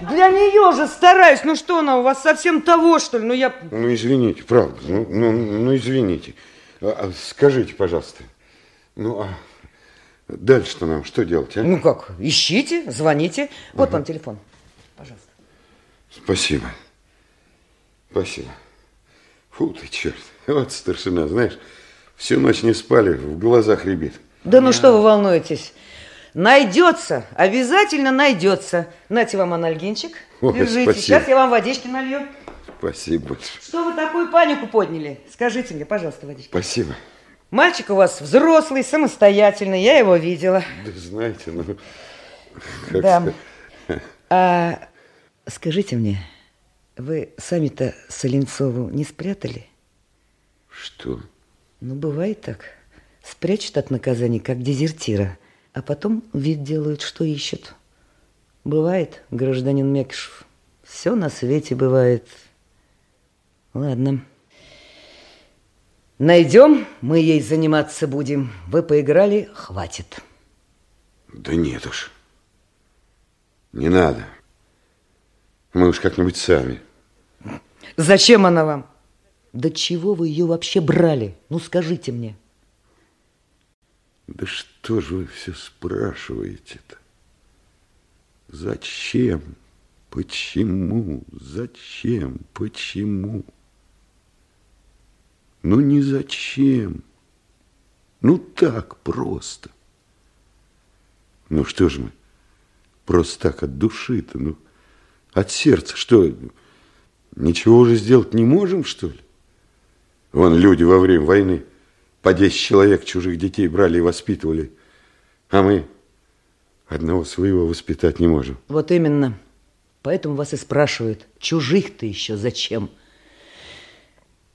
для нее же стараюсь. Ну что она у вас совсем того, что ли? Ну я...
Ну, извините, правда, ну, ну, ну извините. А, а скажите, пожалуйста, ну, а дальше-то нам что делать, а?
Ну как, ищите, звоните. Вот вам телефон. Пожалуйста.
Спасибо. Спасибо. Фу ты, черт. Вот старшина, знаешь, всю ночь не спали, в глазах рябит.
Да ну что вы волнуетесь? Найдется, обязательно найдется. Нате вам анальгинчик.
Ой,
Держите,
спасибо.
сейчас я вам водички налью.
Спасибо большое.
Что вы такую панику подняли? Скажите мне, пожалуйста, водички.
Спасибо.
Мальчик у вас взрослый, самостоятельный, я его видела.
Да знаете, ну... как
Да. А скажите мне, вы сами-то Соленцову не спрятали?
Что?
Ну, бывает так. Спрячут от наказания, как дезертира, а потом вид делают, что ищут. Бывает, гражданин Мекишев. Все на свете бывает. Ладно. Найдем, мы ей заниматься будем. Вы поиграли, хватит.
Да нет уж. Не надо. Мы уж как-нибудь сами.
Зачем она вам? Да чего вы ее вообще брали? Ну, скажите мне.
Да что же вы все спрашиваете-то? Зачем? Почему? Зачем? Почему? Ну, не зачем. Ну, так просто. Ну, что же мы? Просто так от души-то, ну, от сердца. Что, ничего уже сделать не можем, что ли? Вон люди во время войны по 10 человек чужих детей брали и воспитывали, а мы одного своего воспитать не можем.
Вот именно. Поэтому вас и спрашивают, чужих-то еще зачем?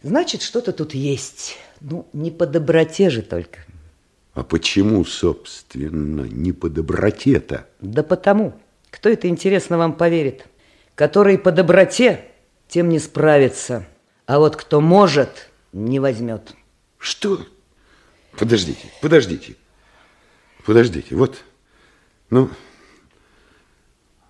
Значит, что-то тут есть. Ну, не по доброте же только.
А почему, собственно, не по доброте-то?
Да потому. Кто это, интересно, вам поверит? Который по доброте, тем не справится. А вот кто может, не возьмет.
Что? Подождите, подождите. Подождите, вот, ну,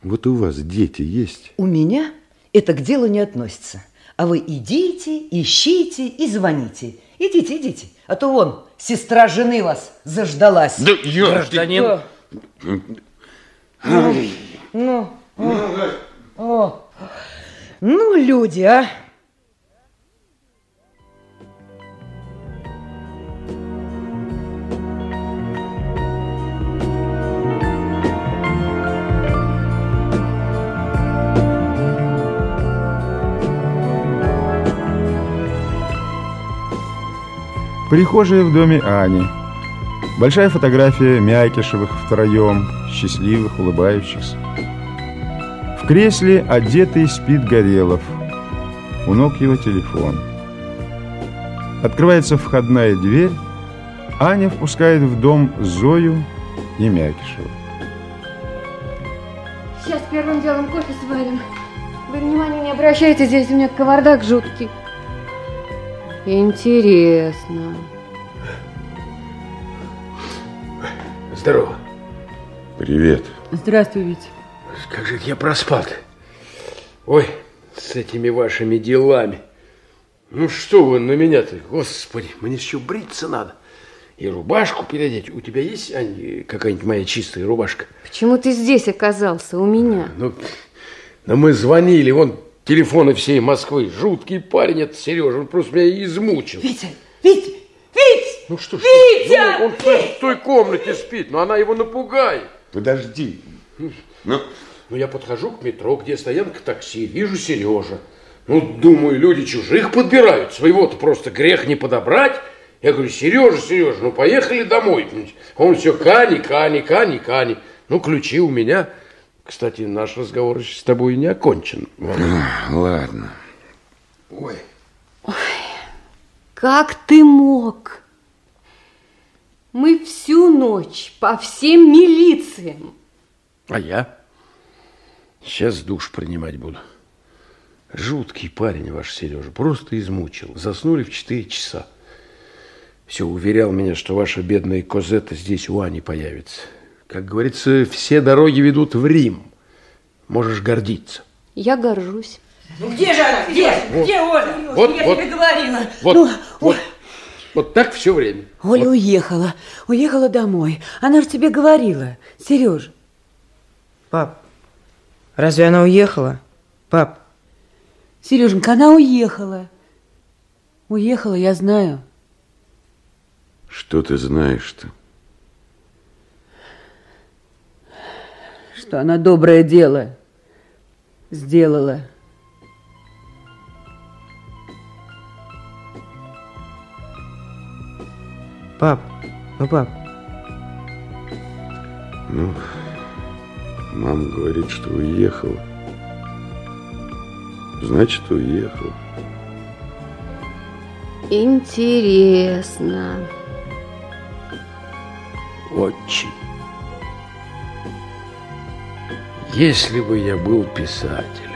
вот у вас дети есть?
У меня это к делу не относится. А вы идите, ищите и звоните. Идите, идите. А то вон, сестра жены вас заждалась.
Да я-
Гражданин.
Что? Ну, ну, о, о. ну, люди, а.
Прихожая в доме Ани. Большая фотография Мякишевых втроем, счастливых, улыбающихся. В кресле одетый спит Горелов. У ног его телефон. Открывается входная дверь. Аня впускает в дом Зою и Мякишева.
Сейчас первым делом кофе сварим. Вы внимания не обращайте, здесь у меня кавардак жуткий. Интересно.
Здорово.
Привет.
Здравствуй, Витя.
Как же я проспал-то? Ой, с этими вашими делами. Ну что вы на меня-то, господи, мне еще бриться надо. И рубашку переодеть. У тебя есть, Ань, какая-нибудь моя чистая рубашка?
Почему ты здесь оказался, у меня?
Ну, ну мы звонили, вон телефоны всей Москвы. Жуткий парень этот Сережа, он просто меня измучил.
Витя, Витя, Витя!
Ну что ж,
Витя!
ну, он в той- в той комнате спит, но она его напугает.
Подожди. Ну,
Ну, я подхожу к метро, где стоянка такси, вижу Сережа. Ну, думаю, люди чужих подбирают, своего-то просто грех не подобрать. Я говорю, Сережа, Сережа, ну поехали домой. Он все, Кани, Кани, Кани, Кани. Ну, ключи у меня. Кстати, наш разговор еще с тобой не окончен. Вот.
ладно.
Ой.
Как ты мог? Мы всю ночь по всем милициям.
А я? Сейчас душ принимать буду. Жуткий парень ваш Сережа, просто измучил. Заснули в 4 часа. Все уверял меня, что ваша бедная Козетта здесь у Ани появится. Как говорится, все дороги ведут в Рим. Можешь гордиться.
Я горжусь.
Ну где же она? Где?
Вот.
Где Оля?
Вот,
я
вот.
тебе говорила.
Вот,
Ну,
вот, вот так все время.
Оля уехала. Уехала домой. Она же тебе говорила. Сережа.
Пап, разве она уехала? Пап,
Сереженька, она уехала. Уехала, я знаю.
Что ты знаешь-то?
Что она доброе дело сделала.
Пап, ну пап.
Ну, мама говорит, что уехала. Значит, уехала.
Интересно.
Очень. Если бы я был писатель,